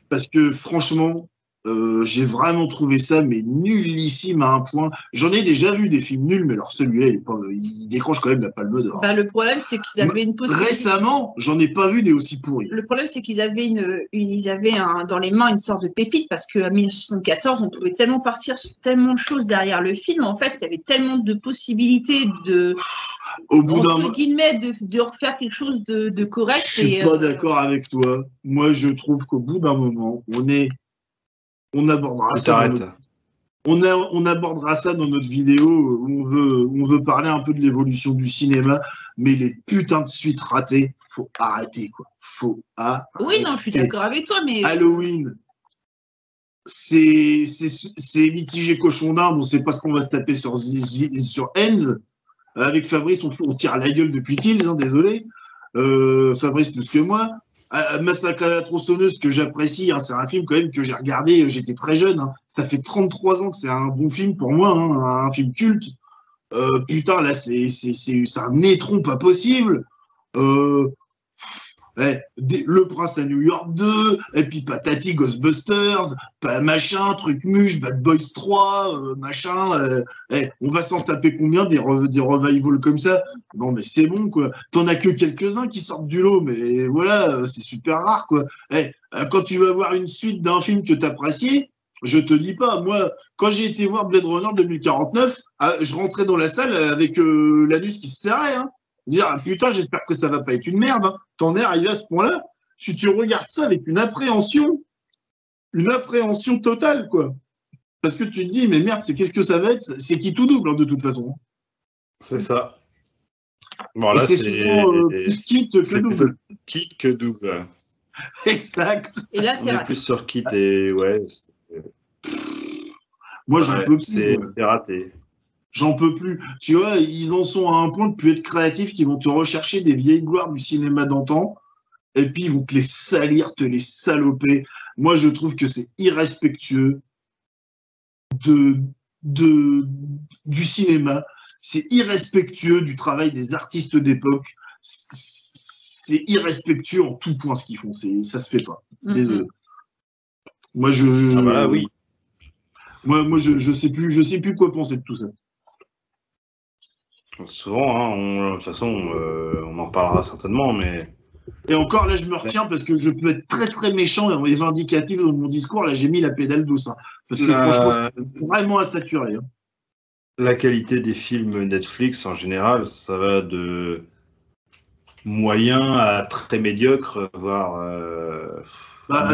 Parce que franchement, euh, j'ai vraiment trouvé ça mais nullissime à un point. J'en ai déjà vu des films nuls, mais alors celui-là, il, il, décroche quand même la palme d'or. Bah, le problème, c'est qu'ils avaient une possibilité. Récemment, j'en ai pas vu des aussi pourris. Le problème, c'est qu'ils avaient, une, ils avaient un, dans les mains une sorte de pépite parce qu'en 1974, on pouvait tellement partir sur tellement de choses derrière le film. En fait, il y avait tellement de possibilités de. Au bout d'un guillemets, de, de, refaire quelque chose de, de correct. Je suis pas euh, d'accord avec toi. Moi, je trouve qu'au bout d'un moment, on est on abordera ça. On, on, abordera ça dans notre vidéo où on veut, on veut parler un peu de l'évolution du cinéma, mais les putains de suites ratées, faut arrêter quoi. Faut arrêter. Oui, non, je suis d'accord avec toi, mais. Halloween, c'est mitigé cochon d'Inde, on sait pas ce qu'on va se taper sur, sur Enz. Avec Fabrice, on, on tire la gueule depuis Kills, hein, désolé. Euh, Fabrice plus que moi. Euh, Massacre à la tronçonneuse que j'apprécie, hein, c'est un film quand même que j'ai regardé, euh, j'étais très jeune. Hein. Ça fait 33 ans que c'est un bon film pour moi, hein, un film culte. Euh, putain, là, c'est un étron pas possible. Eh, le Prince à New York 2, et puis patati Ghostbusters, machin, truc muche, Bad Boys 3, euh, machin. Euh, eh, on va s'en taper combien des, des revivals comme ça? Non mais c'est bon quoi. T'en as que quelques-uns qui sortent du lot, mais voilà, euh, c'est super rare quoi. Eh, quand tu vas voir une suite d'un film que t'apprécies, je te dis pas, moi, quand j'ai été voir Blade Runner 2049, ah, je rentrais dans la salle avec l'anus qui se serrait. Hein dire ah, putain, j'espère que ça va pas être une merde. Hein. T'en es arrivé à ce point-là. Si tu regardes ça avec une appréhension, une appréhension totale, quoi. Parce que tu te dis, mais merde, c'est qu'est-ce que ça va être? C'est qui tout double, hein, de toute façon. C'est ça. Bon, c'est souvent euh, plus kit que double. Kit que double. exact. Et là, c'est plus sur kit et ouais. Moi, j'en peux plus. C'est raté j'en peux plus. Tu vois, ils en sont à un point de plus être créatifs qu'ils vont te rechercher des vieilles gloires du cinéma d'antan et puis ils vont te les salir, te les saloper. Moi, je trouve que c'est irrespectueux de, de, du cinéma. C'est irrespectueux du travail des artistes d'époque. C'est irrespectueux en tout point ce qu'ils font. Ça se fait pas. Mm-hmm. Désolé. Moi, je. Ah bah oui. Moi, moi je, je sais plus, je sais plus quoi penser de tout ça. Souvent, hein, de toute façon, euh, on en parlera certainement, mais. Et encore, là, je me retiens parce que je peux être très très méchant et vindicatif dans mon discours. Là, j'ai mis la pédale douce. Hein. parce que franchement, c'est vraiment à saturer. Hein. La qualité des films Netflix en général, ça va de moyen à très médiocre, voire euh, bah,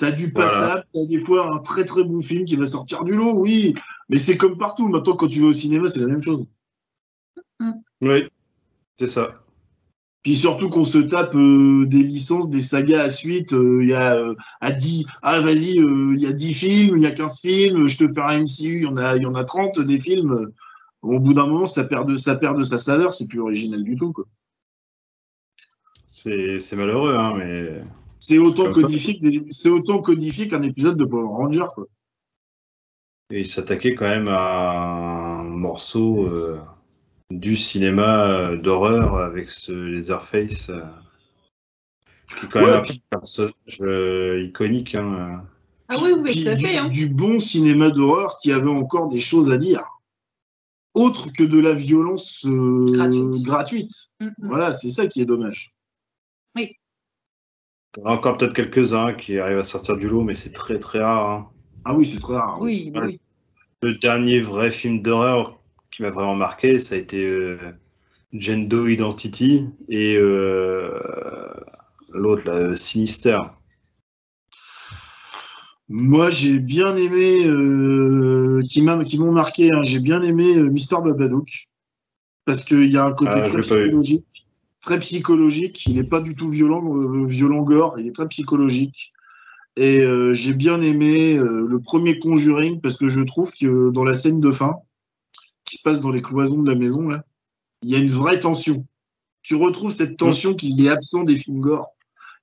T'as du passable, t'as des fois un très très bon film qui va sortir du lot, oui. Mais c'est comme partout. Maintenant, quand tu vas au cinéma, c'est la même chose. Oui, c'est ça. Puis surtout qu'on se tape euh, des licences, des sagas à suite. Euh, Il y a euh, à 10, ah vas-y, il y a 10 films, il y a 15 films, je te fais un MCU, il y en a, il y en a 30 des films. Au bout d'un moment, ça perd de, ça perd de sa saveur, c'est plus original du tout. C'est malheureux, hein, mais. C'est autant, codifié autant codifié qu'un épisode de Power Ranger. Quoi. Et il s'attaquait quand même à un morceau du cinéma euh, d'horreur avec ce Leatherface, euh, qui est quand même un personnage euh, iconique. Hein. Ah oui, oui, tout à fait. Hein. Du, bon cinéma d'horreur qui avait encore des choses à dire, autre que de la violence gratuite. Mm, mm. Voilà, c'est ça qui est dommage. Oui. Il y en a encore peut-être quelques-uns qui arrivent à sortir du lot, mais c'est très très rare. Hein. Ah oui, c'est très rare. Oui, oui. Le dernier vrai film d'horreur qui m'a vraiment marqué, ça a été euh, Gendo Identity et euh, l'autre, la Sinister. Moi, j'ai bien aimé, euh, qui m'ont marqué, hein, j'ai bien aimé Mister Babadook, parce qu'il y a un côté ah, très psychologique. Très psychologique, il n'est pas du tout violent, violent gore, il est très psychologique. Et j'ai bien aimé le premier Conjuring parce que je trouve que dans la scène de fin, qui se passe dans les cloisons de la maison, là, il y a une vraie tension. Tu retrouves cette tension qui est absente des films gore.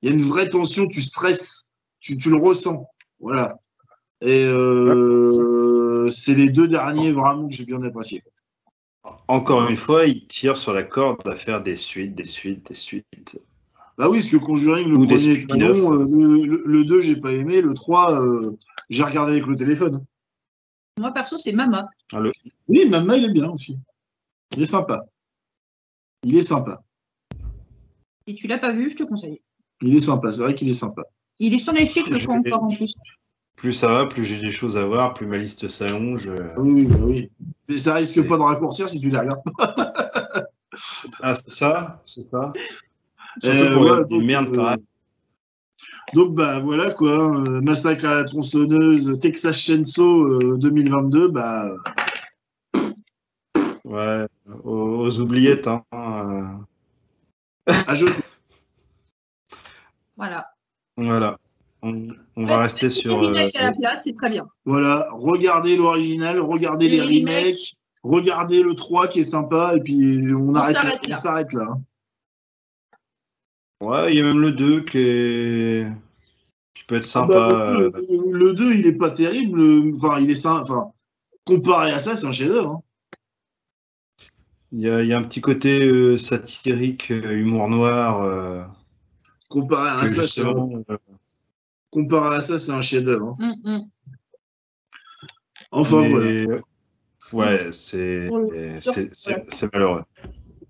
Il y a une vraie tension, tu stresses, tu, le ressens. Voilà. Et euh, c'est les deux derniers vraiment que j'ai bien apprécié. Encore une fois, il tire sur la corde à faire des suites, des suites, des suites. Bah oui, parce que Conjuring, le premier, euh, le, 2, j'ai pas aimé, le 3, euh, j'ai regardé avec le téléphone. Moi, perso, c'est Mama. Oui, Mama, il est bien aussi. Il est sympa. Il est sympa. Si tu l'as pas vu, je te conseille. Il est sympa, c'est vrai qu'il est sympa. Il est sur Netflix, je crois encore en plus. Plus ça va, plus j'ai des choses à voir, plus ma liste s'allonge. Oui, oui. Mais ça risque pas de raccourcir si tu la regardes pas. ah, c'est ça C'est ça Surtout euh, pour des merdes pareilles. Donc bah voilà quoi, hein, Massacre à la tronçonneuse, Texas Chainsaw 2022, euh, bah. Ouais, aux, oubliettes. Hein. À Voilà. Voilà. On, va rester sur. Euh, à la place, c'est très bien. Voilà, regardez l'original, regardez les, remakes, regardez le 3 qui est sympa, et puis on, arrête, on s'arrête là. Hein. Ouais, il y a même le 2 qui, qui peut être ah bah, sympa. le, 2, il est pas terrible. Enfin, il est Enfin, comparé à ça, c'est un chef-d'œuvre. Hein. Il, y a, un petit côté euh, satirique, euh, humour noir. Euh, comparé à ça, c'est comparé à ça, c'est un chef-d'œuvre. Hein. Mm, mm. Enfin, Ouais, c'est malheureux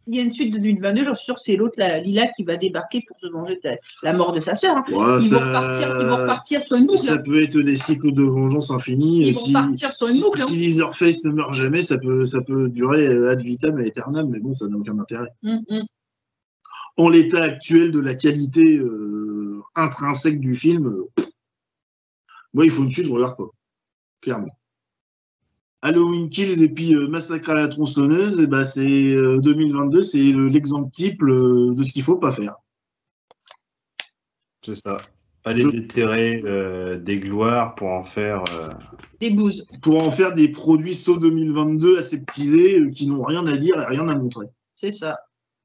il y a une suite de 2022, j'en suis sûr, c'est l'autre, la Lila, qui va débarquer pour se venger de la mort de sa sœur. Hein. ils, vont repartir, sur une boucle. Ça peut être des cycles de vengeance infinis. Ils vont partir sur une boucle. Si, hein. Leatherface ne meurt jamais, ça peut, ça peut durer ad vitam et aeternam, mais bon, ça n'a aucun intérêt. Mm, mm. En l'état actuel de la qualité euh, intrinsèque du film, euh, moi, il faut une suite, je regarde pas. Clairement. Halloween Kills et puis euh, Massacre à la tronçonneuse, et ben c'est 2022, euh, c'est l'exemple type euh, de ce qu'il faut pas faire. C'est ça. Aller déterrer des gloires pour en faire des bouses. Pour en faire des produits saut 2022 aseptisés qui n'ont rien à dire et rien à montrer. C'est ça.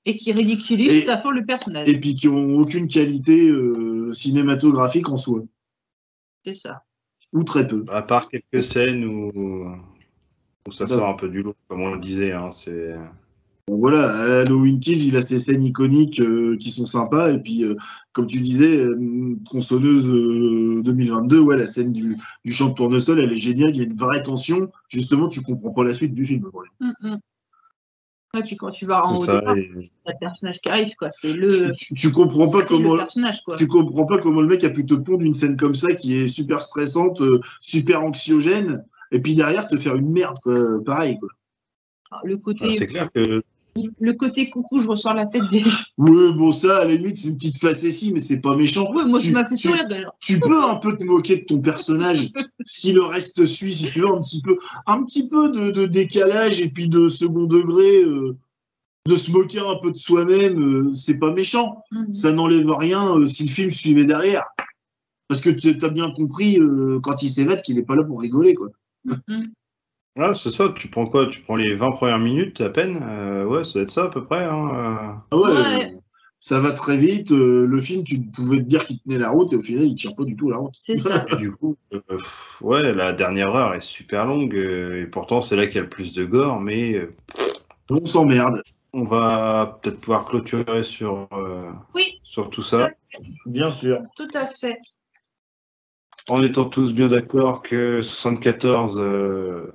Et qui ridiculisent tout à fait le personnage. Et puis qui n'ont aucune qualité cinématographique en soi. C'est ça. Ou très peu. À part quelques scènes où ça sort un peu du lot, comme on le disait. Hein, c'est... voilà, Halloween Kills, il a ses scènes iconiques euh, qui sont sympas. Et puis, euh, comme tu disais, euh, Tronçonneuse 2022, ouais, la scène du, du champ de tournesol, elle est géniale. Il y a une vraie tension. Justement, tu comprends pas la suite du film. Mm, mm. Puis quand tu vas en haut ça, le personnage qui arrive, quoi. C'est le. Tu, comprends pas comment. Tu comprends pas comment le mec a pu te pondre une scène comme ça qui est super stressante, super anxiogène et puis derrière te faire une merde, pareil. Quoi. Le côté. c'est clair que Le côté coucou, je ressors la tête des. Oui, bon, ça, à la limite, c'est une petite facétie, mais c'est pas méchant. Oui, moi, Tu- m'as fait tu- sourire d'ailleurs. Tu peux un peu te moquer de ton personnage si le reste suit, si tu veux, un petit peu, un petit peu de, de décalage et puis de second degré, euh, de se moquer un peu de soi-même, euh, c'est pas méchant. Mhm. Ça n'enlève rien euh, si le film suivait derrière. Parce que tu as bien compris quand il s'évade qu'il est pas là pour rigoler, quoi. Mhm. Ouais, c'est ça, tu prends quoi? Tu prends les 20 premières minutes à peine? Euh, Ouais, ça doit être ça à peu près. Hein, Ah ouais, Ouais. euh, ça va très vite. euh, le film, tu pouvais te dire qu'il tenait la route et au final, il tient pas du tout la route. C'est ça. euh. Et du coup, euh, pff, ouais, la dernière heure est super longue euh, et pourtant c'est là qu'il y a le plus de gore, mais euh, On s'emmerde. on va peut-être pouvoir clôturer sur, euh, Oui. sur tout ça Bien sûr. Tout à fait. en étant tous bien d'accord que 74, euh,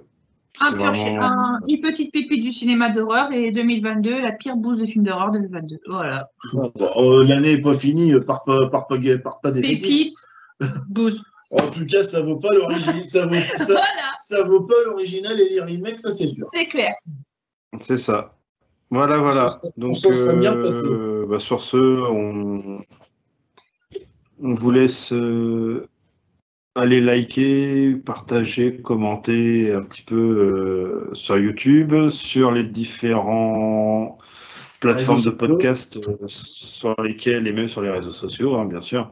Un c'est pur chi- vraiment. un- une petite pépite du cinéma d'horreur et 2022, la pire bouse de film d'horreur 2022. Voilà. Bon, euh, L'année n'est pas finie euh, par pas, par pas, par pas des bêtises. Pépite, bouse. En tout cas, ça vaut pas l'original. ça, vaut, ça, Voilà, ça vaut pas l'original et les remakes, ça c'est sûr. c'est clair. C'est ça. Voilà, voilà. On Donc, bien euh, passé. bah, sur ce, on, on vous laisse euh, aller liker, partager, commenter un petit peu euh, sur YouTube, sur les différents plateformes de podcast euh, sur lesquelles et même sur les réseaux sociaux, hein, bien sûr.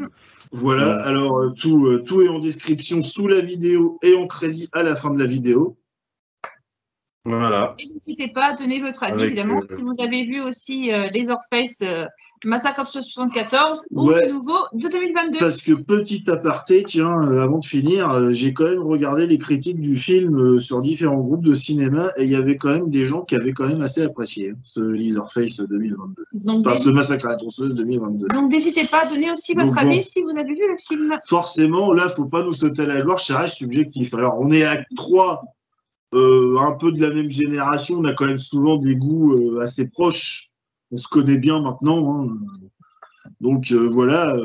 Voilà, Ouais. alors euh, tout, euh, tout est en description sous la vidéo et en crédit à la fin de la vidéo. Voilà. Et N'hésitez pas à donner votre avis, Avec, évidemment. euh, Si vous avez vu aussi euh, les Orpheus euh, Massacre 74 ou Ouais. le nouveau de 2022. Parce que petit aparté, tiens, euh, avant de finir, euh, j'ai quand même regardé les critiques du film sur différents groupes de cinéma et il y avait quand même des gens qui avaient quand même assez apprécié hein, ce Leatherface 2022. Donc, Enfin, ce massacre à la tronçonneuse 2022. donc n'hésitez pas à donner aussi votre Donc, avis bon. si vous avez vu le film. forcément, là, faut pas nous sauter à la gloire, ça reste subjectif. Alors, on est à trois, euh, un peu de la même génération, on a quand même souvent des goûts euh, assez proches. On se connaît bien maintenant. hein. Donc euh, voilà,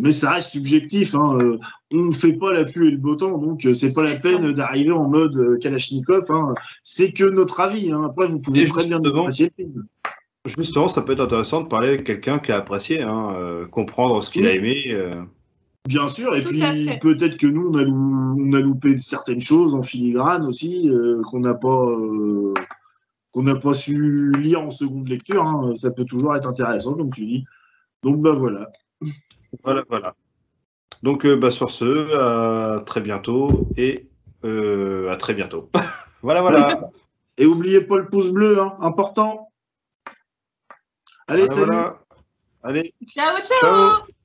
mais ça reste subjectif. hein. On ne fait pas la pluie et le beau temps, donc c'est pas la peine d'arriver en mode Kalachnikov. hein. C'est que notre avis. Après, vous pouvez très bien apprécier le film. Justement, ça peut être intéressant de parler avec quelqu'un qui a apprécié, comprendre ce qu'il a aimé. Bien sûr, et Tout puis peut-être que nous, on a, lou- on a loupé certaines choses en filigrane aussi, euh, qu'on n'a pas, euh, qu'on n'a pas su lire en seconde lecture. hein. Ça peut toujours être intéressant, comme tu dis. Donc, bah voilà. Voilà, voilà. Donc, euh, bah, sur ce, à très bientôt et euh, à très bientôt. voilà, voilà. Et oubliez pas le pouce bleu, hein, important. Allez, Voilà, salut. voilà. Allez, Ciao, ciao ciao.